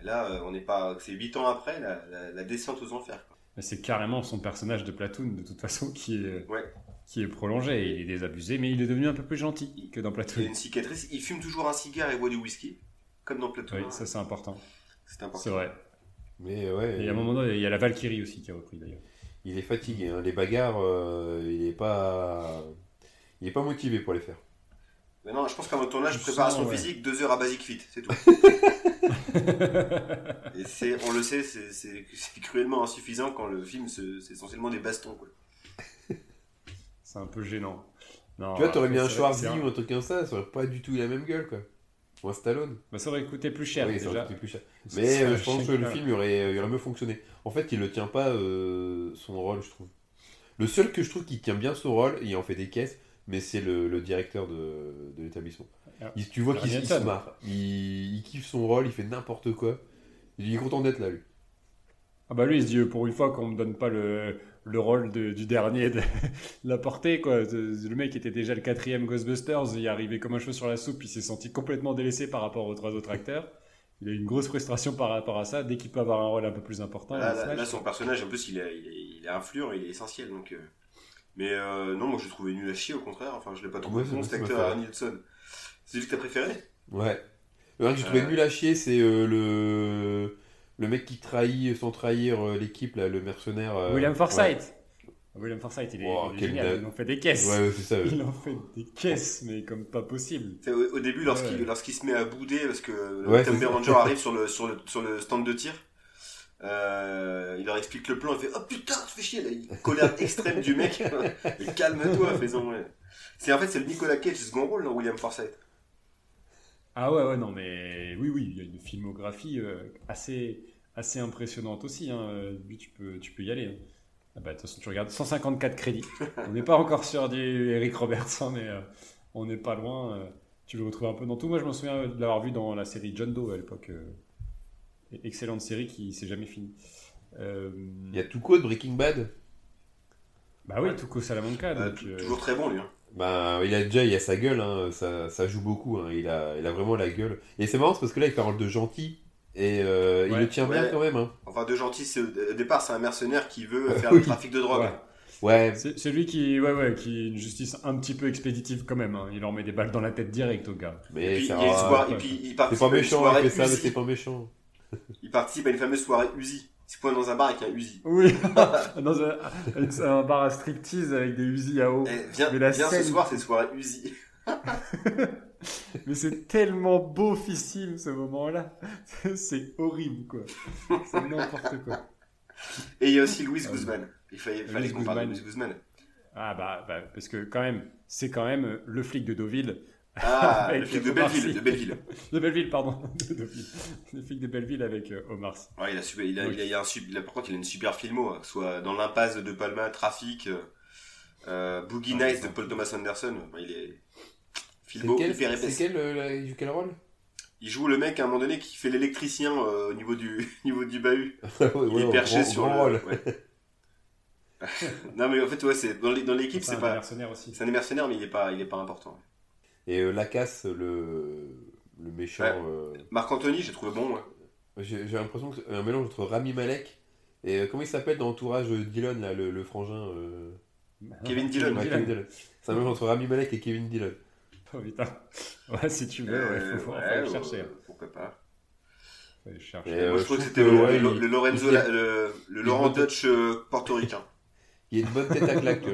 Et là, on n'est pas, c'est 8 ans après la, la- la descente aux enfers. quoi. Mais c'est carrément son personnage de Platoon, de toute façon, qui est, Ouais. qui est prolongé. Il est désabusé, mais il est devenu un peu plus gentil que dans Il a Platoon. une cicatrice, il fume toujours un cigare et boit du whisky, comme dans Platoon. Oui, hein. ça c'est important. c'est important. C'est vrai. Mais ouais. Et à un moment donné, il y a la Valkyrie aussi qui a repris d'ailleurs. Il est fatigué. hein. Les bagarres, euh, il est pas. Il est pas motivé pour les faire. Mais non, je pense qu'à mon tournage, Je préparation sens, ouais. physique, 2 heures à Basic Fit, c'est tout. [laughs] et c'est, on le sait, c'est, c'est- c'est cruellement insuffisant quand le film, se- c'est essentiellement des bastons. Quoi. C'est un peu gênant. Non, tu vois, t'aurais mis un Schwarzy ou un truc comme ça, ça aurait pas du tout eu la même gueule quoi. Ou un Stallone. Bah, ça aurait coûté plus cher oui, ça aurait déjà. coûté plus cher. Ça, Mais euh, je pense que le euh, film aurait, il aurait mieux fonctionné. En fait, il ne tient pas euh, son rôle, je trouve. Le seul que je trouve qui tient bien son rôle, il en fait des caisses, mais c'est le, le directeur de, de l'établissement. Ah. Il- Tu vois qu'il il se marre. Il, il kiffe son rôle, il fait n'importe quoi. Il est content d'être là, lui. Ah bah lui, il se dit, pour une fois qu'on me donne pas le, le rôle de- du dernier de [laughs] la portée, quoi. Le mec était déjà le quatrième Ghostbusters, il est arrivé comme un cheveu sur la soupe, il s'est senti complètement délaissé par rapport aux trois autres acteurs. Il a une grosse frustration par rapport à ça. Dès qu'il peut avoir un rôle un peu plus important, Là, son personnage, en plus, il est, il est, il est influent, il est essentiel. Donc, euh, Mais euh, non, moi je l'ai trouvé nul à chier, au contraire. Enfin, je l'ai pas trouvé bon cet acteur, Nilsson. C'est lui que t'as préféré? Ouais. Le que j'ai trouvé Euh. nul à chier, c'est euh, le... le mec qui trahit sans trahir euh, l'équipe, là, le mercenaire. euh, William ouais. William Forsythe, il est, Oh, il est quel génial. date. Il en fait des caisses. Ouais, ouais, ça. ouais. Il en fait des caisses, mais comme pas possible. Au, au début, lorsqu'il Ouais. lorsqu'il se met à bouder, parce que Ouais, Tom. Berenger [laughs] arrive sur le, sur, le, sur le stand de tir, euh, il leur explique le plan, il fait Oh putain, tu fais chier, là, il colère [laughs] extrême du mec. Calme-toi, fais-en. Ouais. C'est en fait, c'est le Nicolas Cage, second rôle, non, William Forsythe. Ah ouais, ouais, non, mais oui, oui, il y a une filmographie euh, assez, assez impressionnante aussi. Hein. Euh, Lui, tu peux, tu peux y aller. hein. Ah bah, de toute façon, tu regardes 154 crédits. [laughs] On n'est pas encore sur du Eric Roberts, hein, mais euh, on n'est pas loin. euh, tu le retrouves un peu dans tout. Moi, je me souviens de l'avoir vu dans la série John Doe à l'époque. euh, excellente série qui s'est jamais finie. Euh, Il y a Tuco de Breaking Bad? Bah oui, Tuco Salamanca. Donc, tou- euh, Toujours très bon, lui. Hein. Bah, il a déjà, il a sa gueule, hein, ça, ça joue beaucoup, hein, il, a, il a vraiment la gueule. Et c'est marrant parce que là, il fait un rôle de gentil, et euh, il Ouais. le tient bien Ouais. quand même. Hein. Enfin, de gentil, c'est- au départ, c'est un mercenaire qui veut faire le trafic de drogue. ouais. Ouais, C'est c'est lui qui, ouais, ouais, qui a une justice un petit peu expéditive quand même. hein. Il leur met des balles dans la tête direct au gars. Et mais puis, c'est il, et puis, il c'est participe pas à une soirée ça, mais Uzi. c'est pas méchant. Il participe à une fameuse soirée Uzi. Il se pointe dans un bar avec un Uzi. Oui, [laughs] dans un, un bar à striptease avec des usines à eau. Eh, viens Mais la viens scène- ce soir, c'est soirée Uzi. [laughs] Mais c'est tellement beau ficile ce moment-là. [laughs] C'est horrible quoi. C'est n'importe quoi. Et il y a aussi Louis Guzman. Il fallait, fallait qu'on parle de. Louis Guzman. Ah bah, bah, parce que quand même, c'est quand même le flic de Deauville Ah, [laughs] le flic de Belleville, de Belleville. De Belleville, pardon. le flic de Belleville avec euh, Omar Sy. Ouais, il a, super, il a, il a, il a un, il a, par contre, il a une super filmo, hein, soit dans l'impasse de Palma, Trafic, euh, Boogie ah, Nights de Paul Thomas Anderson. il est filmo hyper épaisse. C'est quel, euh, il joue quel rôle? Il joue le mec à un moment donné qui fait l'électricien euh, au niveau du [laughs] niveau du bahut. [laughs] il est perché sur le rôle. [laughs] non mais en fait ouais c'est dans l'équipe c'est pas. C'est un mercenaire aussi. C'est un mercenaire mais il est pas il est pas important. Et euh, Lacasse le le méchant. Euh... Marc Anthony j'ai trouvé bon. J'ai l'impression que un mélange entre Rami Malek et euh, comment il s'appelle dans l'entourage Dillon là le, le frangin. Kevin Dillon. C'est un mélange entre Rami Malek et Kevin Dillon. Oh putain. Ouais, si tu veux, il faut, le chercher. Hein. pourquoi pas. Faut chercher. Moi, je trouve que c'était le, le, Lorenzo, le, Laurent Dutch euh, portoricain. Il a une bonne tête à claque.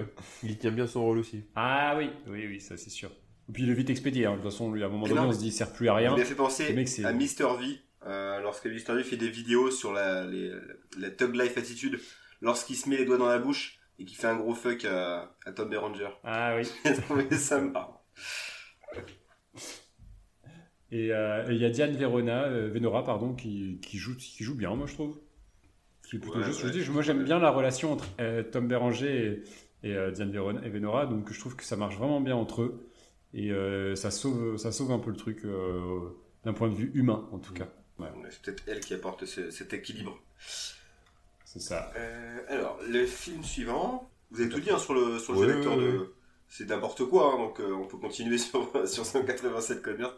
Il tient bien son rôle aussi. Ah oui, oui, oui, ça c'est sûr. Et puis il est vite expédié. Hein. De toute façon, lui, à un moment donné, on se dit, il sert plus à rien. Il m'a fait penser à Mr. V, euh, lorsque Mr. V fait des vidéos sur la, les, la Tug Life attitude, lorsqu'il se met les doigts dans la bouche et qu'il fait un gros fuck à, à Tom Berenger. Ah oui. J'ai trouvé ça marrant. Euh, et il y a Diane Verona, euh, Venora pardon, qui, qui, joue, qui joue bien, moi je trouve. Qui plutôt juste. Je dis, moi j'aime bien la relation entre euh, Tom Béranger et, Diane Verona et Venora, donc je trouve que ça marche vraiment bien entre eux. Et ça, sauve, ça sauve un peu le truc d'un point de vue humain, en tout cas. C'est peut-être elle qui apporte cet équilibre. C'est ça. alors, le film suivant, vous avez tout dit hein, sur le, sur le de c'est n'importe quoi, hein, donc on peut continuer [laughs] sur, sur 187 combien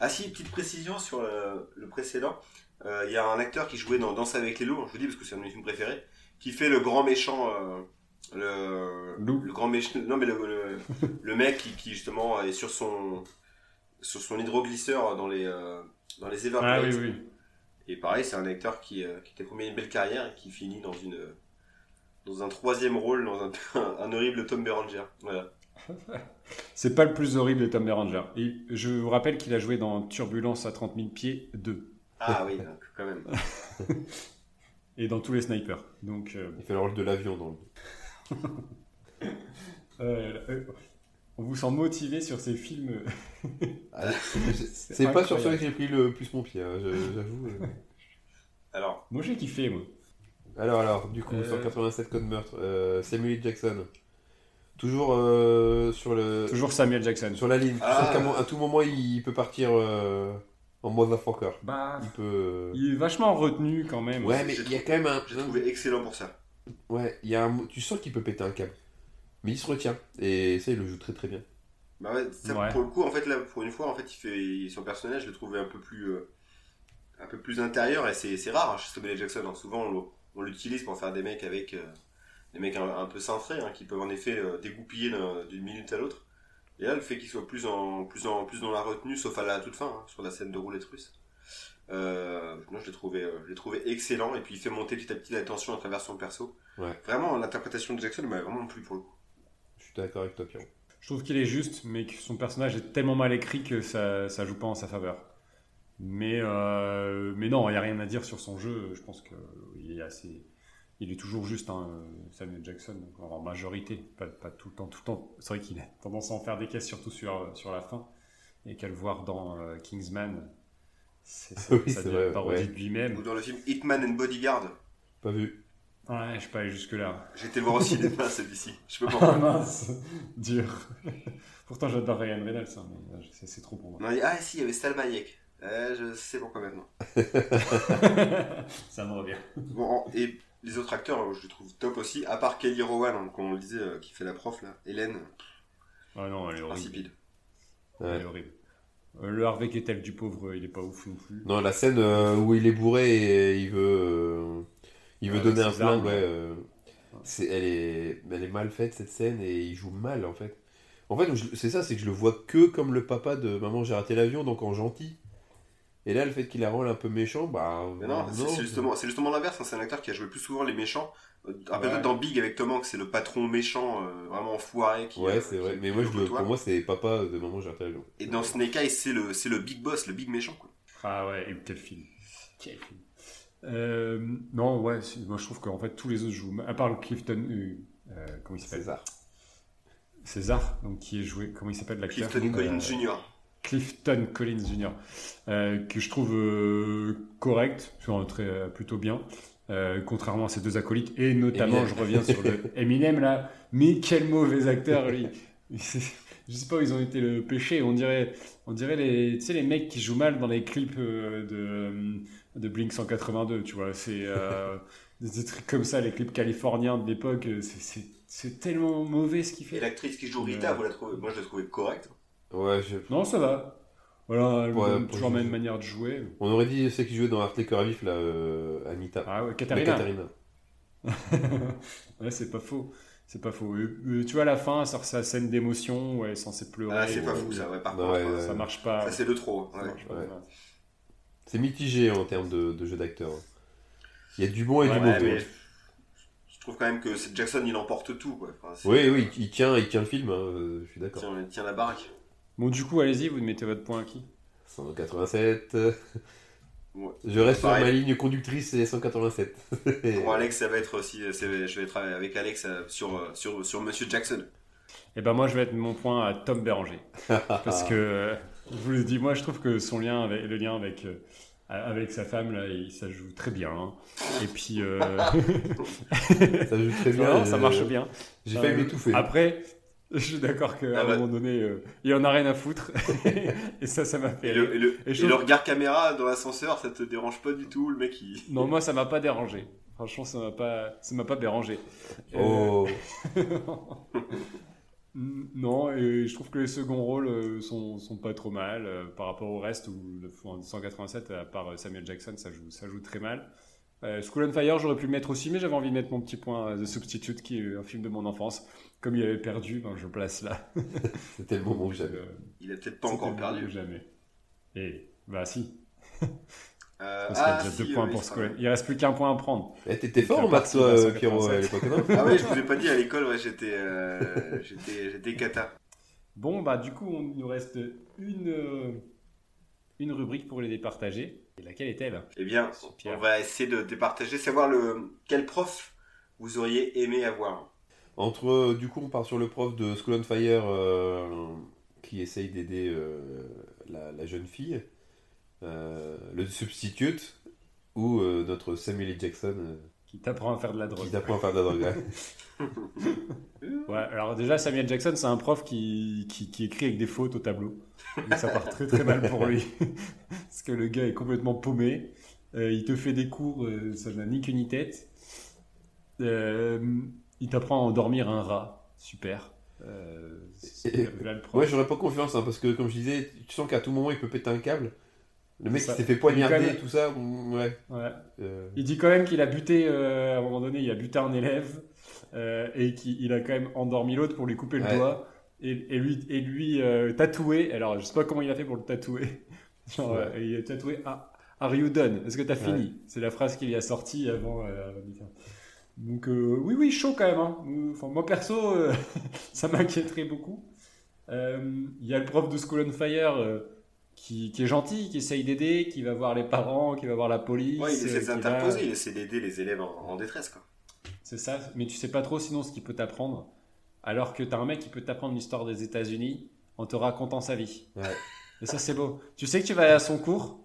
ah si, petite précision sur le, précédent. Euh, il y a un acteur qui jouait dans Danse avec les loups, je vous dis parce que c'est un de mes films préférés, qui fait le grand méchant, euh, le, le grand méchant, non mais le, le, mec qui, qui, justement est sur son sur son hydroglisseur dans les euh, dans les Everglades. Ah, oui, oui. Et pareil, c'est un acteur qui, qui a une belle carrière et qui finit dans une dans un troisième rôle dans un, [laughs] un horrible Tom Berenger. Voilà. C'est pas le plus horrible de Tom Berenger. Et je vous rappelle qu'il a joué dans Turbulence à 30 000 pieds 2. Ah oui, quand même. [laughs] Et dans tous les snipers. Donc, euh, Il fait le rôle de l'avion dans [laughs] euh, euh, on vous sent motivé sur ces films. Ah, c'est pas sur ceux que j'ai pris le plus mon pied, hein, [laughs] j'avoue. Alors, moi j'ai kiffé, moi. Alors, alors, du coup, 187 code meurtre, Samuel Jackson. Toujours euh, sur le. Toujours Samuel Jackson. Sur la ligne. Ah. À tout moment, il peut partir euh, en motherfucker. Bah, il peut. Euh, il est vachement retenu quand même. Ouais, mais il y a quand même un. J'ai trouvé excellent pour ça. Ouais, il y a un... tu sens qu'il peut péter un câble. Mais il se retient. Et ça, il le joue très très bien. Bah ouais, pour le coup, en fait, là, pour une fois, en fait, il fait son personnage, je le trouvais un peu plus, un peu plus intérieur et c'est rare hein, chez Samuel Jackson. Hein. Souvent, on l'utilise pour faire des mecs avec des mecs un, peu cintrés, hein, qui peuvent en effet euh, dégoupiller d'une minute à l'autre. Et là, le fait qu'il soit plus en, plus en plus dans la retenue, sauf à la toute fin, hein, sur la scène de roulette russe. Euh, non, je l'ai trouvé, euh, je l'ai trouvé excellent. Et puis il fait monter petit à petit la tension à travers son perso. Vraiment, l'interprétation de Jackson m'a vraiment plu pour le coup. Je suis d'accord avec toi, Pierre. Je trouve qu'il est juste, mais que son personnage est tellement mal écrit que ça, ça joue pas en sa faveur. Mais, mais non, il n'y a rien à dire sur son jeu. Je pense qu'il est assez il est toujours juste hein, Samuel Jackson en majorité, pas, tout le temps, tout le temps. C'est vrai qu'il a tendance à en faire des caisses surtout sur, sur la fin et qu'à le voir dans euh, Kingsman, c'est ça, oui, ça devient parodie de lui-même. Ou dans le film Hitman and Bodyguard. Pas vu. Ouais, je suis pas allé jusque là. J'ai été le voir au cinéma [laughs] celui-ci. Je peux [laughs] pas. Ah mince, dur. [laughs] Pourtant j'adore Ryan Reynolds, hein, mais c'est trop pour moi. Non, ah si, il y avait Salma Hayek. Euh, je sais pourquoi maintenant. ça me revient. Bon, et les autres acteurs, je les trouve top aussi, à part Kelly Rowan, hein, comme on le disait, euh, qui fait la prof là, Hélène. Ah non, elle est horrible. Insipide. Elle est horrible. Euh, le Harvey Kettel du pauvre, il est pas ouf non plus. Non, la scène euh, où il est bourré et il veut, il veut donner un flingue, ouais. elle, est, elle est mal faite cette scène et il joue mal en fait. En fait, c'est ça, c'est que je le vois que comme le papa de Maman, j'ai raté l'avion, donc en gentil. Et là, le fait qu'il a un rôle un peu méchant, bah. non, c'est justement, justement l'inverse. Hein. C'est un acteur qui a joué plus souvent les méchants. Euh, un peu dans Big avec Tom Hanks, c'est le patron méchant, euh, vraiment enfoiré. Qui, ouais, c'est vrai. Mais moi, je pour moi, c'est papa de Maman j'ai Et dans Snake Eyes, c'est le, c'est le big boss, le big méchant. Quoi. Ah ouais, et quel film. Quel film. Euh, non, ouais, moi je trouve qu'en fait tous les autres jouent. À part le Clifton. comment il s'appelle? César. César, donc qui est joué, comment il s'appelle l'acteur? Clifton Collins Jr. Clifton Collins Jr. que je trouve correct, très, plutôt bien. contrairement à ses deux acolytes, et notamment, je reviens sur le [laughs] Eminem là, mais quel mauvais acteur lui [laughs] je sais pas où ils ont été le péché. On dirait, on dirait les, tu sais, les mecs qui jouent mal dans les clips euh, de, euh, de Blink 182, tu vois. C'est euh, [laughs] des trucs comme ça, les clips californiens de l'époque. C'est tellement mauvais ce qu'il fait. Et l'actrice qui joue Rita, vous la trouvez Moi, je l'ai trouvé correcte. Ouais, je... Non, ça va. Voilà, toujours la même manière de jouer. On aurait dit celle qui jouait dans Arte Cœur Vif, là, Anita. Ah ouais, Katarina. [laughs] ouais, c'est pas faux. C'est pas faux. Euh, euh, tu vois, à la fin, ça sort sa scène d'émotion est censée pleurer. Ah, c'est pas fou, ça, ouais, par contre. Euh, ça marche pas. Ça, c'est de trop. C'est mitigé en termes de, jeu d'acteur. Il y a du bon et du mauvais. Je trouve quand même que Jackson, il emporte tout. Quoi. oui, oui, il tient, il tient le film, hein, je suis d'accord. Il tient, la baraque. Bon, du coup, allez-y, vous mettez votre point à qui? 187. Je reste sur ma ligne conductrice, c'est 187. Pour Alex, ça va être aussi. Je vais travailler avec Alex euh, sur, euh, sur, sur Monsieur Jackson. Et eh ben moi, je vais mettre mon point à Tom Béranger. [laughs] parce que, je vous le dis, moi, je trouve que son lien, avec, le lien avec, euh, avec sa femme, là, ça joue très bien. Hein. Et puis. [laughs] ça joue très bien. ça marche bien. J'ai failli m'étouffer. Après, je suis d'accord qu'à un ah bah. moment donné, euh, il y en a rien à foutre. [laughs] et ça, ça m'a fait. Et, le, et, le, regard caméra dans l'ascenseur, ça te dérange pas du tout, le mec il... Non, moi ça m'a pas dérangé. Franchement, ça m'a pas, ça m'a pas dérangé. Oh. [laughs] non, et je trouve que les seconds rôles euh, sont, sont pas trop mal euh, par rapport au reste où le 187 à part Samuel Jackson, ça joue, ça joue très mal. Euh, School on Fire, j'aurais pu le mettre aussi, mais j'avais envie de mettre mon petit point The Substitute, qui est un film de mon enfance. Comme il avait perdu, ben, je place là. [laughs] C'était le moment où j'avais. Euh, il a peut-être pas encore perdu. Jamais. Et bah si. Euh, ah, il, deux points pour il reste plus qu'un point à prendre. Eh, T'étais fort en maths, toi, Pierrot, à l'époque, Ah oui, je vous ai pas dit à l'école, ouais, j'étais, euh, j'étais, cata. Bon, bah du coup, il nous reste une, une rubrique pour les départager. Et laquelle est-elle? Eh bien, on va essayer de départager, savoir le, quel prof vous auriez aimé avoir. Entre, euh, du coup, on part sur le prof de School on Fire euh, qui essaye d'aider euh, la, jeune fille, le substitute, ou notre Samuel L. Jackson. qui t'apprend à faire de la drogue. Qui t'apprend à faire de la drogue, ouais. [laughs] alors déjà, Samuel Jackson, c'est un prof qui, qui, qui, écrit avec des fautes au tableau. Donc ça part très très mal pour lui. [laughs] Parce que le gars est complètement paumé. Euh, il te fait des cours, euh, ça n'a ni queue ni tête. Euh, il t'apprend à endormir un rat. Super. ouais, j'aurais pas confiance hein, parce que, comme je disais, tu sens qu'à tout moment il peut péter un câble. Le mec s'est fait poignarder et tout ça. Ouais. ouais. Il dit quand même qu'il a buté, à un moment donné, il a buté un élève et qu'il a quand même endormi l'autre pour lui couper le doigt et, lui, et lui euh, tatouer. Alors, je sais pas comment il a fait pour le tatouer. [laughs] Genre, euh, il a tatoué ah, Are you done Est-ce que tu as fini? C'est la phrase qu'il y a sortie avant. Euh, donc, oui, oui, chaud quand même. Hein. Enfin, moi, perso, [laughs] ça m'inquiéterait beaucoup. Il y a le prof de School on Fire. Qui, qui, est gentil, qui essaye d'aider, qui va voir les parents, qui va voir la police. Ouais, il essaie d'interposer, il essaie d'aider les élèves en, en détresse. C'est ça, mais tu sais pas trop sinon ce qu'il peut t'apprendre. Alors que tu as un mec qui peut t'apprendre l'histoire des États-Unis en te racontant sa vie. Ouais. [laughs] Et ça, c'est beau. Tu sais que tu vas aller à son cours,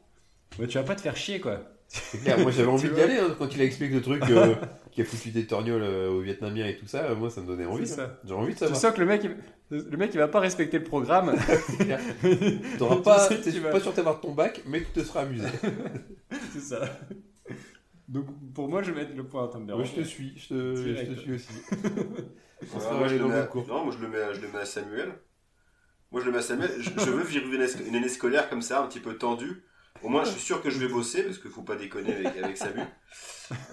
mais tu vas pas te faire chier, quoi. C'est clair, moi j'avais [laughs] envie d'y aller hein, quand il a expliqué le truc euh, qui a foutu des torgnoles euh, aux Vietnamiens et tout ça. moi ça me donnait envie. Hein. J'ai envie de savoir. Tu sens que le mec, il, le mec il va pas respecter le programme. [laughs] [laughs] tu n'auras pas, pas sûr d'avoir ton bac, mais tu te seras amusé. [laughs] c'est ça. Donc pour moi je vais mettre le point à Thunder. Moi je te suis, je te, je te suis aussi. moi, je le mets à... Non, moi je le, mets je le mets à Samuel. Moi je le mets à Samuel. je, veux vivre une, année scolaire comme ça, un petit peu tendue. Au moins, je suis sûr que je vais bosser parce qu'il faut pas déconner avec, avec Samuel. [laughs]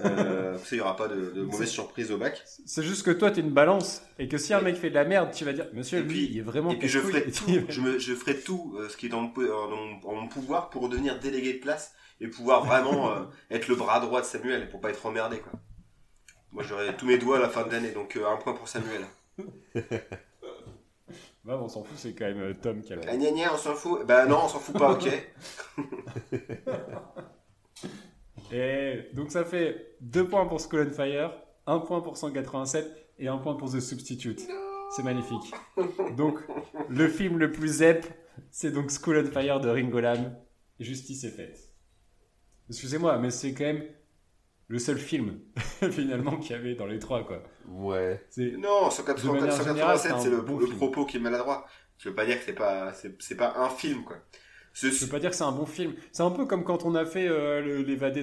Euh, il n'y aura pas de, de mauvaise surprise au bac. C'est juste que toi, tu es une balance et que si un mec fait de la merde, tu vas dire, monsieur, lui, il est vraiment. Et puis je ferai [laughs] tout, je, me, je ferai tout euh, ce qui est dans mon, dans mon pouvoir pour devenir délégué de classe et pouvoir vraiment [laughs] euh, être le bras droit de Samuel pour pas être emmerdé quoi. Moi j'aurai tous mes doigts à la fin de l'année donc euh, un point pour Samuel. On s'en fout, c'est quand même euh, Tom qui a la. Gna, on s'en fout Bah non, on s'en fout pas, ok. [laughs] [laughs] et donc ça fait 2 points pour Skull and Fire, 1 point pour 187 et 1 point pour The Substitute. C'est magnifique. Donc, le film le plus zep, c'est donc School on Fire de Ringo Lam. Justice est faite. Excusez-moi, mais c'est quand même le seul film, [laughs] finalement, qu'il y avait dans les trois, quoi. Ouais. Non, 187, c'est le, bon le propos qui est maladroit. Je veux pas dire que c'est pas, c'est pas un film, quoi. Je veux pas dire que c'est un bon film. C'est un peu comme quand on a fait euh, l'évadé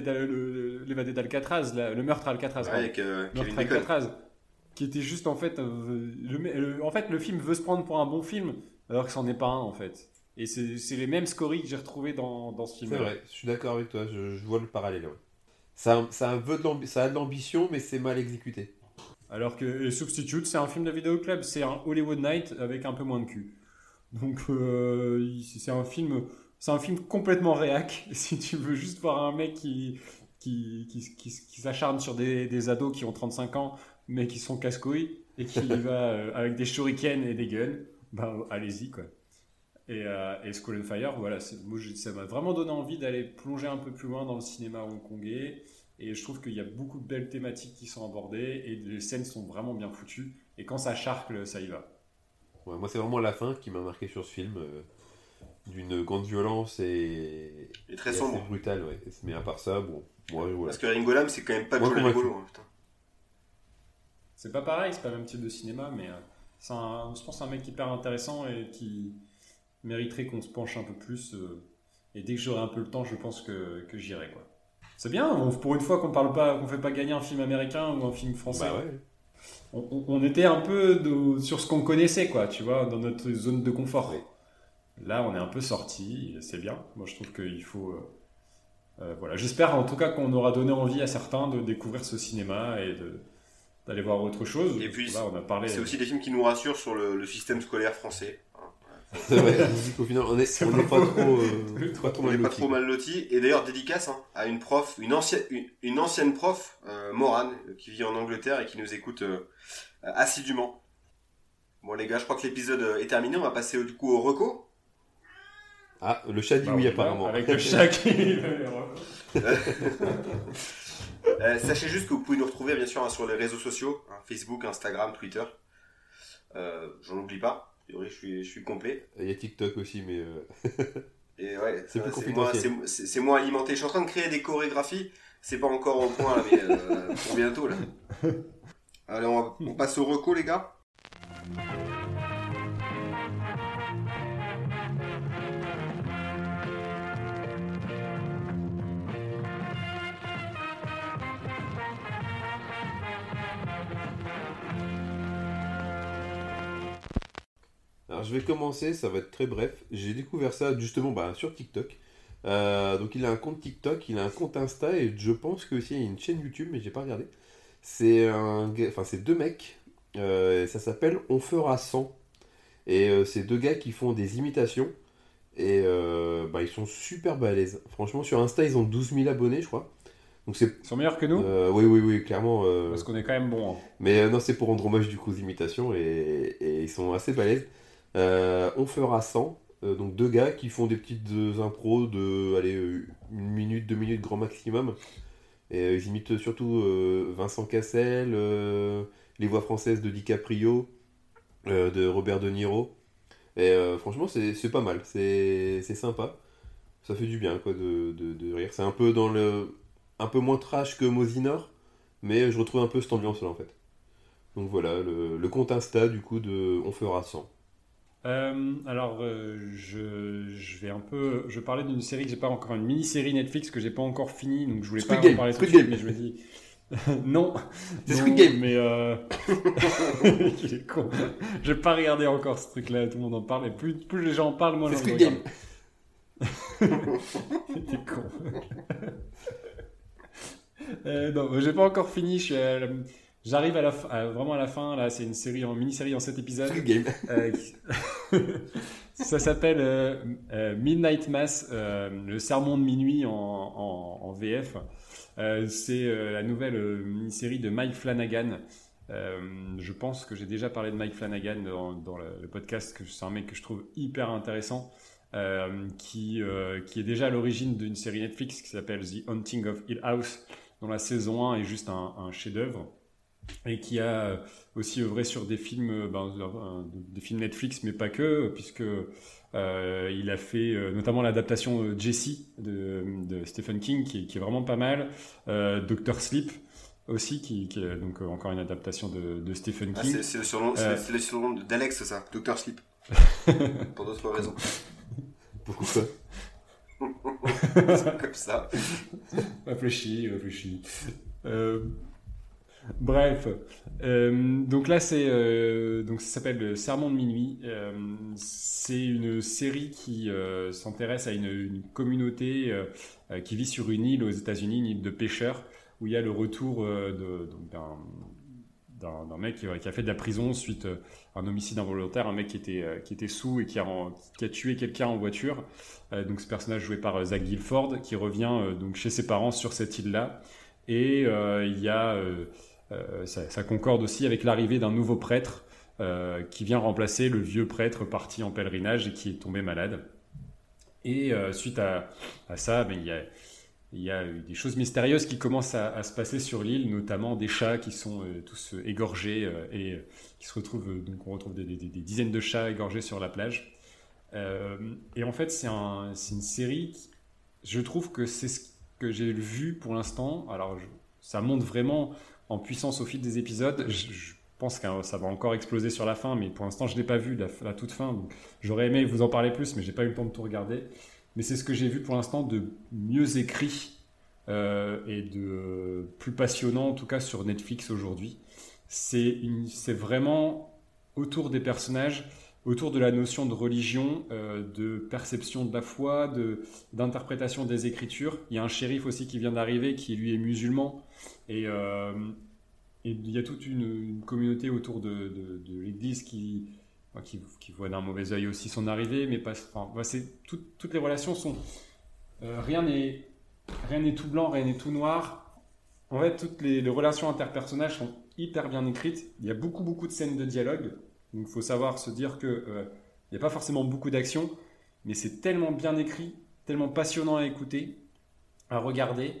d'Alcatraz, le meurtre à Alcatraz. Ouais, avec euh, meurtre Alcatraz. Qui était juste, en fait, euh, le, en fait, le film veut se prendre pour un bon film, alors que c'en est pas un, en fait. Et c'est les mêmes scories que j'ai retrouvées dans, dans ce film. C'est vrai, je suis d'accord avec toi, je, vois le parallèle. Ça, ça, veut de ça a de l'ambition, mais c'est mal exécuté. Alors que Substitute, c'est un film de vidéo club, c'est un Hollywood Night avec un peu moins de cul. Donc euh, c'est un film, c'est un film complètement réac. [laughs] Si tu veux juste voir un mec qui qui, qui, qui, s'acharne sur des, des, ados qui ont 35 ans, mais qui sont casse-couilles et qui [laughs] va euh, avec des shurikens et des guns, bah allez-y quoi. Et, euh, et School and Fire, voilà, moi, ça m'a vraiment donné envie d'aller plonger un peu plus loin dans le cinéma hongkongais. Et je trouve qu'il y a beaucoup de belles thématiques qui sont abordées et les scènes sont vraiment bien foutues. Et quand ça charcle, ça y va. moi, c'est vraiment la fin qui m'a marqué sur ce film. Euh, d'une grande violence et, et très sombre. brutale, ouais. Mais à part ça, bon. Moi, voilà. Parce que Ringo Lam, c'est quand même pas Johnny rigolo. Hein, c'est pas pareil, c'est pas le même type de cinéma, mais euh, c'est je pense c'est un mec hyper intéressant et qui mériterait qu'on se penche un peu plus. Euh, et dès que j'aurai un peu le temps, je pense que, que j'irai, quoi. C'est bien, pour une fois qu'on parle pas, qu'on fait pas gagner un film américain ou un film français. Bah ouais. on, était un peu sur ce qu'on connaissait, quoi, tu vois, dans notre zone de confort. Là, on est un peu sorti, c'est bien. Moi, je trouve qu'il faut. Euh, euh, voilà. J'espère en tout cas qu'on aura donné envie à certains de découvrir ce cinéma et d'aller voir autre chose. Et puis, on a parlé. C'est aussi des films qui nous rassurent sur le système scolaire français. [laughs] C'est vrai, au final, on n'est on pas trop, euh, pas trop, mal, pas trop mal loti. Et d'ailleurs, dédicace hein, à une prof, une ancienne, une, ancienne prof, euh, Morane, qui vit en Angleterre et qui nous écoute euh, assidûment. Bon les gars, je crois que l'épisode est terminé. On va passer du coup au reco. Ah, le chat dit bah, oui apparemment. Avec le chat qui. [laughs] sachez juste que vous pouvez nous retrouver bien sûr hein, sur les réseaux sociaux, hein, Facebook, Instagram, Twitter. J'en oublie pas je suis, je suis complet. Il y a TikTok aussi, mais. Euh, [laughs] Et ouais, c'est C'est moins, alimenté. Je suis en train de créer des chorégraphies. C'est pas encore au point, mais euh, pour bientôt là. [laughs] Allez, on, on passe au reco, les gars. Alors je vais commencer, ça va être très bref. J'ai découvert ça justement bah, sur TikTok. Euh, donc il a un compte TikTok, il a un compte Insta et je pense que aussi il y a une chaîne YouTube, mais j'ai pas regardé. C'est un, enfin c'est deux mecs. Euh, ça s'appelle On fera 100 et euh, c'est deux gars qui font des imitations et bah, ils sont super balèzes. Franchement sur Insta ils ont 12 000 abonnés je crois. Donc c'est... Ils sont meilleurs que nous? Oui oui oui clairement. Parce qu'on est quand même bon. Hein. Mais non c'est pour rendre hommage du coup aux imitations et, et ils sont assez balèzes. Euh, on fera 100. Euh, donc deux gars qui font des petites impros de allez, une minute, deux minutes grand maximum. Ils imitent surtout euh, Vincent Cassel, les voix françaises de DiCaprio, de Robert De Niro. Franchement, c'est pas mal, c'est sympa. Ça fait du bien quoi de, de, rire. C'est un peu dans le. un peu moins trash que Mosinor, mais je retrouve un peu cette ambiance là en fait. Donc voilà, le, le compte Insta du coup de On fera 100. Euh, alors, euh, je, je, vais un peu. Je parlais d'une série que j'ai pas encore, une mini-série Netflix que j'ai pas encore finie, donc je voulais pas en parler tout de suite, mais je me dis. [laughs] non. C'est Squid Game. Mais euh... [laughs] il est con. J'ai pas regardé encore ce truc-là. Tout le monde en parle. Et plus, plus les gens en parlent, moins C'est Squid Game. T'es [laughs] con. euh, non, j'ai pas encore fini. Je suis à J'arrive à la vraiment à la fin. Là, c'est une série en mini-série en 7 épisodes. Game. Euh, [laughs] ça s'appelle euh, euh, Midnight Mass, le sermon de minuit en, en, VF. c'est la nouvelle mini-série de Mike Flanagan. je pense que j'ai déjà parlé de Mike Flanagan dans, le, podcast, c'est un mec que je trouve hyper intéressant, qui, qui est déjà à l'origine d'une série Netflix qui s'appelle The Haunting of Hill House, dont la saison 1 est juste un, un chef-d'œuvre. Et qui a aussi œuvré sur des films, ben, des films Netflix, mais pas que, puisque il a fait notamment l'adaptation Jessie de, de, Stephen King, qui, qui, est vraiment pas mal. Doctor Sleep, aussi, qui, qui, est donc encore une adaptation de, de Stephen ah, King. c'est le surnom, surnom d'Alex, ça, Doctor Sleep. [laughs] Pour d'autres raisons. Pourquoi [laughs] comme ça. réfléchis, réfléchis. Euh, bref, euh, donc là c'est euh, donc ça s'appelle Sermon de minuit. c'est une série qui s'intéresse à une, communauté qui vit sur une île aux États-Unis, une île de pêcheurs, où il y a le retour d'un mec qui, a fait de la prison suite à un homicide involontaire, un mec qui était, qui était sous et qui a, tué quelqu'un en voiture. Euh, donc ce personnage joué par euh, Zach Guilford qui revient euh, donc chez ses parents sur cette île-là. Et il y a ça, concorde aussi avec l'arrivée d'un nouveau prêtre qui vient remplacer le vieux prêtre parti en pèlerinage et qui est tombé malade. Et suite à, ça, ben, il y a des choses mystérieuses qui commencent à, se passer sur l'île, notamment des chats qui sont tous égorgés et qui se retrouvent, donc on retrouve des, dizaines de chats égorgés sur la plage. Euh, et en fait, c'est un, une série, je trouve que c'est ce que j'ai vu pour l'instant. Alors, ça monte vraiment en puissance au fil des épisodes. Je, pense que ça va encore exploser sur la fin, mais pour l'instant, je ne l'ai pas vu, la, toute fin. J'aurais aimé vous en parler plus, mais j'ai pas eu le temps de tout regarder. Mais c'est ce que j'ai vu pour l'instant de mieux écrit euh, et de plus passionnant, en tout cas sur Netflix aujourd'hui. C'est vraiment autour des personnages autour de la notion de religion, euh, de perception de la foi, de, d'interprétation des Écritures. Il y a un shérif aussi qui vient d'arriver, qui lui est musulman. Et, euh, il y a toute une, communauté autour de, l'Église qui, qui, voit d'un mauvais œil aussi son arrivée. Mais pas, enfin, c'est, toutes les relations sont... Euh, rien, n'est, rien n'est tout blanc, rien n'est tout noir. En fait, toutes les, les relations interpersonnelles sont hyper bien écrites. Il y a beaucoup, beaucoup de scènes de dialogue donc il faut savoir se dire qu'il n'y euh, a pas forcément beaucoup d'action, mais c'est tellement bien écrit, tellement passionnant à écouter, à regarder.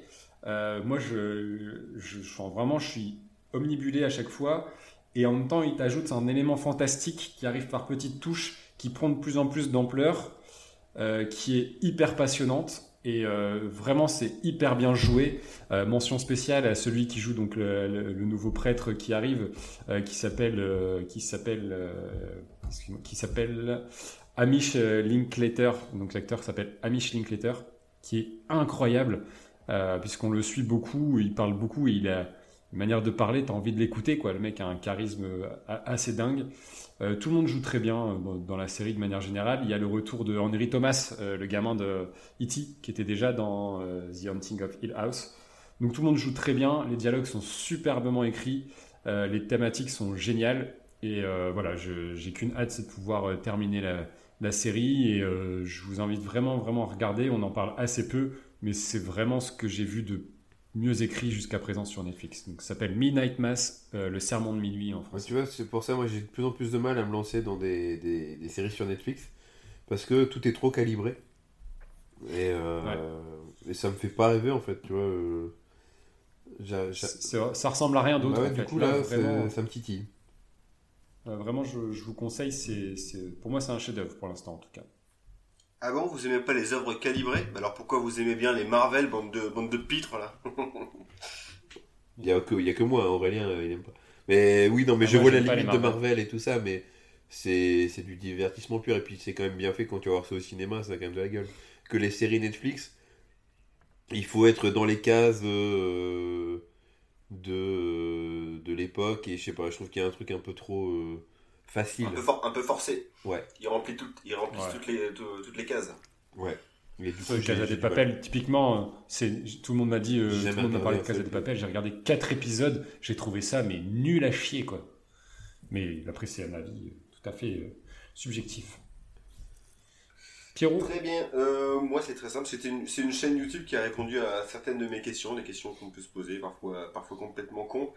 Euh, moi, je, je, vraiment, je suis omnibulé à chaque fois. Et en même temps, il t'ajoute un élément fantastique qui arrive par petites touches, qui prend de plus en plus d'ampleur, euh, qui est hyper passionnante. Et euh, vraiment, c'est hyper bien joué. Euh, mention spéciale à celui qui joue donc le, nouveau prêtre qui arrive, euh, qui s'appelle qui s'appelle qui s'appelle Amish Linklater. Donc l'acteur s'appelle Amish Linklater, qui est incroyable puisqu'on le suit beaucoup, il parle beaucoup, et il a une manière de parler, tu as envie de l'écouter quoi. Le mec a un charisme assez dingue. Euh, tout le monde joue très bien euh, dans la série de manière générale. Il y a le retour de Henry Thomas, euh, le gamin de E.T., qui était déjà dans The Haunting of Hill House. Donc tout le monde joue très bien, les dialogues sont superbement écrits, les thématiques sont géniales. Et voilà, j'ai qu'une hâte, c'est de pouvoir terminer la, la, série. Et je vous invite vraiment, vraiment à regarder. On en parle assez peu, mais c'est vraiment ce que j'ai vu de mieux écrit jusqu'à présent sur Netflix. Donc, ça s'appelle Midnight Mass, euh, le serment de minuit en français. tu vois, c'est pour ça, moi, j'ai de plus en plus de mal à me lancer dans des, des, séries sur Netflix parce que tout est trop calibré et, euh, et ça me fait pas rêver en fait, tu vois. Euh, ça ressemble à rien d'autre. Bah du coup, là, vraiment... ça me titille. vraiment, je, je, vous conseille. C'est, pour moi, c'est un chef-d'œuvre pour l'instant, en tout cas. Avant, vous aimez pas les œuvres calibrées? Bah Alors pourquoi vous aimez bien les Marvel, bande de, bande de pitres là? [laughs] Il y a que, il y a que moi, hein, Aurélien, euh, il aime pas. Mais oui, non, mais ah, je vois la limite de Marvel et tout ça, mais c'est, c'est du divertissement pur. Et puis c'est quand même bien fait quand tu vas voir ça au cinéma, ça a quand même de la gueule. Que les séries Netflix, il faut être dans les cases euh, de, de l'époque. Et je sais pas, je trouve qu'il y a un truc un peu trop. Euh, facile. Un peu, forcé. Ouais. Il remplit, tout, il remplit toutes, les, toutes les cases. Ouais. Mais du coup, Casa des Papel, typiquement, c'est tout le monde m'a dit, euh, tout le monde m'a parlé de Casa des Papel. J'ai regardé 4 épisodes, j'ai trouvé ça mais nul à chier quoi. Mais après c'est un avis euh, tout à fait euh, subjectif. Très bien. Euh, moi, c'est très simple. C'était une, c'est une chaîne YouTube qui a répondu à certaines de mes questions, des questions qu'on peut se poser, parfois, parfois complètement con.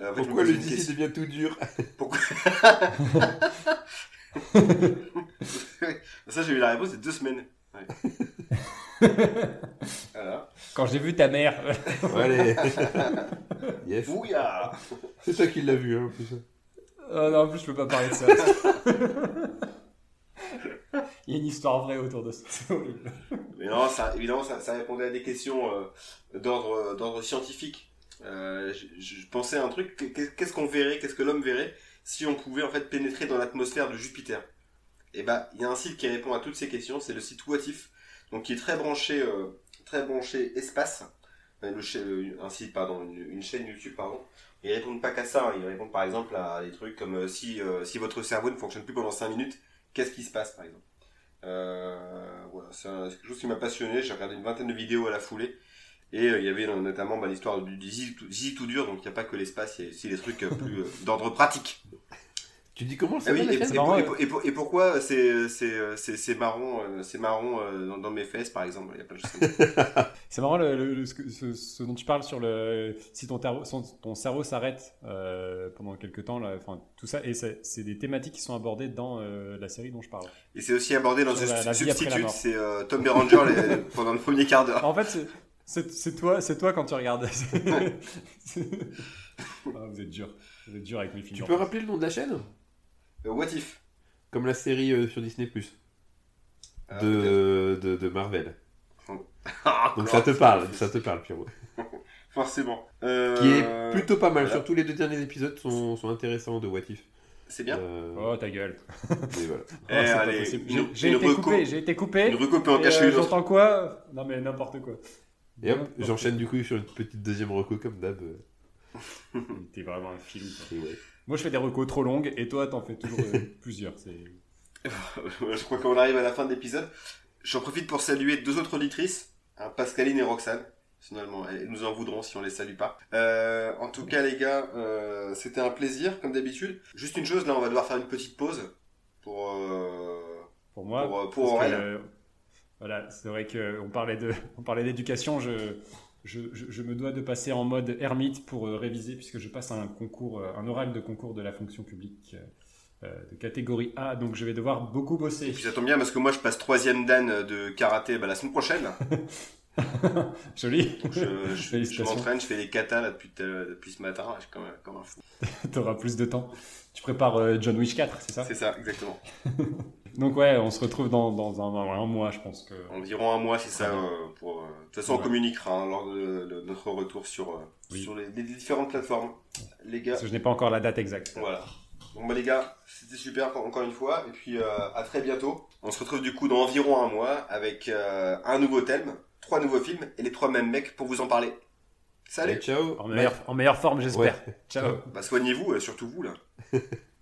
Euh, Pourquoi le lycée devient tout dur Pourquoi [laughs] Ça, j'ai eu la réponse il y a deux semaines. [laughs] Quand j'ai vu ta mère. Allez. [laughs] yes. C'est toi qui l'as vu, hein, en plus. Ah non, en plus, je peux pas parler de ça. [laughs] Il y a une histoire vraie autour de ça. Mais non, évidemment, ça, répondait à des questions euh, d'ordre scientifique. Euh, je, pensais à un truc, qu'est- qu'est-ce qu'on verrait, qu'est-ce que l'homme verrait si on pouvait en fait pénétrer dans l'atmosphère de Jupiter? Et bah, il y a un site qui répond à toutes ces questions, c'est le site Watif, donc qui est très branché, euh, très branché espace. Un site, pardon, une, une chaîne YouTube, pardon. Ils répondent pas qu'à ça, hein. ils répondent par exemple à des trucs comme si si votre cerveau ne fonctionne plus pendant 5 minutes, qu'est-ce qui se passe par exemple? Euh, c'est quelque chose qui m'a passionné. J'ai regardé une vingtaine de vidéos à la foulée. Et euh, il y avait notamment bah, l'histoire du, zizi tout, zizi tout dur, donc il n'y a pas que l'espace, il y a aussi des trucs euh, plus d'ordre pratique. Tu dis comment Ah ça oui, va, et, pourquoi c'est c'est marron, euh, c'est marron euh, dans, dans mes fesses par exemple, il y a plein de choses. comme ça. [laughs] C'est marrant le, le- le- ce, dont tu parles sur le si ton, cerveau- son- ton cerveau s'arrête euh, pendant quelques temps, là, enfin tout ça, et c'est des thématiques qui sont abordées dans euh, la série dont je parle. Et c'est aussi abordé dans Sur la- Substitute, c'est euh, Tom Berenger les- [laughs] pendant le premier quart d'heure. En fait, c'est- toi, c'est toi quand tu regardes. [laughs] Ah, vous êtes dur, vous êtes dur avec mes films. Tu peux rappeler le nom de la chaîne? What if? Comme la série euh, sur Disney+, Ah, de, de, de Marvel. [laughs] Ah, Donc ça te parle, ça te parle, Pierrot. [laughs] Forcément. Euh, Qui est plutôt pas mal, voilà. surtout les deux derniers épisodes sont, sont intéressants de What If. C'est bien. Euh, Oh ta gueule. [laughs] mais voilà. Oh, Eh, allez, une- J'ai été reco- coupé, j'ai été coupé. Une en euh. J'entends quoi? Non mais n'importe quoi. Et hop, j'enchaîne du coup sur une petite deuxième reco comme d'hab. T'es vraiment un film. ouais. Moi je fais des recos trop longues et toi t'en fais toujours euh, [laughs] plusieurs. [laughs] Je crois qu'on arrive à la fin de l'épisode. J'en profite pour saluer deux autres auditrices, hein, Pascaline et Roxane. Finalement, elles nous en voudront si on les salue pas. Euh, en tout cas, les gars, euh, c'était un plaisir, comme d'habitude. Juste une chose, là, on va devoir faire une petite pause pour... pour moi. Pour, que, voilà, c'est vrai qu'on parlait de, on parlait d'éducation. Je, je, je, je me dois de passer en mode ermite pour euh, réviser puisque je passe un concours, euh, un oral de concours de la fonction publique euh, de catégorie A. Donc je vais devoir beaucoup bosser. Et puis ça tombe bien parce que moi, je passe troisième dan de karaté bah, la semaine prochaine. [laughs] Joli. Donc, je, je, je m'entraîne, je fais les katas là, depuis, depuis ce matin. Je suis comme, comme un fou. [laughs] T'auras plus de temps. Tu prépares John Wick 4, c'est ça? C'est ça, exactement. [laughs] Donc ouais, on se retrouve dans, dans un, un mois, je pense que. Environ un mois, c'est ça. Euh, pour, euh, De toute façon, on communiquera hein, lors de, de notre retour sur, euh, Oui. sur les, les différentes plateformes. Les gars, Parce que je n'ai pas encore la date exacte. voilà. Bon bah les gars, c'était super encore- une fois. Et puis euh, à très bientôt. On se retrouve du coup dans environ un mois avec euh, un nouveau thème, trois nouveaux films et les trois mêmes mecs pour vous en parler. Salut Allez, ciao En meilleure, en meilleure forme, j'espère. Ouais. Ciao. Bah soignez-vous, euh, surtout vous là. [laughs]